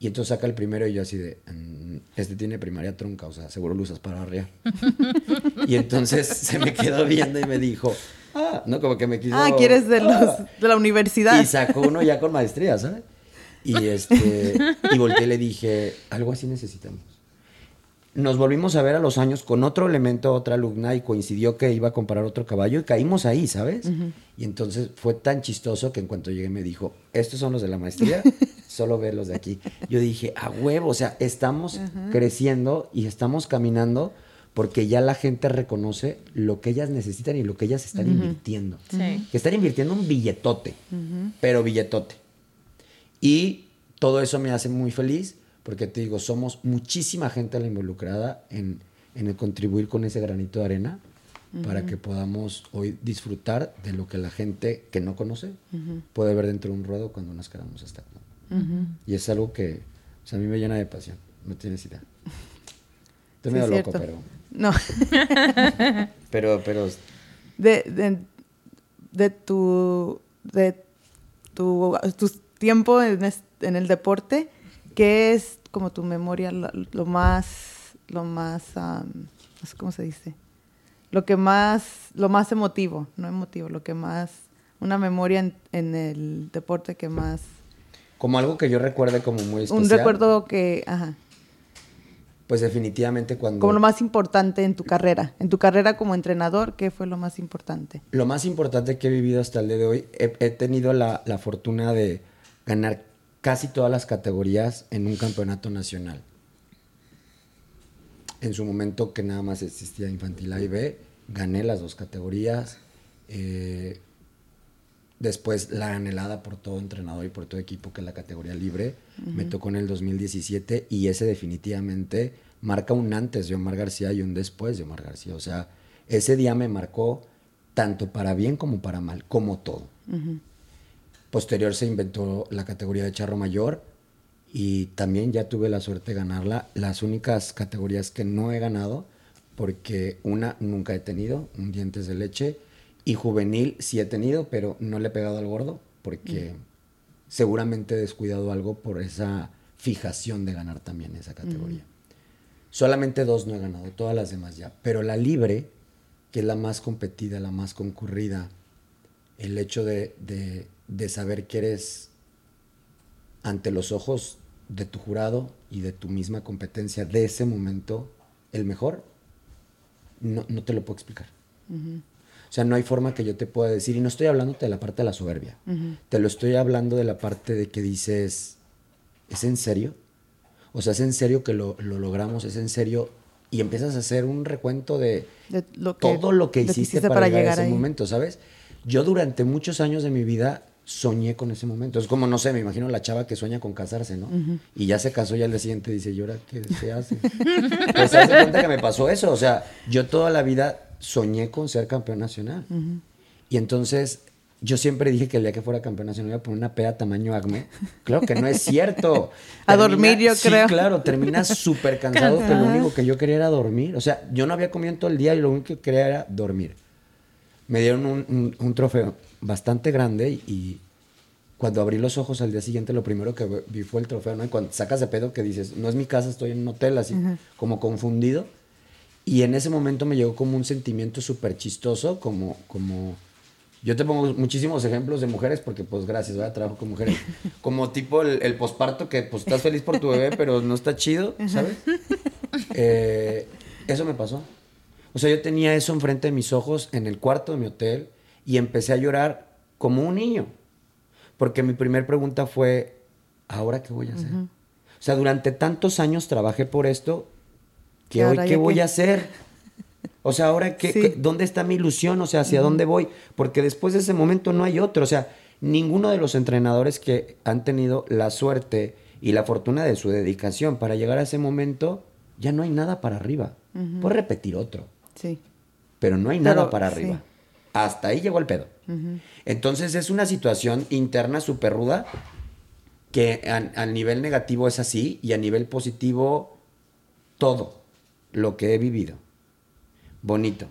Speaker 2: Y entonces saca el primero y yo así de, mm, este tiene primaria trunca, o sea, seguro lo usas para arriba. y entonces se me quedó viendo y me dijo, ah, no, como que me quiso...
Speaker 1: Ah, ¿quieres de, los, ah". de la universidad?
Speaker 2: Y sacó uno ya con maestría, ¿sabes? Y, este, y volteé y le dije, algo así necesitamos nos volvimos a ver a los años con otro elemento, otra alumna, y coincidió que iba a comprar otro caballo y caímos ahí, ¿sabes? Y entonces fue tan chistoso que en cuanto llegué me dijo, estos son los de la maestría, solo ve los de aquí. Yo dije, a huevo, o sea, estamos creciendo y estamos caminando porque ya la gente reconoce lo que ellas necesitan y lo que ellas están invirtiendo. Que están invirtiendo un billetote, pero billetote. Y todo eso me hace muy feliz porque te digo, somos muchísima gente la involucrada en, el contribuir con ese granito de arena para que podamos hoy disfrutar de lo que la gente que no conoce puede ver dentro de un ruedo cuando nos quedamos hasta Y es algo que a mí me llena de pasión, no tienes idea. Estoy medio loco, pero...
Speaker 1: No.
Speaker 2: pero, pero...
Speaker 1: De, de, tu... De tu, tu tiempo en, en el deporte, ¿Qué es como tu memoria lo, más, lo más, sé cómo se dice, lo que más, lo más emotivo, no emotivo, lo que más, una memoria en, el deporte que más...
Speaker 2: Como algo que yo recuerde como muy especial.
Speaker 1: Un recuerdo que, ajá.
Speaker 2: Pues definitivamente cuando...
Speaker 1: Como lo más importante en tu carrera. En tu carrera como entrenador, ¿qué fue lo más importante?
Speaker 2: Lo más importante que he vivido hasta el día de hoy, he, he tenido la, la, fortuna de ganar casi todas las categorías en un campeonato nacional. En su momento que nada más existía infantil A y B, gané las dos categorías. Eh, después la anhelada por todo entrenador y por todo equipo que es la categoría libre. Me tocó en el 2017 y ese definitivamente marca un antes de Omar García y un después de Omar García. O sea, ese día me marcó tanto para bien como para mal, como todo. Posterior se inventó la categoría de charro mayor y también ya tuve la suerte de ganarla. Las únicas categorías que no he ganado, porque una nunca he tenido, un dientes de leche, y juvenil sí he tenido, pero no le he pegado al gordo, porque seguramente he descuidado algo por esa fijación de ganar también esa categoría. Solamente dos no he ganado, todas las demás ya. Pero la libre, que es la más competida, la más concurrida, el hecho de de saber que eres ante los ojos de tu jurado y de tu misma competencia de ese momento el mejor, no, te lo puedo explicar. O sea, no hay forma que yo te pueda decir, y no estoy hablando de la parte de la soberbia, te lo estoy hablando de la parte de que dices, ¿es en serio? O sea, ¿es en serio que lo, logramos? ¿Es en serio? Y empiezas a hacer un recuento de, todo lo que hiciste, para, llegar, a ese momento, ¿sabes? Yo durante muchos años de mi vida soñé con ese momento. Es como, no sé, me imagino la chava que sueña con casarse, ¿no? Y ya se casó y al día siguiente dice, ¿y ahora qué se hace? pues se hace cuenta que me pasó eso. O sea, yo toda la vida soñé con ser campeón nacional. Y entonces yo siempre dije que el día que fuera campeón nacional iba a poner una peda tamaño acme. Claro que no es cierto.
Speaker 1: a dormir, yo creo.
Speaker 2: Sí, claro, terminas súper cansado, pero lo único que yo quería era dormir. O sea, yo no había comido todo el día y lo único que quería era dormir. Me dieron un, trofeo bastante grande y, cuando abrí los ojos al día siguiente, lo primero que vi fue el trofeo, ¿no? Y cuando sacas de pedo que dices, no es mi casa, estoy en un hotel, así como confundido. Y en ese momento me llegó como un sentimiento súper chistoso, como, como yo te pongo muchísimos ejemplos de mujeres porque, pues, gracias, ¿verdad? Trabajo con mujeres. Como tipo el, posparto que, pues, estás feliz por tu bebé, pero no está chido, ¿sabes? Eh, eso me pasó. O sea, yo tenía eso enfrente de mis ojos en el cuarto de mi hotel y empecé a llorar como un niño. Porque mi primera pregunta fue, ¿ahora qué voy a hacer? O sea, durante tantos años trabajé por esto, ¿qué, hoy, ¿qué voy a hacer? O sea, ahora, ¿qué, ¿dónde está mi ilusión? O sea, ¿hacia dónde voy? Porque después de ese momento no hay otro. O sea, ninguno de los entrenadores que han tenido la suerte y la fortuna de su dedicación para llegar a ese momento, ya no hay nada para arriba. Puedes repetir otro. Sí. Pero no hay nada para arriba. Hasta ahí llegó el pedo. Entonces es una situación interna súper ruda que a, a nivel negativo es así y a nivel positivo todo lo que he vivido bonito,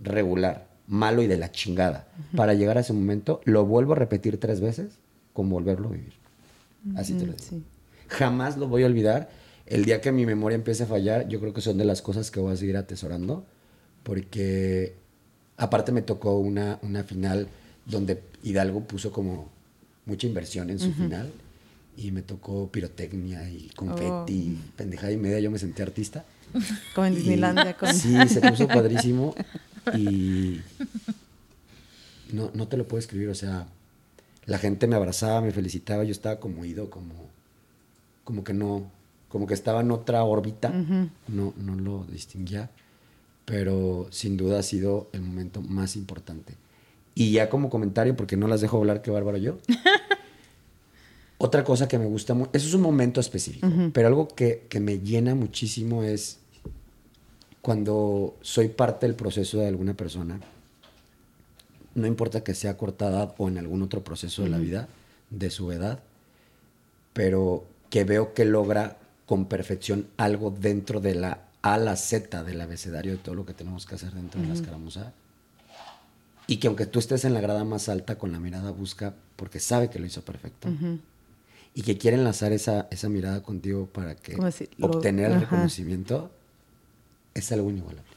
Speaker 2: regular, malo y de la chingada, para llegar a ese momento, lo vuelvo a repetir tres veces con volverlo a vivir. Así te lo digo. Jamás lo voy a olvidar. El día que mi memoria empiece a fallar, yo creo que son de las cosas que voy a seguir atesorando, porque aparte me tocó una, una final donde Hidalgo puso como mucha inversión en su final y me tocó pirotecnia y confeti, oh. pendejada y media, yo me sentí artista.
Speaker 1: Como en Disneylandia.
Speaker 2: Sí, se puso padrísimo y no, no te lo puedo escribir, o sea, la gente me abrazaba, me felicitaba, yo estaba como ido, como, como que no, como que estaba en otra órbita, no, no lo distinguía, pero sin duda ha sido el momento más importante. Y ya como comentario, porque no las dejo hablar, qué bárbaro yo. Otra cosa que me gusta mucho, eso es un momento específico, pero algo que, que, me llena muchísimo es cuando soy parte del proceso de alguna persona, no importa que sea corta edad o en algún otro proceso de la vida, de su edad, pero que veo que logra con perfección algo dentro de la A a la Z del abecedario de todo lo que tenemos que hacer dentro de la escaramuza. Y que aunque tú estés en la grada más alta, con la mirada busca porque sabe que lo hizo perfecto y que quiere enlazar esa, esa mirada contigo para que obtener el reconocimiento, es algo inigualable.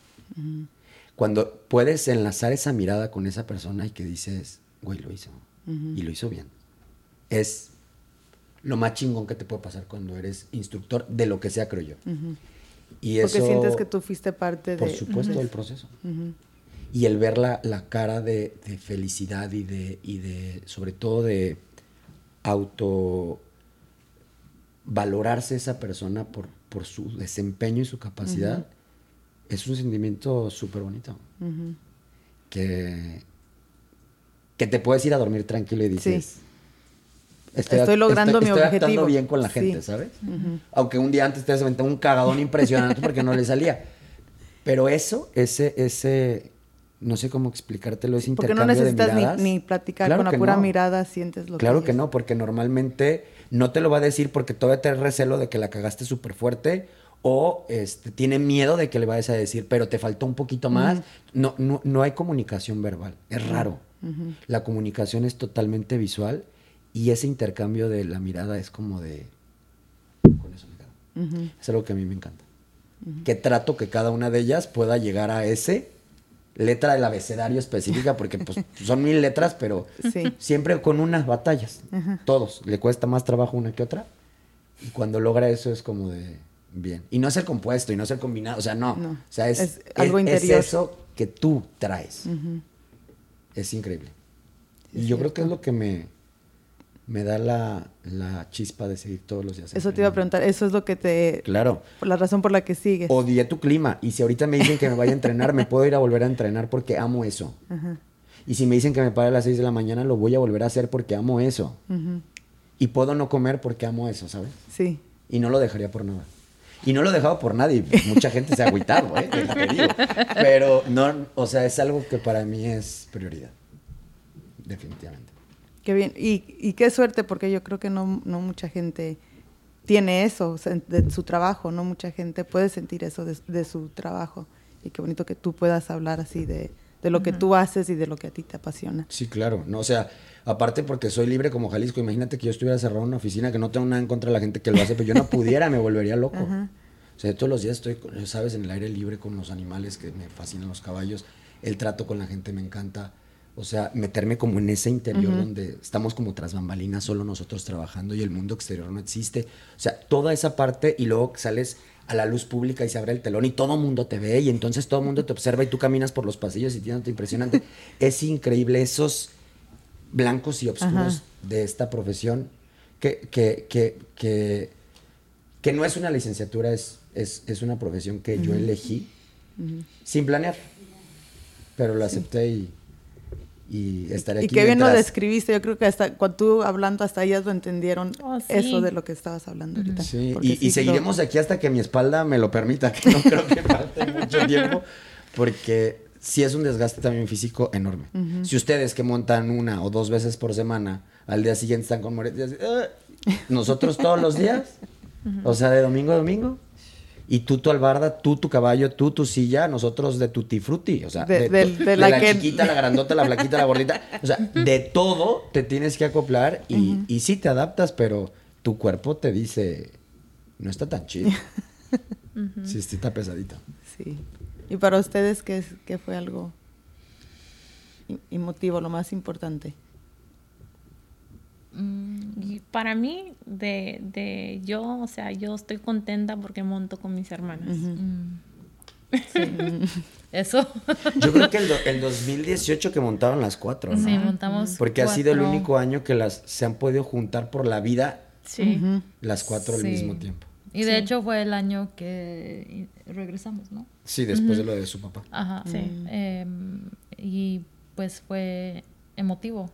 Speaker 2: Cuando puedes enlazar esa mirada con esa persona y que dices, güey, lo hizo, y lo hizo bien, es lo más chingón que te puede pasar cuando eres instructor de lo que sea, creo yo.
Speaker 1: y Porque sientes que tú fuiste parte de...
Speaker 2: Por supuesto, del proceso. Y el ver la, la cara de, de, felicidad y de, y de, sobre todo de auto valorarse esa persona por, por su desempeño y su capacidad, es un sentimiento súper bonito. que, que te puedes ir a dormir tranquilo y dices...
Speaker 1: Estoy, logrando mi
Speaker 2: estoy
Speaker 1: objetivo.
Speaker 2: bien con la gente, ¿sabes? Aunque un día antes te has un cagadón impresionante porque no le salía. Pero eso, ese, ese, no sé cómo explicártelo, ese intercambio
Speaker 1: Porque no
Speaker 2: necesitas
Speaker 1: ni, platicar con la pura mirada, sientes lo
Speaker 2: que Claro que no, porque normalmente no te lo va a decir porque todavía te recelo de que la cagaste súper fuerte o este, tiene miedo de que le vayas a decir, pero te faltó un poquito más. no, no, no hay comunicación verbal, es raro. La comunicación es totalmente visual y ese intercambio de la mirada es como de... Con eso me Es algo que a mí me encanta. Que trato que cada una de ellas pueda llegar a ese letra del abecedario específica, porque pues, son mil letras, pero siempre con unas batallas. Todos. Le cuesta más trabajo una que otra. Y cuando logra eso es como de bien. Y no es el compuesto y no es el combinado. O sea, no. O sea, es, algo interior. Es eso que tú traes. Es increíble. y yo creo que es lo que me, me da la, chispa de seguir todos los días.
Speaker 1: Eso te iba a preguntar, eso es lo que te...
Speaker 2: Claro.
Speaker 1: La razón por la que sigues.
Speaker 2: Odié tu clima y si ahorita me dicen que me vaya a entrenar, me puedo ir a volver a entrenar porque amo eso. Y si me dicen que me pare a las 6 de la mañana, lo voy a volver a hacer porque amo eso. Y puedo no comer porque amo eso, ¿sabes?
Speaker 1: Sí.
Speaker 2: Y no lo dejaría por nada. Y no lo he dejado por nadie. Mucha gente se ha agüitado, ¿eh? Pero no, o sea, es algo que para mí es prioridad. Definitivamente.
Speaker 1: Qué bien. Y, qué suerte, porque yo creo que no, mucha gente tiene eso de su trabajo, no mucha gente puede sentir eso de, su trabajo. Y qué bonito que tú puedas hablar así de, lo que tú haces y de lo que a ti te apasiona.
Speaker 2: Sí, claro. No, o sea, Aparte porque soy libre como Jalisco. Imagínate que yo estuviera cerrado en una oficina, que no tengo nada en contra de la gente que lo hace, pero yo no pudiera, me volvería loco. O sea, todos los días estoy, sabes, en el aire libre con los animales, que me fascinan los caballos. El trato con la gente me encanta. O sea, meterme como en ese interior donde estamos como tras bambalinas, solo nosotros trabajando y el mundo exterior no existe. O sea, toda esa parte y luego sales a la luz pública y se abre el telón y todo el mundo te ve y entonces todo el mundo te observa y tú caminas por los pasillos y tienes impresionante. es increíble esos blancos y oscuros de esta profesión que, que, que, que, no es una licenciatura, es, es, una profesión que yo elegí sin planear, pero lo acepté y, y estaré aquí.
Speaker 1: Y qué bien lo describiste, yo creo que hasta cuando tú hablando hasta ellas lo entendieron oh, eso de lo que estabas hablando ahorita.
Speaker 2: Sí, y, y seguiremos aquí hasta que mi espalda me lo permita, que no creo que falte mucho tiempo, porque sí es un desgaste también físico enorme. Si ustedes que montan una o dos veces por semana, al día siguiente están con moretes, ah", nosotros todos los días, o sea, de domingo a domingo. Y tú tu albarda, tú tu caballo, tú tu silla, nosotros de tutti frutti. O sea, de, la, chiquita, la grandota, la flaquita, la gordita. O sea, de todo te tienes que acoplar y, y sí te adaptas, pero tu cuerpo te dice, no está tan chido. Sí, está pesadito.
Speaker 1: Sí. ¿Y para ustedes qué, qué fue algo emotivo, lo más importante?
Speaker 4: Mm, para mí, de, de, yo, o sea, yo estoy contenta porque monto con mis hermanas. Mm.
Speaker 3: Eso.
Speaker 2: Yo creo que el, el, 2018 que montaron las cuatro, ¿no?
Speaker 3: Sí, montamos.
Speaker 2: Porque ha sido el único año que las se han podido juntar por la vida.
Speaker 3: Sí.
Speaker 2: Las cuatro al mismo tiempo.
Speaker 3: Y de hecho fue el año que regresamos, ¿no?
Speaker 2: Sí, después de lo de su papá.
Speaker 3: Ajá. Sí. Em, y pues fue emotivo.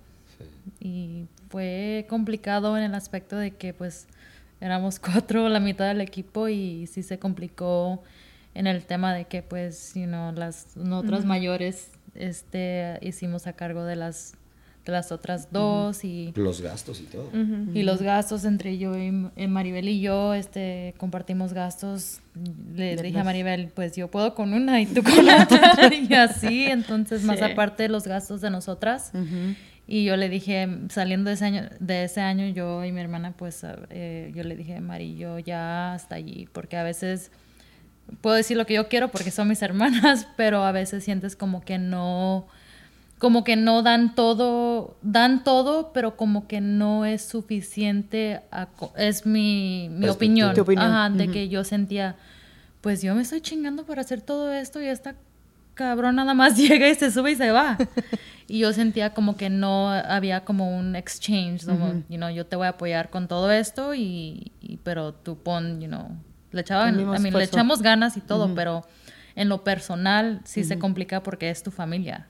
Speaker 3: Y fue complicado en el aspecto de que pues éramos cuatro, la mitad del equipo, y sí se complicó en el tema de que pues, you know, las otras mayores este, hicimos a cargo de las las otras dos y...
Speaker 2: Los gastos y todo.
Speaker 3: Y los gastos entre yo y eh, Maribel y yo, este, compartimos gastos. Le dije a Maribel, pues yo puedo con una y tú con la otra y así, entonces más aparte de los gastos de nosotras. Y yo le dije, saliendo de ese año, de ese año yo y mi hermana, pues eh, yo le dije, Mari, yo ya hasta allí, porque a veces puedo decir lo que yo quiero porque son mis hermanas, pero a veces sientes como que no como que no dan todo, dan todo, pero como que no es suficiente, es mi, mi opinión, opinión. de que yo sentía, pues yo me estoy chingando para hacer todo esto y esta cabrón nada más llega y se sube y se va. Y yo sentía como que no había como un exchange, como, you know, yo te voy a apoyar con todo esto y, pero tú pon, you know, le, echaba, le echamos ganas y todo, pero en lo personal sí se complica porque es tu familia.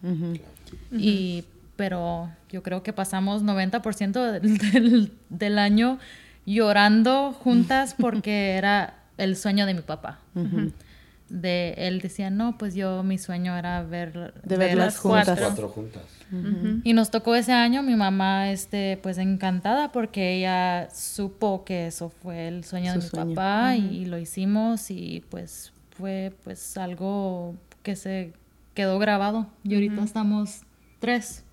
Speaker 3: Y, pero yo creo que pasamos 90% del, del, año llorando juntas porque era el sueño de mi papá. De él decía, no, pues yo mi sueño era ver,
Speaker 1: de ver las juntas.
Speaker 2: Cuatro, juntas.
Speaker 3: Y nos tocó ese año, mi mamá, este, pues encantada porque ella supo que eso fue el sueño de mi papá y, lo hicimos y pues fue pues algo que se quedó grabado. Y ahorita estamos tres.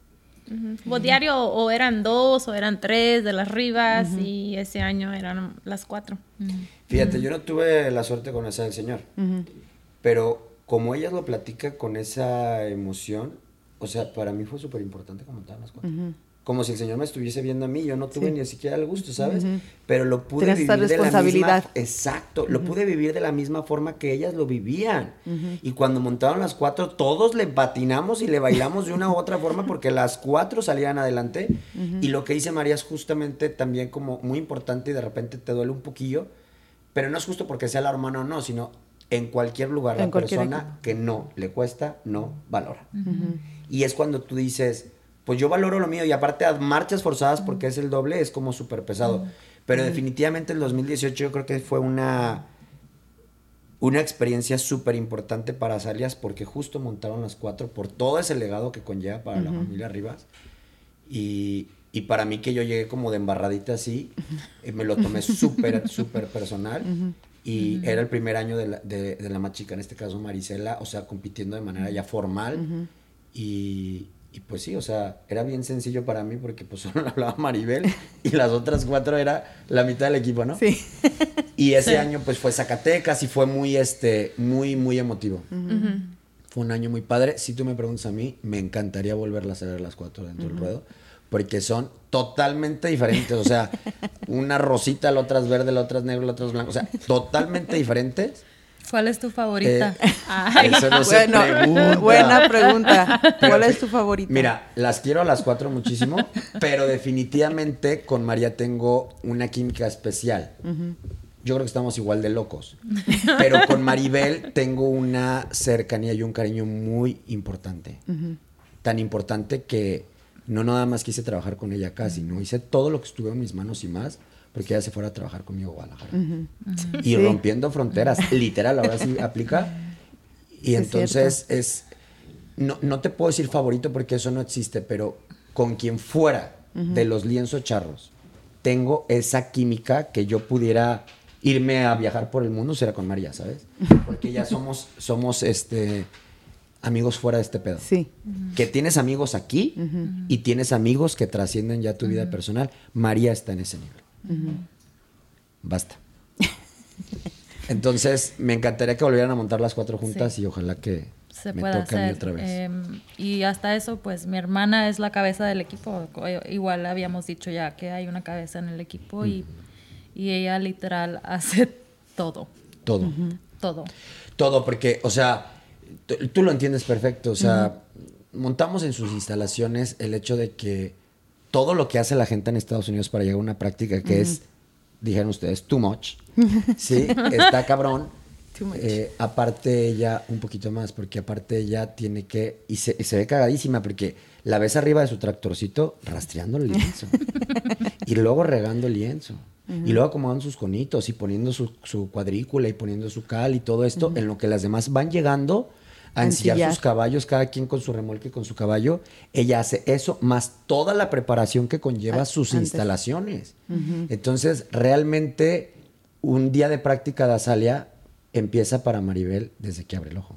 Speaker 4: O diario o eran dos o eran tres de las Rivas y ese año eran las cuatro.
Speaker 2: Fíjate, yo no tuve la suerte con esa del Señor, pero como ella lo platica con esa emoción, o sea, para mí fue súper importante comentar las cuatro como si el Señor me estuviese viendo a mí. Yo no tuve ni siquiera el gusto, ¿sabes? Pero lo pude vivir de la misma Exacto, lo pude vivir de la misma forma que ellas lo vivían. Y cuando montaron las cuatro, todos le patinamos y le bailamos de una u otra forma porque las cuatro salían adelante. Y lo que dice María es justamente también como muy importante y de repente te duele un poquillo, pero no es justo porque sea la hermana o no, sino en cualquier lugar la persona que no le cuesta, no valora. Y es cuando tú dices, pues yo valoro lo mío y aparte a marchas forzadas porque es el doble, es como súper pesado. Pero definitivamente el 2018 yo creo que fue una, una experiencia súper importante para Salias porque justo montaron las cuatro por todo ese legado que conlleva para la familia Rivas. Y, y, para mí que yo llegué como de embarradita así, eh, me lo tomé súper, súper personal. Y era el primer año de la, de, de la, más chica, en este caso Marisela, o sea, compitiendo de manera ya formal. y, y pues sí, o sea, era bien sencillo para mí porque pues solo hablaba Maribel y las otras cuatro era la mitad del equipo, ¿no? Sí. Y ese año pues fue Zacatecas y fue muy, este, muy, muy emotivo. Fue un año muy padre. Si tú me preguntas a mí, me encantaría volverlas a ver las cuatro dentro del ruedo porque son totalmente diferentes. O sea, una rosita, la otra es verde, la otra es negro, la otra es blanco. O sea, totalmente diferentes
Speaker 3: ¿Cuál es tu favorita?
Speaker 2: Eh, eso no se pregunta.
Speaker 1: Buena pregunta. ¿Cuál es tu favorita?
Speaker 2: Mira, las quiero a las cuatro muchísimo, pero definitivamente con María tengo una química especial. Yo creo que estamos igual de locos. Pero con Maribel tengo una cercanía y un cariño muy importante. Tan importante que no nada más quise trabajar con ella acá, sino hice todo lo que estuvo en mis manos y más porque ella se fuera a trabajar conmigo a Guadalajara. Y rompiendo fronteras, literal, ahora sí aplica. Y entonces es, no, no te puedo decir favorito porque eso no existe, pero con quien fuera de los lienzos charros, tengo esa química que yo pudiera irme a viajar por el mundo, será con María, ¿sabes? Porque ya somos, somos este amigos fuera de este pedo.
Speaker 1: Sí.
Speaker 2: Que tienes amigos aquí y tienes amigos que trascienden ya tu vida personal. María está en ese nivel. Basta. Entonces, me encantaría que volvieran a montar las cuatro juntas y ojalá que
Speaker 3: se me pueda toque hacer. otra vez. Em, y hasta eso, pues mi hermana es la cabeza del equipo. Igual habíamos dicho ya que hay una cabeza en el equipo y, ella literal hace todo.
Speaker 2: Todo.
Speaker 3: Todo.
Speaker 2: Todo, porque, o sea, tú lo entiendes perfecto. O sea, montamos en sus instalaciones el hecho de que todo lo que hace la gente en Estados Unidos para llegar a una práctica que es, dijeron ustedes, too much. Sí, está cabrón. Eh, aparte ella, un poquito más, porque aparte ella tiene que, y se, ve cagadísima, porque la ves arriba de su tractorcito rastreando el lienzo. y luego regando el lienzo. Y luego acomodando sus conitos y poniendo su, cuadrícula y poniendo su cal y todo esto, en lo que las demás van llegando a ensillar sus caballos, cada quien con su remolque, con su caballo. Ella hace eso, más toda la preparación que conlleva sus instalaciones. Entonces, realmente, un día de práctica de Azalia empieza para Maribel desde que abre el ojo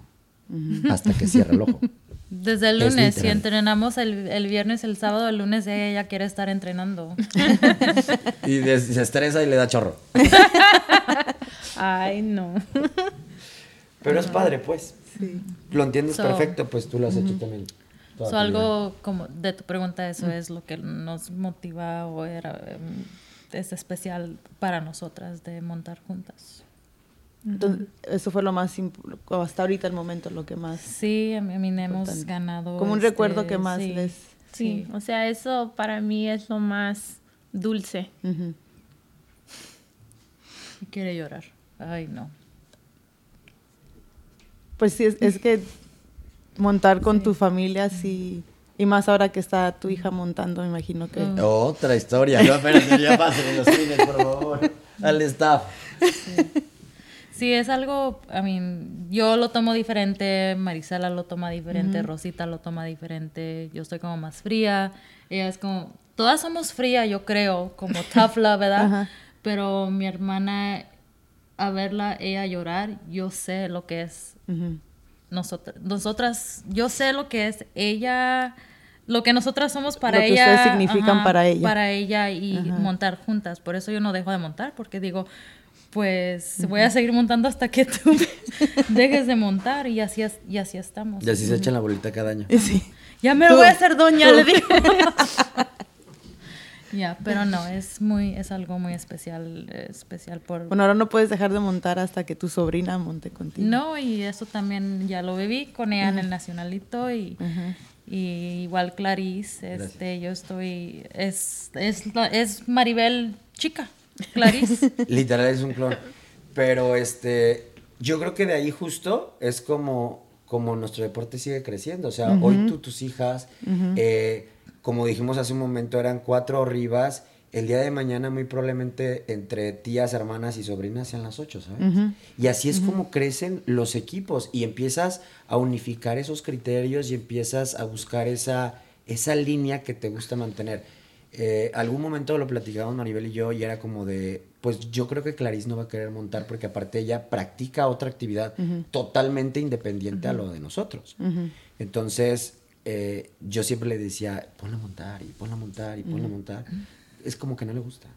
Speaker 2: hasta que cierra el ojo.
Speaker 3: Desde el lunes, si entrenamos el, viernes, el sábado, el lunes ella quiere estar entrenando.
Speaker 2: y se estresa y le da chorro.
Speaker 4: Ay, no.
Speaker 2: Pero es padre, pues. Lo entiendes perfecto, pues tú lo has hecho también.
Speaker 3: algo como de tu pregunta, eso es lo que nos motiva o era, em, es especial para nosotras de montar juntas.
Speaker 1: Entonces, eso fue lo más, hasta ahorita el momento, lo que más.
Speaker 3: Sí, a mí, hemos ganado.
Speaker 1: Como un recuerdo que este, más les.
Speaker 4: Sí. o sea, eso para mí es lo más dulce.
Speaker 3: Quiere llorar. Ay, no.
Speaker 1: Pues sí, es, que montar con tu familia, sí. Y más ahora que está tu hija montando, me imagino que.
Speaker 2: Mm. Otra historia. No, pero ya pasen en los cines, por favor. Al staff.
Speaker 3: Sí. es algo, a mí, yo lo tomo diferente, Marisela lo toma diferente, Rosita lo toma diferente, yo estoy como más fría, ella es como, todas somos frías, yo creo, como tough love, ¿verdad? Pero mi hermana a verla ella llorar, yo sé lo que es nosotras, nosotras, yo sé lo que es ella, lo que nosotras somos para ella.
Speaker 1: Lo que ustedes significan para ella.
Speaker 3: Para ella y montar juntas. Por eso yo no dejo de montar, porque digo, pues voy a seguir montando hasta que tú dejes de montar y así, y así estamos.
Speaker 2: Y así se echan la bolita cada año.
Speaker 1: Sí.
Speaker 3: Ya me lo voy a hacer doña, le digo. Ya, pero no, es muy, es algo muy especial, especial por...
Speaker 1: Bueno, ahora no puedes dejar de montar hasta que tu sobrina monte contigo.
Speaker 3: No, y eso también ya lo viví con ella en el Nacionalito y, y igual Clarice, este, yo estoy, es, es, es Maribel chica, Clarice.
Speaker 2: Literal es un clon. Pero este, yo creo que de ahí justo es como como nuestro deporte sigue creciendo. O sea, hoy tú, tus hijas, eh, como dijimos hace un momento, eran cuatro arribas. El día de mañana, muy probablemente entre tías, hermanas y sobrinas sean las ocho, ¿sabes? Y así es como crecen los equipos y empiezas a unificar esos criterios y empiezas a buscar esa, esa línea que te gusta mantener. Eh, algún momento lo platicábamos Maribel y yo y era como de, pues yo creo que Clarice no va a querer montar porque aparte ella practica otra actividad totalmente independiente a lo de nosotros. Entonces, eh, yo siempre le decía, ponla a montar y ponla a montar y ponla a montar. Es como que no le gusta.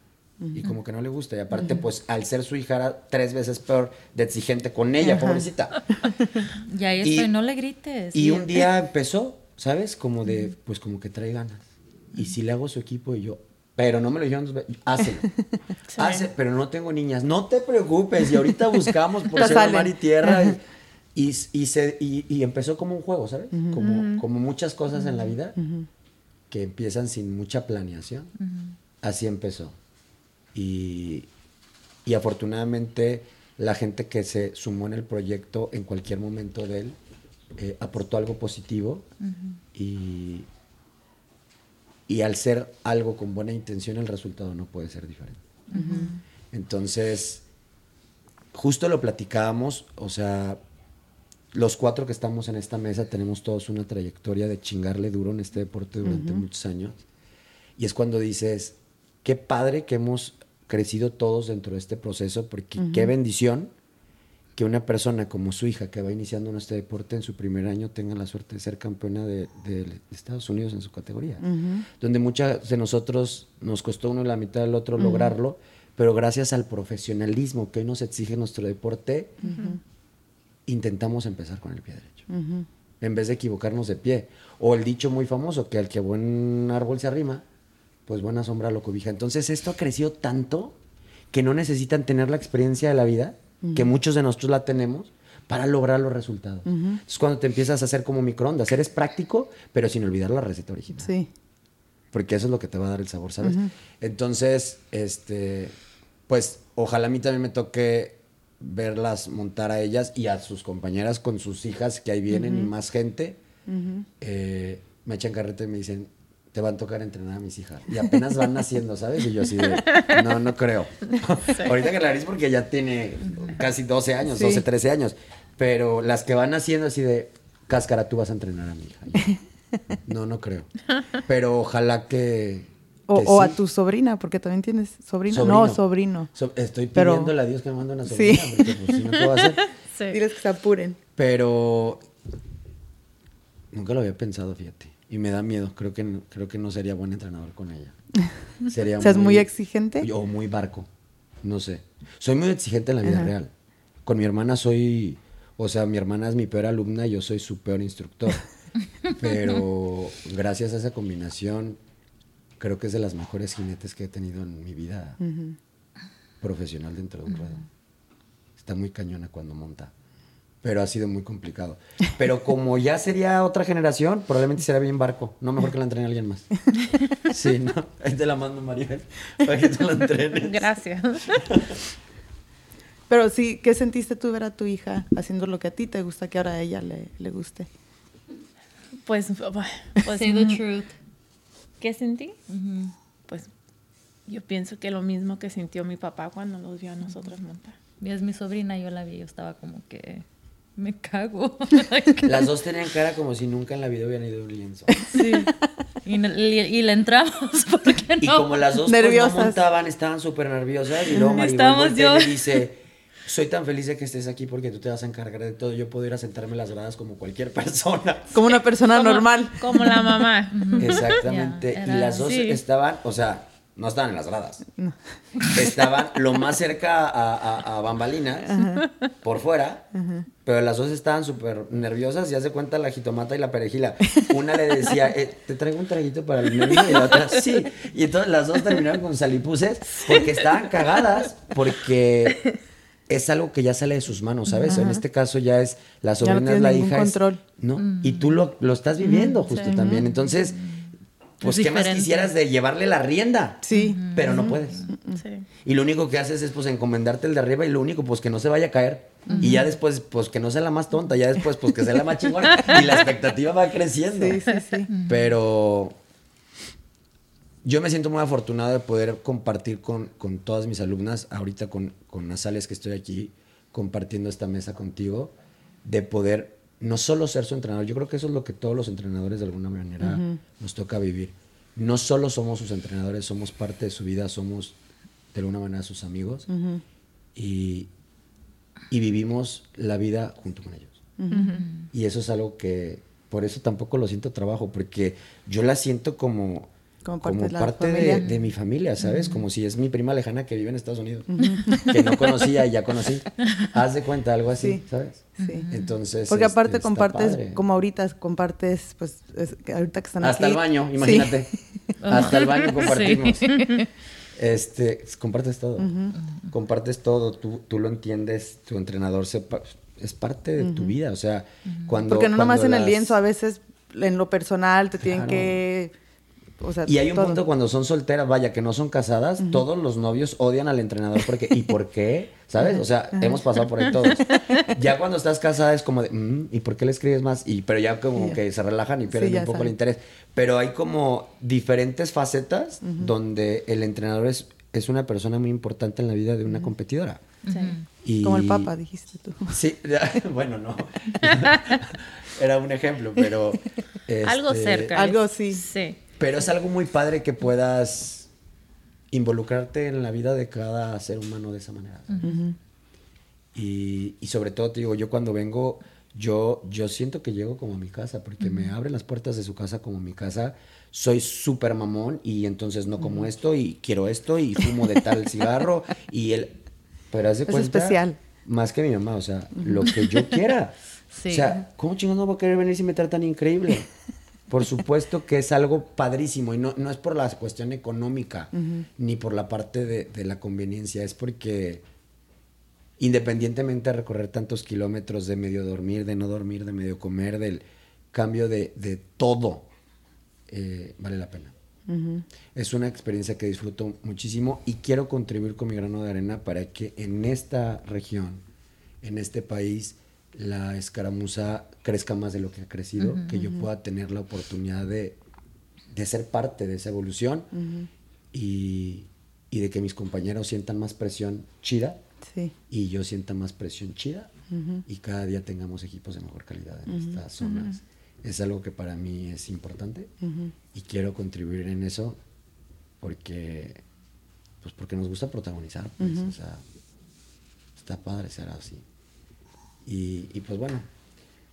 Speaker 2: Y como que no le gusta. Y aparte, pues al ser su hija era tres veces peor de exigente con ella, pobrecita.
Speaker 3: y ahí estoy, no le grites.
Speaker 2: Y un día empezó, ¿sabes? Como de, pues como que trae ganas. Y si le hago su equipo y yo, pero no me lo dijeron dos veces, Hace, pero no tengo niñas. No te preocupes, y ahorita buscamos por ser mar y tierra. Y, y, se, y, empezó como un juego, ¿sabes? como, como muchas cosas en la vida que empiezan sin mucha planeación. Así empezó. Y, y afortunadamente la gente que se sumó en el proyecto en cualquier momento de él eh, aportó algo positivo y, y al ser algo con buena intención, el resultado no puede ser diferente. Entonces, justo lo platicábamos, o sea, los cuatro que estamos en esta mesa tenemos todos una trayectoria de chingarle duro en este deporte durante muchos años. Y es cuando dices, qué padre que hemos crecido todos dentro de este proceso, porque qué bendición que una persona como su hija que va iniciando en este deporte en su primer año tenga la suerte de ser campeona de, Estados Unidos en su categoría. Donde muchas de nosotros nos costó uno la mitad del otro lograrlo, pero gracias al profesionalismo que hoy nos exige nuestro deporte, intentamos empezar con el pie derecho. En vez de equivocarnos de pie. O el dicho muy famoso, que al que buen árbol se arrima, pues buena sombra lo cobija. Entonces esto ha crecido tanto que no necesitan tener la experiencia de la vida que muchos de nosotros la tenemos para lograr los resultados. Es cuando te empiezas a hacer como microondas, eres práctico, pero sin olvidar la receta original. Sí. Porque eso es lo que te va a dar el sabor, ¿sabes? Entonces, este, pues ojalá a mí también me toque verlas montar a ellas y a sus compañeras con sus hijas que ahí vienen y más gente. Eh, me echan carrete y me dicen, te van a tocar entrenar a mis hijas. Y apenas van naciendo, ¿sabes? Y yo así de, no, no creo. Ahorita que Clarice porque ya tiene casi 12 años, 12, 13 años. Pero las que van naciendo así de, cáscara, tú vas a entrenar a mi hija. no, no creo. Pero ojalá que...
Speaker 1: O, a tu sobrina, porque también tienes sobrina. No, sobrino.
Speaker 2: estoy pidiéndole a Dios que me mande una sobrina, porque pues, si no, ¿qué va a hacer?
Speaker 1: Diles que se apuren.
Speaker 2: Pero nunca lo había pensado, fíjate y me da miedo. Creo que, creo que no sería buen entrenador con ella.
Speaker 1: Sería o sea, muy, es muy exigente.
Speaker 2: O muy barco. No sé. Soy muy exigente en la vida real. Con mi hermana soy. O sea, mi hermana es mi peor alumna y yo soy su peor instructor. Pero gracias a esa combinación, creo que es de las mejores jinetes que he tenido en mi vida profesional dentro de un ruedo. Está muy cañona cuando monta pero ha sido muy complicado. Pero como ya sería otra generación, probablemente sería bien barco. No mejor que la entrene alguien más. Sí, ¿no? Ahí te la mando, Maribel, para que te la entrenes.
Speaker 4: Gracias.
Speaker 1: Pero sí, ¿qué sentiste tú ver a tu hija haciendo lo que a ti te gusta, que ahora a ella le, le guste?
Speaker 4: Pues, pues
Speaker 3: Say the truth.
Speaker 4: ¿Qué sentí? Pues yo pienso que lo mismo que sintió mi papá cuando los vio a nosotros montar.
Speaker 3: Es mi sobrina, yo la vi, yo estaba como que me cago.
Speaker 2: Las dos tenían cara como si nunca en la vida hubieran ido a un lienzo.
Speaker 3: Sí. Y, le entramos, porque no?
Speaker 2: Y como las dos pues, no montaban, estaban súper nerviosas. Y luego Maribel me dice, soy tan feliz de que estés aquí porque tú te vas a encargar de todo. Yo puedo ir a sentarme en las gradas como cualquier persona.
Speaker 1: Como una persona normal.
Speaker 4: Como la mamá.
Speaker 2: Exactamente. y las dos estaban, o sea, no estaban en las gradas. Estaban lo más cerca a, bambalinas, por fuera, pero las dos estaban súper nerviosas. Ya se cuenta la jitomata y la perejila. Una le decía, eh, ¿te traigo un traguito para el menú? Y la otra, sí. Y entonces las dos terminaron con salipuces porque estaban cagadas, porque es algo que ya sale de sus manos, ¿sabes? En este caso ya es la sobrina, es la hija.
Speaker 1: Control.
Speaker 2: ¿no? Y tú lo, lo estás viviendo justo también. Entonces pues qué más quisieras de llevarle la rienda.
Speaker 1: Sí.
Speaker 2: Pero no puedes. Sí. Y lo único que haces es pues encomendarte el de arriba y lo único pues que no se vaya a caer. Y ya después pues que no sea la más tonta, ya después pues que sea la más chingona y la expectativa va creciendo.
Speaker 1: Sí, sí, sí.
Speaker 2: Pero yo me siento muy afortunado de poder compartir con, con todas mis alumnas, ahorita con, con Nasales que estoy aquí compartiendo esta mesa contigo, de poder no solo ser su entrenador, yo creo que eso es lo que todos los entrenadores de alguna manera nos toca vivir. No solo somos sus entrenadores, somos parte de su vida, somos de alguna manera sus amigos y, y, vivimos la vida junto con ellos. Y eso es algo que, por eso tampoco lo siento trabajo, porque yo la siento como como parte, de, mi familia, ¿sabes? Como si es mi prima lejana que vive en Estados Unidos, que no conocía y ya conocí. Haz de cuenta, algo así, ¿sabes? Sí. Entonces.
Speaker 1: Porque aparte compartes, como ahorita compartes, pues, ahorita que están
Speaker 2: Hasta el baño, imagínate. Hasta el baño compartimos. Este, compartes todo. Compartes todo, tú, tú lo entiendes, tu entrenador sepa, es parte de tu vida, o sea, cuando.
Speaker 1: Porque no nomás en el lienzo, a veces en lo personal te tienen que
Speaker 2: y hay un punto cuando son solteras, vaya, que no son casadas, todos los novios odian al entrenador porque, ¿y por qué? ¿Sabes? O sea, hemos pasado por ahí todos. Ya cuando estás casada es como de, mm, ¿y por qué le escribes más? Y, pero ya como que se relajan y pierden un poco el interés. Pero hay como diferentes facetas donde el entrenador es, es una persona muy importante en la vida de una competidora.
Speaker 1: Sí. Como el Papa, dijiste tú.
Speaker 2: Sí,
Speaker 1: bueno,
Speaker 2: no. Era un ejemplo, pero...
Speaker 4: Algo este, cerca.
Speaker 1: Algo sí.
Speaker 4: Sí.
Speaker 2: Pero es algo muy padre que puedas involucrarte en la vida de cada ser humano de esa manera. y, sobre todo, te digo, yo cuando vengo, yo, yo siento que llego como a mi casa, porque me abren las puertas de su casa como mi casa. Soy súper mamón y entonces no como esto y quiero esto y fumo de tal cigarro y él... Pero hace cuenta... Es especial. Más que mi mamá, o sea, lo que yo quiera. O sea, ¿cómo chingados no voy a querer venir si me tratan increíble? Por supuesto que es algo padrísimo y no, no es por la cuestión económica ni por la parte de, la conveniencia, es porque independientemente de recorrer tantos kilómetros de medio dormir, de no dormir, de medio comer, del cambio de, todo, eh, vale la pena. Es una experiencia que disfruto muchísimo y quiero contribuir con mi grano de arena para que en esta región, en este país, la escaramuza crezca más de lo que ha crecido, que yo pueda tener la oportunidad de, ser parte de esa evolución y, de que mis compañeros sientan más presión chida y yo sienta más presión chida y cada día tengamos equipos de mejor calidad en estas zonas. Es algo que para mí es importante y quiero contribuir en eso porque pues porque nos gusta protagonizar, pues, o sea, está padre ser así. Y, pues bueno,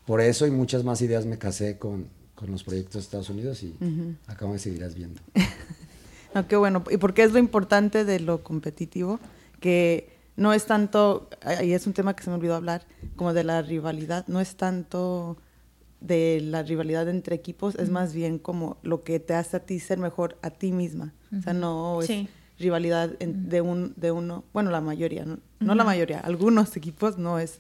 Speaker 2: por eso y muchas más ideas me casé con, los proyectos de Estados Unidos y acá me seguirás viendo.
Speaker 1: no, qué bueno. ¿Y por qué es lo importante de lo competitivo? Que no es tanto, y es un tema que se me olvidó hablar, como de la rivalidad, no es tanto de la rivalidad entre equipos, es más bien como lo que te hace a ti ser mejor a ti misma. O sea, no es rivalidad de, un, de uno, bueno, la mayoría, no, la mayoría, algunos equipos no es,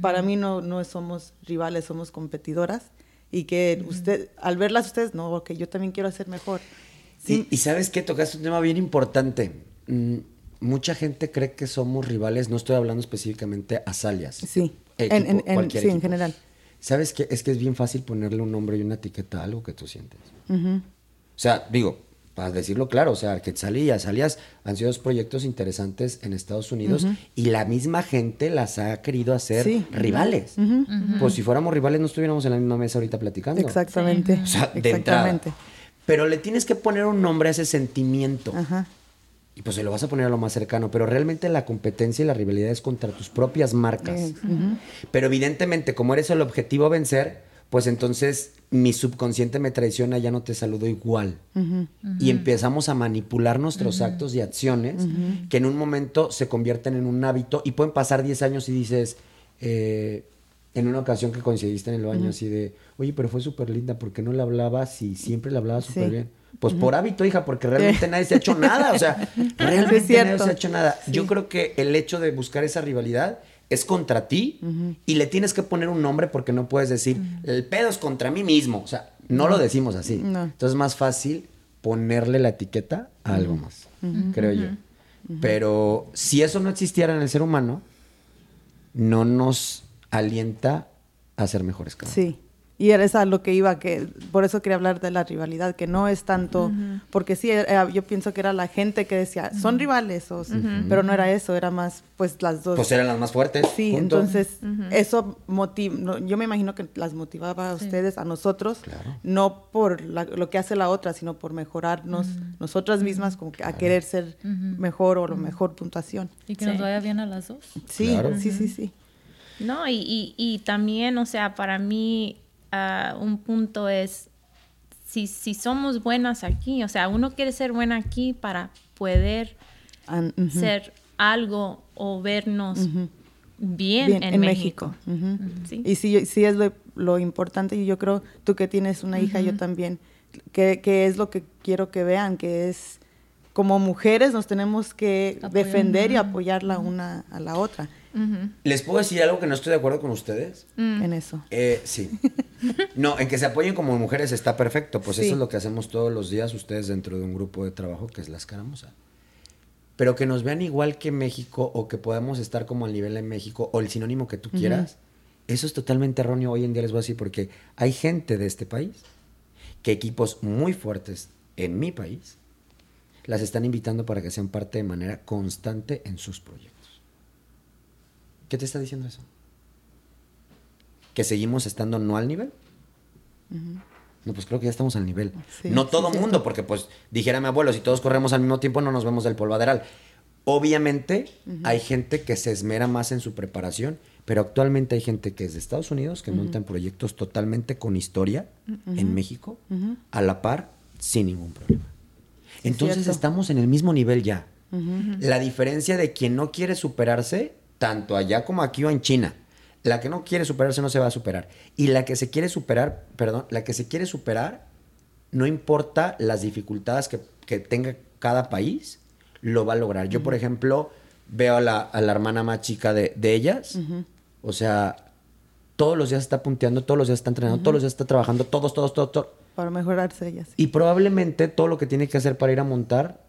Speaker 1: para mí no, no somos rivales, somos competidoras y que usted, al verlas ustedes, no, ok, yo también quiero hacer mejor.
Speaker 2: Sí. Y, sabes qué, tocaste un tema bien importante. Mm, mucha gente cree que somos rivales, no estoy hablando específicamente a Salias.
Speaker 1: Sí, en, sí en general.
Speaker 2: ¿Sabes qué? Es que es bien fácil ponerle un nombre y una etiqueta a algo que tú sientes. O sea, digo, para decirlo claro, o sea, Quetzal y Azalias han sido dos proyectos interesantes en Estados Unidos y la misma gente las ha querido hacer rivales. Pues si fuéramos rivales no estuviéramos en la misma mesa ahorita platicando.
Speaker 1: Exactamente.
Speaker 2: O sea, de Exactamente. Pero le tienes que poner un nombre a ese sentimiento. Y pues se lo vas a poner a lo más cercano, pero realmente la competencia y la rivalidad es contra tus propias marcas. Pero evidentemente, como eres el objetivo a vencer, pues entonces mi subconsciente me traiciona, ya no te saludo igual. Y empezamos a manipular nuestros actos y acciones que en un momento se convierten en un hábito y pueden pasar 10 años y dices, eh, en una ocasión que coincidiste en el baño así de, oye, pero fue súper linda, ¿por qué no le hablabas y siempre le hablabas súper bien? Pues por hábito, hija, porque realmente nadie se ha hecho nada, o sea, realmente nadie se ha hecho nada. Yo creo que el hecho de buscar esa rivalidad es contra ti y le tienes que poner un nombre porque no puedes decir, el pedo es contra mí mismo. O sea, no, lo decimos así. Entonces es más fácil ponerle la etiqueta a algo más, creo yo. Pero si eso no existiera en el ser humano, no nos alienta a ser mejores.
Speaker 1: Sí. Y era a lo que iba, que por eso quería hablar de la rivalidad, que no es tanto, porque sí, yo pienso que era la gente que decía, son rivales, o, pero no era eso, era más, pues las dos.
Speaker 2: Pues eran las más fuertes.
Speaker 1: Sí, entonces eso motiva, yo me imagino que las motivaba a ustedes, a nosotros, no por lo que hace la otra, sino por mejorarnos nosotras mismas, como que a querer ser mejor o la mejor puntuación.
Speaker 3: Y que nos vaya bien a las dos.
Speaker 1: Sí, sí, sí, sí.
Speaker 4: No, y, y, y también, o sea, para mí un punto es, si, si somos buenas aquí, o sea, uno quiere ser buena aquí para poder ser algo o vernos bien, en, México.
Speaker 1: Y sí, sí es lo, importante y yo creo, tú que tienes una hija, yo también, que, que, es lo que quiero que vean, que es como mujeres nos tenemos que defender y apoyarla una a la otra.
Speaker 2: ¿Les puedo decir algo que no estoy de acuerdo con ustedes?
Speaker 1: Mm. En eso.
Speaker 2: Eh, sí. No, en que se apoyen como mujeres está perfecto. Pues eso es lo que hacemos todos los días ustedes dentro de un grupo de trabajo que es La Escaramuza. Pero que nos vean igual que México o que podamos estar como al nivel de México o el sinónimo que tú quieras, eso es totalmente erróneo hoy en día, les voy a decir, porque hay gente de este país que equipos muy fuertes en mi país las están invitando para que sean parte de manera constante en sus proyectos. ¿Qué te está diciendo eso? ¿Que seguimos estando no al nivel? No, pues creo que ya estamos al nivel. no todo mundo, porque pues dijera mi abuelo, si todos corremos al mismo tiempo no nos vemos del polvaderal. Obviamente hay gente que se esmera más en su preparación, pero actualmente hay gente que es de Estados Unidos, que monta en proyectos totalmente con historia en México, a la par, sin ningún problema. Entonces estamos en el mismo nivel ya. La diferencia de quien no quiere superarse tanto allá como aquí o en China. La que no quiere superarse no se va a superar. Y la que se quiere superar, perdón, la que se quiere superar, no importa las dificultades que, tenga cada país, lo va a lograr. Yo, por ejemplo, veo a la, hermana más chica de, ellas. O sea, todos los días está punteando, todos los días está entrenando, todos los días está trabajando, todos, todos, todos, todos.
Speaker 1: Para mejorarse ellas.
Speaker 2: Y probablemente todo lo que tiene que hacer para ir a montar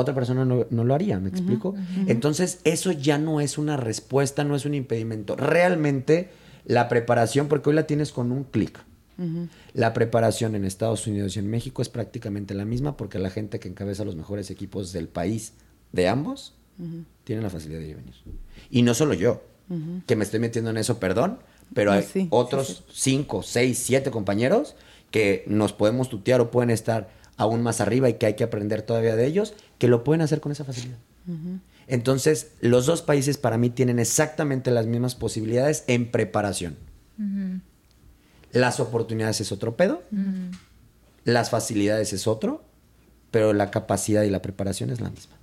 Speaker 2: otra persona no, lo haría, ¿me explico? Entonces, eso ya no es una respuesta, no es un impedimento. Realmente, la preparación, porque hoy la tienes con un clic. La preparación en Estados Unidos y en México es prácticamente la misma porque la gente que encabeza los mejores equipos del país, de ambos, tiene la facilidad de ir y venir. Y no solo yo, que me estoy metiendo en eso, perdón, pero hay otros cinco, seis, siete compañeros que nos podemos tutear o pueden estar aún más arriba y que hay que aprender todavía de ellos, que lo pueden hacer con esa facilidad. Entonces, los dos países para mí tienen exactamente las mismas posibilidades en preparación. Las oportunidades es otro pedo, las facilidades es otro, pero la capacidad y la preparación es la misma.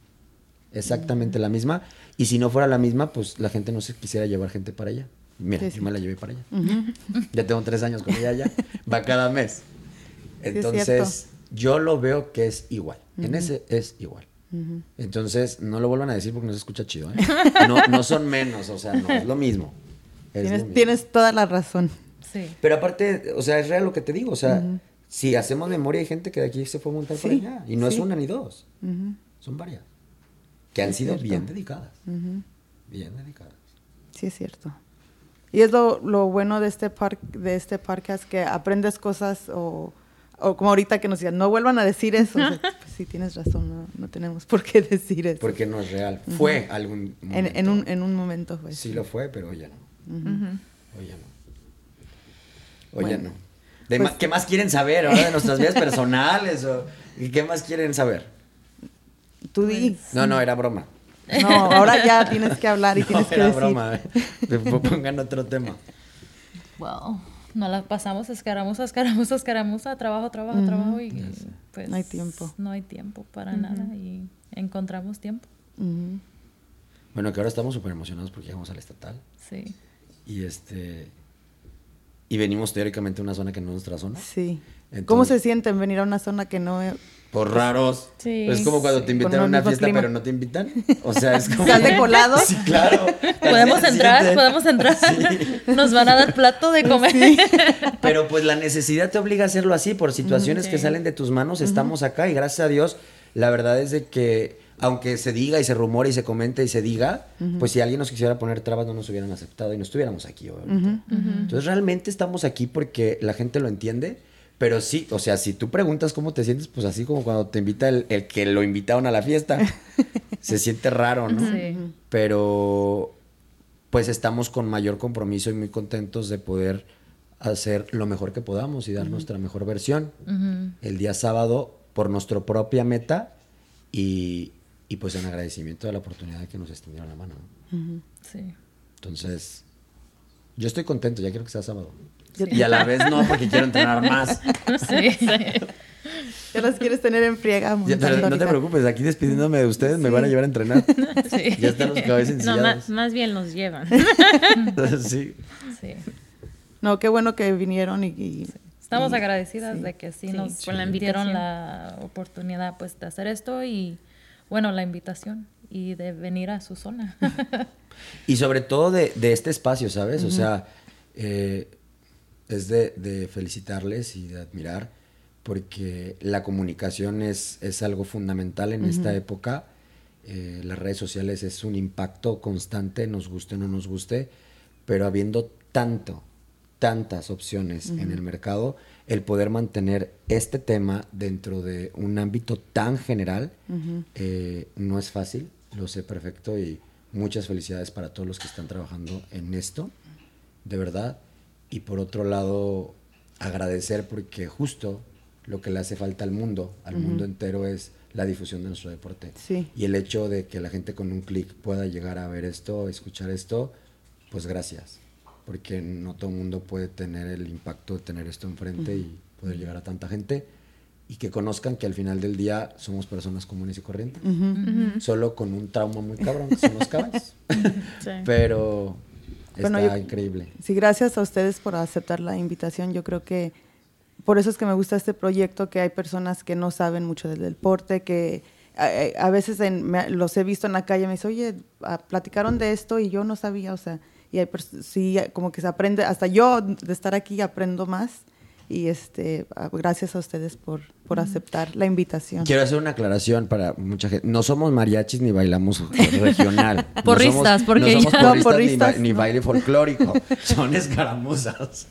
Speaker 2: Exactamente la misma. Y si no fuera la misma, pues la gente no se quisiera llevar gente para allá. Mira, yo me la llevé para allá. Ya tengo tres años con ella ya. Va cada mes. Entonces, yo lo veo que es igual. En ese es igual. Entonces, no lo vuelvan a decir porque no se escucha chido. ¿eh? No, son menos, o sea, no, es lo mismo.
Speaker 1: tienes, toda la razón.
Speaker 3: Sí.
Speaker 2: Pero aparte, o sea, es real lo que te digo. O sea, si hacemos memoria, hay gente que de aquí se fue a montar por allá. Y no es una ni dos. Son varias. Que han sido bien dedicadas. Bien dedicadas.
Speaker 1: Sí, es cierto. Y es lo, lo bueno de este, par de este podcast que aprendes cosas o o como ahorita que nos digan, no vuelvan a decir eso. pues sí, tienes razón, no, tenemos por qué decir eso.
Speaker 2: Porque no es real. Fue algún
Speaker 1: momento. En, un, en un momento fue.
Speaker 2: Sí, lo fue, pero hoy ya no. Hoy ya no. Hoy ya no. Pues ¿Qué más quieren saber ahora de nuestras vidas personales? O, ¿Qué más quieren saber?
Speaker 1: Tú di.
Speaker 2: Pues, no, no, era broma.
Speaker 1: No, ahora ya tienes que hablar y tienes que era broma.
Speaker 2: Pongan otro tema.
Speaker 3: Wow no la pasamos escaramuza, escaramuza, escaramuza, trabajo, trabajo, trabajo y pues
Speaker 1: no hay tiempo.
Speaker 3: No hay tiempo para nada y encontramos tiempo.
Speaker 2: Bueno, que ahora estamos súper emocionados porque llegamos al estatal.
Speaker 3: Sí.
Speaker 2: Y este y venimos teóricamente a una zona que no es nuestra zona.
Speaker 1: Sí. ¿Cómo se sienten venir a una zona que no
Speaker 2: por raros. Sí. Es como cuando te invitan a una fiesta pero no te invitan. O sea, es como.
Speaker 1: ¿Estás de colado?
Speaker 2: Sí, claro.
Speaker 3: ¿Podemos entrar? ¿Podemos entrar? Nos van a dar plato de comer.
Speaker 2: Pero pues la necesidad te obliga a hacerlo así. Por situaciones que salen de tus manos, estamos acá. Y gracias a Dios, la verdad es de que aunque se diga y se rumore y se comente y se diga, pues si alguien nos quisiera poner trabas no nos hubieran aceptado y no estuviéramos aquí Entonces realmente estamos aquí porque la gente lo entiende pero sí, o sea, si tú preguntas cómo te sientes, pues así como cuando te invita el, que lo invitaron a la fiesta, se siente raro, ¿no? Sí. Pero pues estamos con mayor compromiso y muy contentos de poder hacer lo mejor que podamos y dar nuestra mejor versión el día sábado por nuestra propia meta y, pues en agradecimiento de la oportunidad que nos extendieron la mano. Sí. Entonces, yo estoy contento, ya quiero que sea sábado. Y a la vez no, porque quiero entrenar más. Sí, sí.
Speaker 1: Ya las quieres tener en friega.
Speaker 2: no te preocupes, aquí despidiéndome de ustedes me van a llevar a entrenar. Sí. Ya están los cabezas
Speaker 4: No, más, bien los llevan.
Speaker 2: sí.
Speaker 1: Sí. No, qué bueno que vinieron y...
Speaker 3: Estamos agradecidas de que sí, nos la dieron la oportunidad pues de hacer esto y bueno, la invitación y de venir a su zona.
Speaker 2: y sobre todo de, este espacio, ¿sabes? O sea, eh, es de, felicitarles y de admirar, porque la comunicación es, es algo fundamental en esta época. Eh, las redes sociales es un impacto constante, nos guste o no nos guste, pero habiendo tanto, tantas opciones en el mercado, el poder mantener este tema dentro de un ámbito tan general eh, no es fácil, lo sé perfecto y muchas felicidades para todos los que están trabajando en esto, de verdad y por otro lado agradecer porque justo lo que le hace falta al mundo, al mundo entero es la difusión de nuestro deporte. Y el hecho de que la gente con un clic pueda llegar a ver esto, escuchar esto, pues gracias. Porque no todo el mundo puede tener el impacto de tener esto enfrente y poder llegar a tanta gente. Y que conozcan que al final del día somos personas comunes y corrientes. Solo con un trauma muy cabrón, que son los caballos. Pero Está increíble.
Speaker 1: Sí, gracias a ustedes por aceptar la invitación. Yo creo que por eso es que me gusta este proyecto, que hay personas que no saben mucho del deporte, que a, veces los he visto en la calle, me dicen, oye, platicaron de esto y yo no sabía, o sea, y hay, sí, como que se aprende, hasta yo de estar aquí aprendo más y este gracias a ustedes por, por aceptar la invitación.
Speaker 2: Quiero hacer una aclaración para mucha gente. No somos mariachis ni bailamos regional.
Speaker 3: porristas, porque
Speaker 2: no somos porristas, Ni, baile folclórico. Son escaramuzas.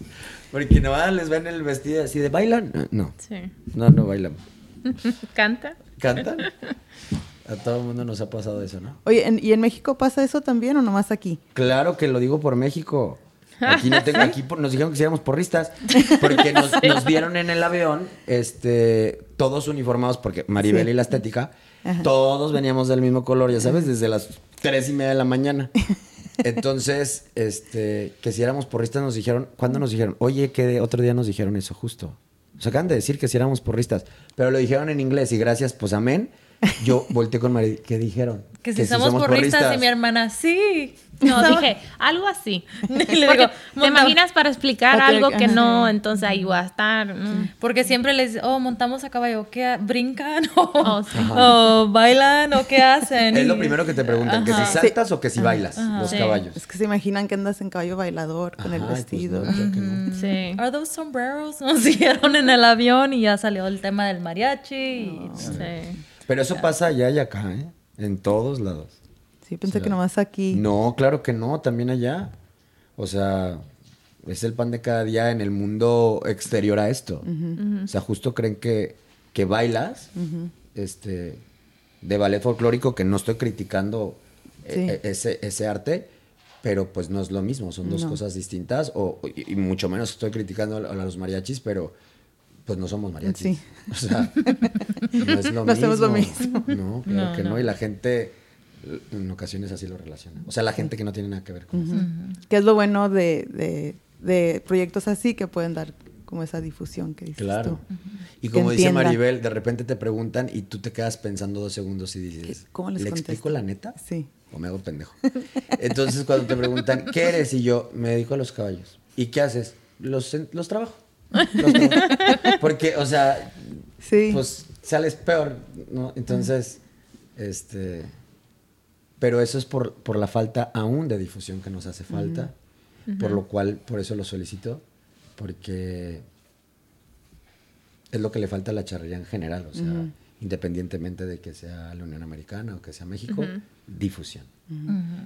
Speaker 2: Porque no les ven el vestido así de bailan. No. No, no bailan.
Speaker 4: ¿Canta?
Speaker 2: ¿Cantan? A todo el mundo nos ha pasado eso, ¿no?
Speaker 1: Oye, ¿y en México pasa eso también o nomás aquí?
Speaker 2: Claro que lo digo por México. Aquí no tengo, aquí nos dijeron que seamos porristas, porque nos, nos, vieron en el avión, este, todos uniformados, porque Maribel y la estética, todos veníamos del mismo color, ya sabes, desde las tres y media de la mañana. Entonces, este, que si éramos porristas nos dijeron, ¿cuándo nos dijeron? Oye, que otro día nos dijeron eso, justo. Nos acaban de decir que si éramos porristas, pero lo dijeron en inglés y gracias, pues amén. Yo volteé con Maribel, ¿qué dijeron?
Speaker 3: Que si, somos, porristas, y mi hermana, sí.
Speaker 4: No, dije, algo así. Le digo, ¿te imaginas para explicar algo que no? Entonces ahí va a estar. Mm.
Speaker 3: Porque siempre les oh, montamos a caballo, ¿qué brincan? O, oh, bailan? ¿O qué hacen?
Speaker 2: Es lo primero que te preguntan, que si saltas o que si bailas los caballos.
Speaker 1: Es que se imaginan que andas en caballo bailador con el pues vestido.
Speaker 3: Sí. ¿Are those sombreros? Nos dijeron en el avión y ya salió el tema del mariachi. sí.
Speaker 2: Pero eso pasa allá y acá, ¿eh? En todos lados.
Speaker 1: Sí, pensé que nomás aquí.
Speaker 2: No, claro que no, también allá. O sea, es el pan de cada día en el mundo exterior a esto. O sea, justo creen que, que bailas este, de ballet folclórico, que no estoy criticando e, e, ese, ese arte, pero pues no es lo mismo, son dos cosas distintas, o, y mucho menos estoy criticando a, los mariachis, pero pues no somos mariachis. Sí. O sea, no es lo mismo. Hacemos lo mismo. No, claro que no. Y la gente en ocasiones así lo relaciona. O sea, la gente que no tiene nada que ver con eso.
Speaker 1: Que es lo bueno de, de, proyectos así que pueden dar como esa difusión que dices Claro.
Speaker 2: Y como dice Maribel, de repente te preguntan y tú te quedas pensando dos segundos y dices, ¿cómo les ¿le explico la neta?
Speaker 1: Sí.
Speaker 2: O me hago pendejo. Entonces cuando te preguntan, ¿qué eres? Y yo, me dedico a los caballos. ¿Y qué haces? los, los trabajo. Porque, o sea, pues sales peor, ¿no? Entonces, este... Pero eso es por, por, la falta aún de difusión que nos hace falta, por lo cual, por eso lo solicito, porque es lo que le falta a la charrería en general, o sea, independientemente de que sea la Unión Americana o que sea México, difusión.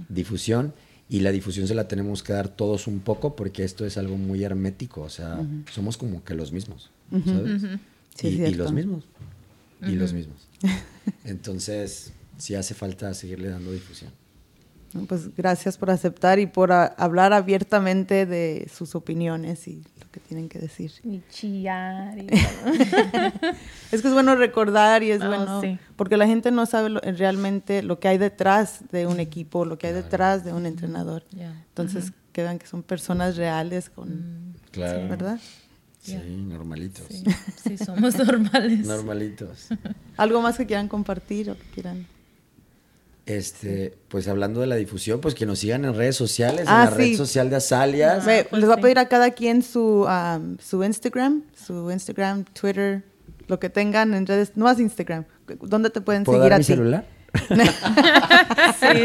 Speaker 2: Difusión y la difusión se la tenemos que dar todos un poco porque esto es algo muy hermético, o sea, somos como que los mismos, ¿sabes? y, los mismos, y los mismos. Entonces, sí hace falta seguirle dando difusión.
Speaker 1: Pues gracias por aceptar y por hablar abiertamente de sus opiniones y que tienen que decir.
Speaker 4: Y chillar. Y
Speaker 1: es que es bueno recordar y es bueno, porque la gente no sabe realmente lo que hay detrás de un equipo, lo que hay detrás de un entrenador. Entonces, quedan que son personas reales con... Mm.
Speaker 2: Claro.
Speaker 1: ¿Verdad?
Speaker 2: Sí, normalitos.
Speaker 3: Sí. somos normales.
Speaker 2: normalitos.
Speaker 1: ¿Algo más que quieran compartir o que quieran...?
Speaker 2: Este, pues hablando de la difusión, pues que nos sigan en redes sociales, en ah, la red social de Azalia.
Speaker 1: les voy a pedir a cada quien su, su Instagram, su Instagram, Twitter, lo que tengan en redes, no más Instagram. ¿Dónde te pueden seguir
Speaker 2: a mi celular? sí.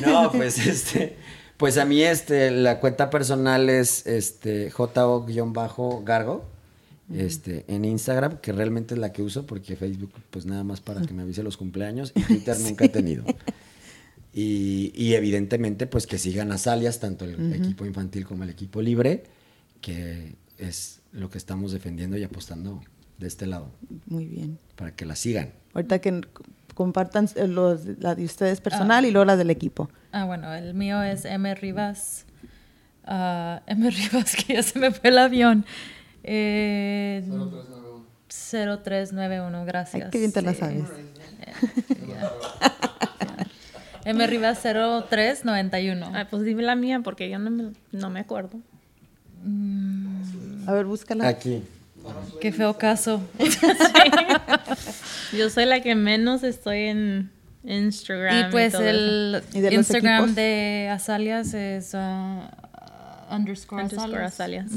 Speaker 2: no, pues este, pues a mí este, la cuenta personal es este jo-gargo este, en Instagram, que realmente es la que uso, porque Facebook, pues nada más para que me avise los cumpleaños, y Twitter nunca he tenido. Y, evidentemente, pues que sigan a Salias, tanto el equipo infantil como el equipo libre, que es lo que estamos defendiendo y apostando de este lado.
Speaker 1: Muy bien.
Speaker 2: Para que la sigan.
Speaker 1: Ahorita que compartan eh, los, la de ustedes personal ah. y luego la del equipo.
Speaker 3: Ah, bueno, el mío es M. Rivas. Uh, M. Rivas, que ya se me fue el avión. Eh, 0391. 0391, gracias.
Speaker 1: Ay, qué bien te la sabes.
Speaker 3: M. Rivas 0391.
Speaker 4: Ay, pues dime la mía porque yo no me, no me acuerdo.
Speaker 1: Mm. A ver, búscala.
Speaker 2: Aquí.
Speaker 3: Qué feo caso.
Speaker 4: Yo soy la que menos estoy en Instagram.
Speaker 3: Y pues el Instagram de Azalias es uh, underscore, Azalias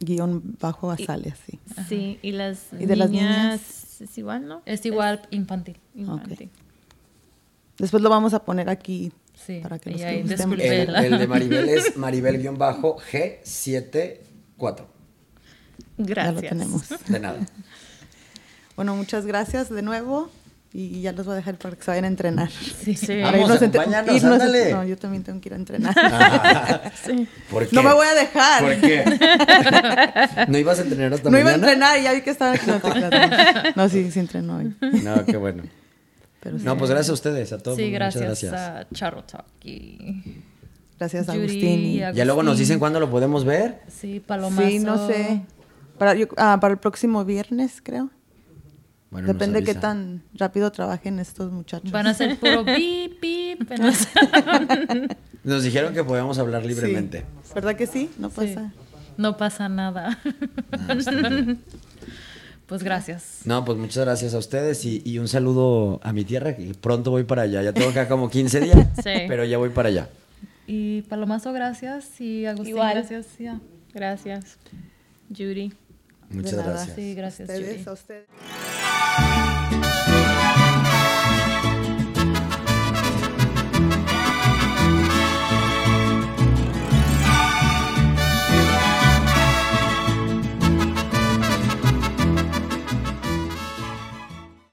Speaker 1: guion bajo Azalia, sí.
Speaker 4: Sí, y las, ¿Y de las niñas es igual, ¿no?
Speaker 3: Es igual infantil.
Speaker 1: Después lo vamos a poner aquí sí, para que los que
Speaker 2: el, el, de Maribel es Maribel-G74.
Speaker 4: Gracias.
Speaker 1: Ya lo tenemos.
Speaker 2: De nada.
Speaker 1: Bueno, muchas gracias de nuevo y ya los voy a dejar para que se vayan a entrenar.
Speaker 3: Sí, sí.
Speaker 2: Vamos, acompáñanos, ándale.
Speaker 1: No, yo también tengo que ir a entrenar. Ah, sí. ¿Por qué? No me voy a dejar.
Speaker 2: ¿Por qué? ¿No ibas a entrenar hasta
Speaker 1: no
Speaker 2: mañana?
Speaker 1: No iba a entrenar y ya vi que estaba aquí. No, no sí, sí entreno hoy.
Speaker 2: No, qué bueno. Pero no, pues gracias a ustedes, a todos.
Speaker 3: Sí, gracias, gracias. a Charro Talk y...
Speaker 1: Gracias, Agustín. Y...
Speaker 2: Ya luego nos dicen cuándo lo podemos ver.
Speaker 3: Sí, Palomazo.
Speaker 1: Sí, no sé. Para, ah, para el próximo viernes, creo. Depende de qué tan rápido trabajen estos muchachos.
Speaker 3: Van a ser puro pip, pip.
Speaker 2: Nos dijeron que podíamos hablar libremente.
Speaker 1: ¿Verdad que sí? No pasa.
Speaker 3: No pasa nada. Ah, pues gracias.
Speaker 2: No, pues muchas gracias a ustedes y, un saludo a mi tierra, que pronto voy para allá. Ya tengo acá como 15 días, pero ya voy para allá.
Speaker 3: Y Palomazo, gracias. Y Agustín,
Speaker 4: Igual.
Speaker 3: gracias.
Speaker 4: Gracias. Judy.
Speaker 2: Muchas gracias.
Speaker 3: Sí, gracias.
Speaker 1: a ustedes.